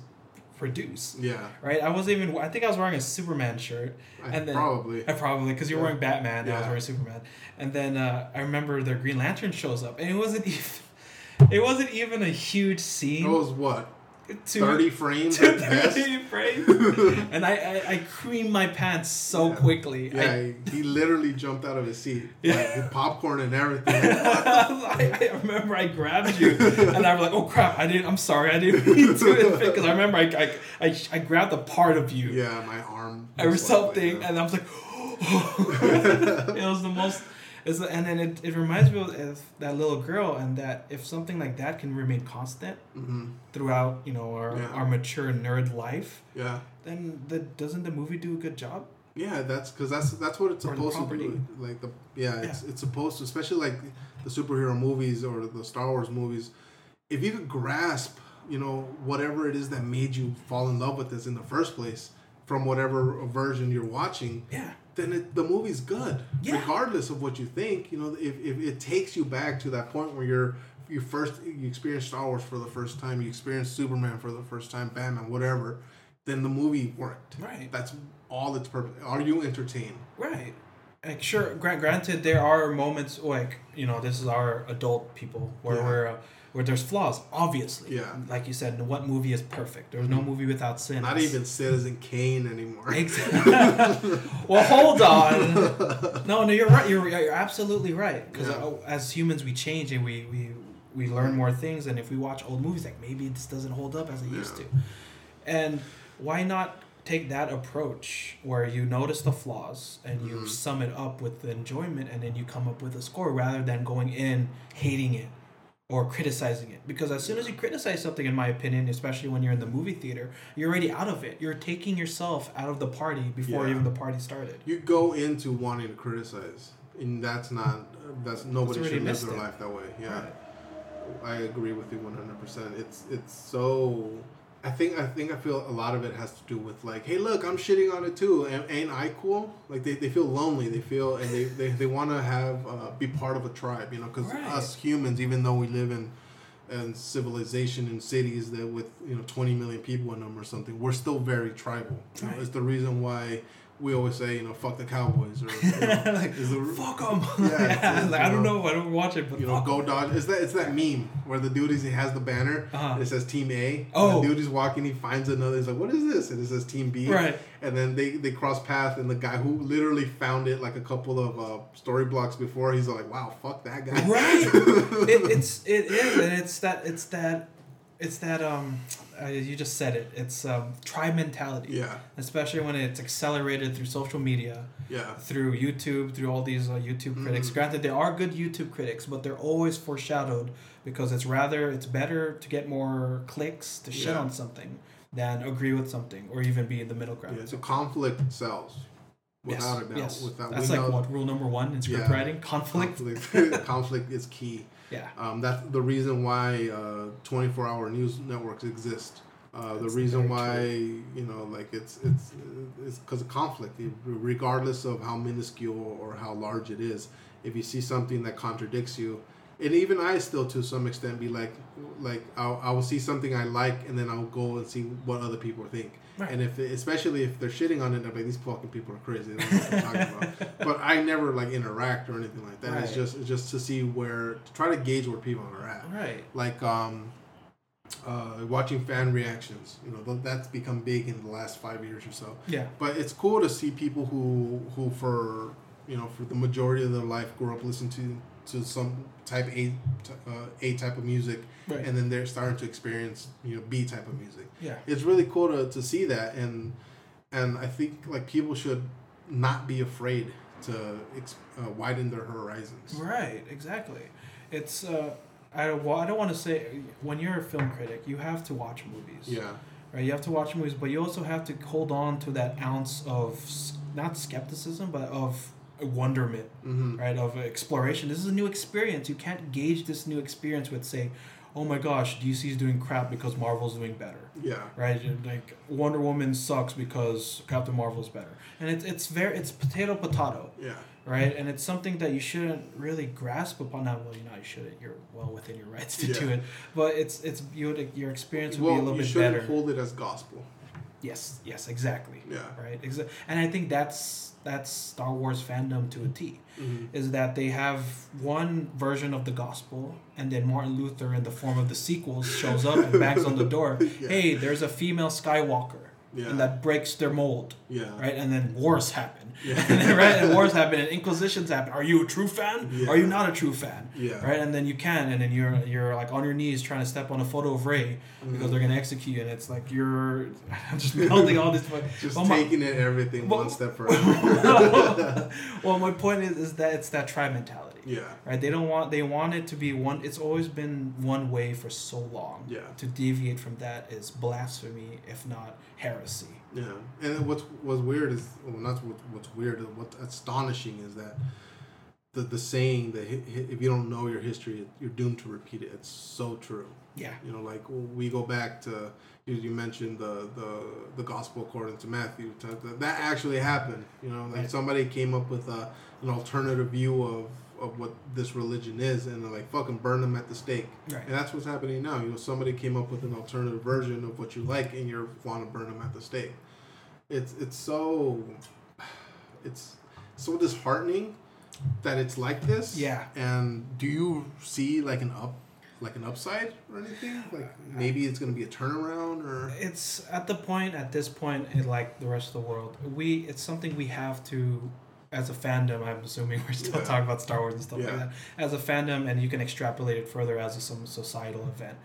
produce, Yeah, right? I wasn't even, I think I was wearing a Superman shirt, I, And then- probably. I probably because you were Yeah. wearing Batman, and I was wearing Superman, and then uh, I remember the Green Lantern shows up, and it wasn't <laughs> even, it wasn't even a huge scene. It was what to- thirty frames to at best. 30 frames. <laughs> and I, I, I creamed my pants so Yeah. quickly. Yeah, I, he, he literally jumped out of his seat. <laughs> Yeah. Like, with popcorn and everything. I, <laughs> I remember I grabbed you, and I was like, "Oh crap! I didn't. I'm sorry. I didn't mean to." Because I remember I, I, I, I grabbed a part of you yeah, my arm. or was like, something, yeah. and I was like, <gasps> "It was the most." It's, and then it, it reminds me of, that little girl, and that if something like that can remain constant Mhm. throughout, you know, our, Yeah. our mature nerd life, Yeah, then the, doesn't the movie do a good job? Yeah, that's because that's that's what it's Or supposed to do. Like the yeah, it's it's supposed to, especially like the superhero movies or the Star Wars movies. If you could grasp, you know, whatever it is that made you fall in love with this in the first place, from whatever version you're watching, Yeah. Then it, the movie's good, Yeah. regardless of what you think. You know, if, if it takes you back to that point where you're you first you experience Star Wars for the first time, you experience Superman for the first time, Batman, whatever, then the movie worked. Right. That's all its purpose. Are you entertained? Right. Like sure, gra- granted, there are moments like you know this is our adult people where Yeah. we're uh, where there's flaws. Obviously, Yeah. Mm-hmm. Like you said, what movie is perfect? There's no movie without sin. Not even Citizen Kane anymore. Exactly. <laughs> well, hold on. No, no, you're right. You're you're absolutely right. Because Yeah. as humans, we change and we we we learn more things. And if we watch old movies, like maybe this doesn't hold up as it used to. And why not take that approach where you notice the flaws and you Mhm. sum it up with the enjoyment, and then you come up with a score rather than going in hating it or criticizing it because as soon as you criticize something in my opinion especially when you're in the movie theater you're already out of it you're taking yourself out of the party before Yeah. even the party started You go into wanting to criticize, and that's not that's nobody should live their it. life that way. Yeah. Right. I agree with you one hundred percent. It's it's so. I think I think I feel a lot of it has to do with like, hey, look, I'm shitting on it too. Am- Ain't I cool? Like they, they feel lonely. They feel and they they, they want to have uh, be part of a tribe. You know, because Right. us humans, even though we live in in civilization in cities that with you know 20 million people in them or something, we're still very tribal. You know, it's the reason why we always say you know fuck the Cowboys or you <laughs> know, like, fuck them. <laughs> Yeah, it's- like, I don't know, know. I don't watch it, but you know, go go 'em. dodge. It's that it's that meme where the dude is he has the banner. Uh-huh. It says Team A. Oh. the dude is walking. He finds another. He's like, "What is this?" And it says Team B. Right. And then they they cross paths, and the guy who literally found it like a couple of uh, story blocks before, he's like, "Wow, fuck that guy." Right. <laughs> it, it's it is, and it's that it's that it's that um uh, you just said it. It's um tribe mentality. yeah. Especially when it's accelerated through social media, Yeah. through YouTube, through all these uh, YouTube critics. Mhm. Granted, there are good YouTube critics, but they're always foreshadowed because it's rather it's better to get more clicks to shit Yeah. on something than agree with something or even be in the middle ground. Yeah. So conflict sells. Without a doubt. yes. Without That's like know what rule number one in script Yeah. writing: conflict. conflict. <laughs> conflict is key. Yeah. Um, that's the reason why uh, 24 hour news networks exist. Uh, the reason why you know like it's it's it's because of conflict It- regardless of how minuscule or how large it is if you see something that contradicts you and even i still to some extent be like like I'll, I will see something i like and then i'll go and see what other people think. Right. and if especially if they're shitting on it i'm like these fucking people are crazy. They don't know what they're talking about. <laughs> But i never like interact or anything like that. It's just it's just to see where to try to gauge where people are at. Right. like um uh watching fan reactions you know that's become big in the last five years or so. Yeah. but it's cool to see people who who for you know for the majority of their life grew up listening to to some type a uh, a type of music Right. and then they're starting to experience you know b type of music yeah. it's really cool to, to see that and and i think like people should not be afraid to ex- uh, widen their horizons Right, exactly. It's uh, I don't, wa- I don't want to say when you're a film critic, you have to watch movies. yeah Right, you have to watch movies, but you also have to hold on to that ounce of not skepticism, but of wonderment, mm-hmm. right? Of exploration. This is a new experience. You can't gauge this new experience with say, "Oh my gosh, DC's doing crap because Marvel's doing better." yeah right? Like Wonder Woman sucks because Captain Marvel's better, and it's it's very it's potato potato, yeah right? And it's something that you shouldn't really grasp upon. Now, well, you know, you shouldn't. You're well within your rights to do it, but it's it's you would your experience would well be a little you bit shouldn't better. hold it as gospel yes, yes, exactly. yeah Right, and I think that's that's Star Wars fandom to a T. mm-hmm. Is that they have one version of the gospel, and then Martin Luther, in the form of the sequels, shows up and bangs on the door. <laughs> Yeah. Hey, there's a female Skywalker. Yeah. and that breaks their mold, yeah right? And then wars happen, Yeah. <laughs> and then, right? And wars happen, and inquisitions happen. Are you a true fan? Yeah. Are you not a true fan? Yeah. Right? And then you can, and then you're you're like on your knees trying to step on a photo of Rey because Mhm. they're gonna execute you, and it's like you're <laughs> just melting all this. <laughs> just well, my- taking it everything one step further well, my point is, is that it's that tribe mentality. Yeah. right? They don't want they want it to be one. It's always been one way for so long. Yeah. To deviate from that is blasphemy, if not heresy. Yeah, and what's what's weird is well, not what, what's weird. What's astonishing is that the the saying that if you don't know your history, you're doomed to repeat it. It's so true. Yeah. You know, like we go back to you, you mentioned the, the the gospel according to Matthew. That actually happened. You know, like Right. somebody came up with a, an alternative view of, of what this religion is, and they're like, "Fucking burn them at the stake." Right. And that's what's happening now. You know, somebody came up with an alternative version of what you like, and you want to burn them at the stake. It's it's so it's so disheartening that it's like this. Yeah. And do you see like an up like an upside or anything? Like maybe it's gonna be a turnaround or It's at the point at this point in like the rest of the world. We it's something we have to as a fandom, I'm assuming we're still Yeah. talking about Star Wars and stuff Yeah. like that. As a fandom, and you can extrapolate it further as a, some societal event,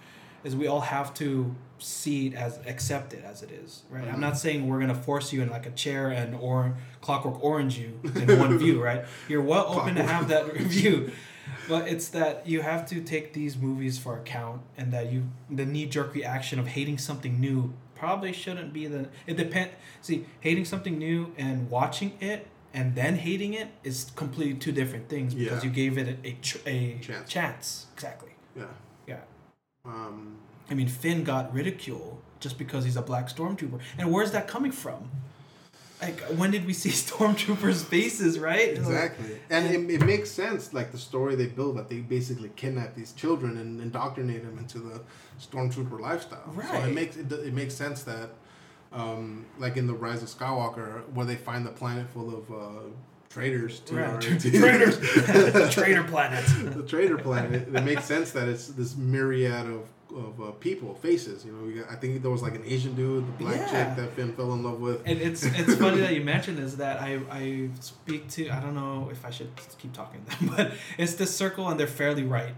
is we all have to see it as accept it as it is, right? I'm Mhm. not saying we're gonna force you in like a chair and or clockwork orange you in one view, <laughs> right? You're well open to have that view, but it's that you have to take these movies for account, and that you the knee jerk reaction of hating something new probably shouldn't be the. It depend. See, hating something new and watching it and then hating it is completely two different things because Yeah. you gave it a, a, ch- a Chance. chance. Exactly. yeah. Yeah. Um I mean, Finn got ridicule just because he's a black stormtrooper, and where's that coming from? Like, when did we see <laughs> stormtroopers' faces? Right? Exactly, and it, it makes sense. Like the story they build, that they basically kidnap these children and indoctrinate them into the stormtrooper lifestyle. So Right. it makes it, it makes sense that, um, like in the Rise of Skywalker, where they find the planet full of uh, traitors. To Right. our- <laughs> Traitors. <laughs> Traitor planet. <laughs> the traitor planet. It makes sense that it's this myriad of of uh, people, faces. You know, we got, I think there was like an Asian dude, the black Yeah. chick that Finn fell in love with. And it's it's funny that you mentioned is that I I speak to I don't know if I should keep talking to them, but it's this circle and they're fairly right.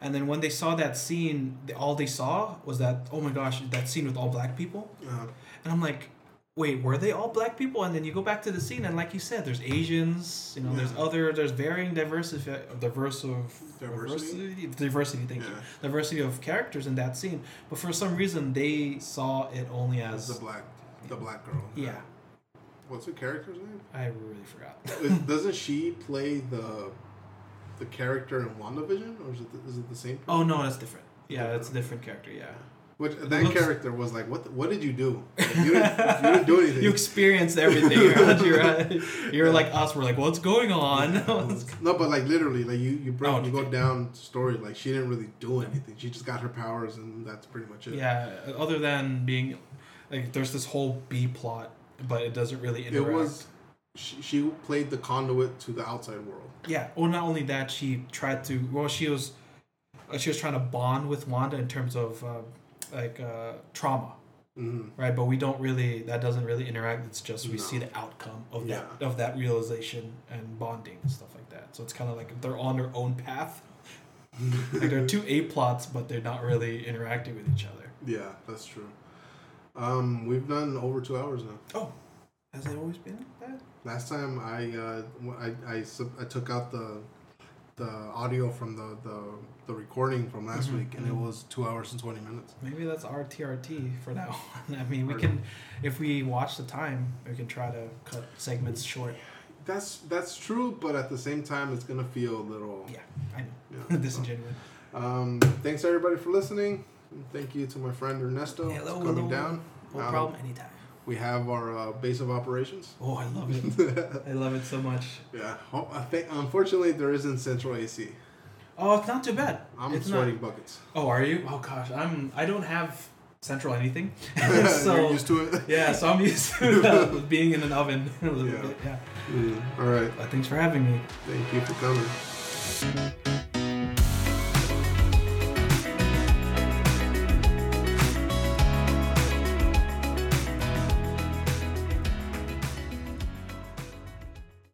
And then when they saw that scene, all they saw was that oh my gosh, that scene with all black people. Uh, And I'm like, wait, were they all black people? And then you go back to the scene, and like you said, there's Asians, you know, there's other, there's varying diversity, diverse of Diversity? diversity, diversity. Thank you, diversity of characters in that scene. But for some reason, they saw it only as the black, the black girl. yeah. What's the character's name? I really forgot. <laughs> Doesn't she play the the character in WandaVision, or is it the, is it the same? Oh no, that's different. Yeah, that's a different character. Yeah, Which that character was like, what? the- what did you do? Like, you, didn't, you didn't do <laughs> anything. you experienced everything. <laughs> You're, you're, you're like us. We're like, what's going on? <laughs> no, but like literally, like you you bring Oh, you go down story like she didn't really do anything. She just got her powers, and that's pretty much it. yeah, other than being like, there's this whole B plot, but it doesn't really interact. It was she, she played the conduit to the outside world. Yeah. Well, not only that, she tried to. Well, she was, uh, she was trying to bond with Wanda in terms of uh, like uh, trauma, hmm right? But we don't really. That doesn't really interact. It's just we No. see the outcome of Yeah. that of that realization and bonding and stuff like that. So it's kind of like they're on their own path. <laughs> like there are two A plots, but they're not really interacting with each other. Yeah, that's true. Um, we've done over two hours now. Oh, has it always been like that? Last time I uh, I, I, sub- I took out the the audio from the, the, the recording from last Mhm, week, and it mhm. was two hours and twenty minutes. Maybe that's our TRT for now. <laughs> I mean, we can, if we watch the time, we can try to cut segments short. That's that's true, but at the same time, it's gonna feel a little. Yeah, I know. Yeah. <laughs> Disingenuous. Um, thanks everybody for listening. Thank you to my friend Ernesto Hello, for coming hello. down. No Um, problem, anytime. We have our uh, base of operations. Oh, I love it. <laughs> I love it so much. yeah. Oh, I think unfortunately there isn't central AC. Oh, it's not too bad. I'm it's sweating Not, buckets. oh, are you? Oh gosh, I'm. I don't have central anything. <laughs> <laughs> You're so used to it. yeah, so I'm used to <laughs> uh, being in an oven a little Yeah. bit. Yeah. Mm, all right. But thanks for having me. Thank you for coming.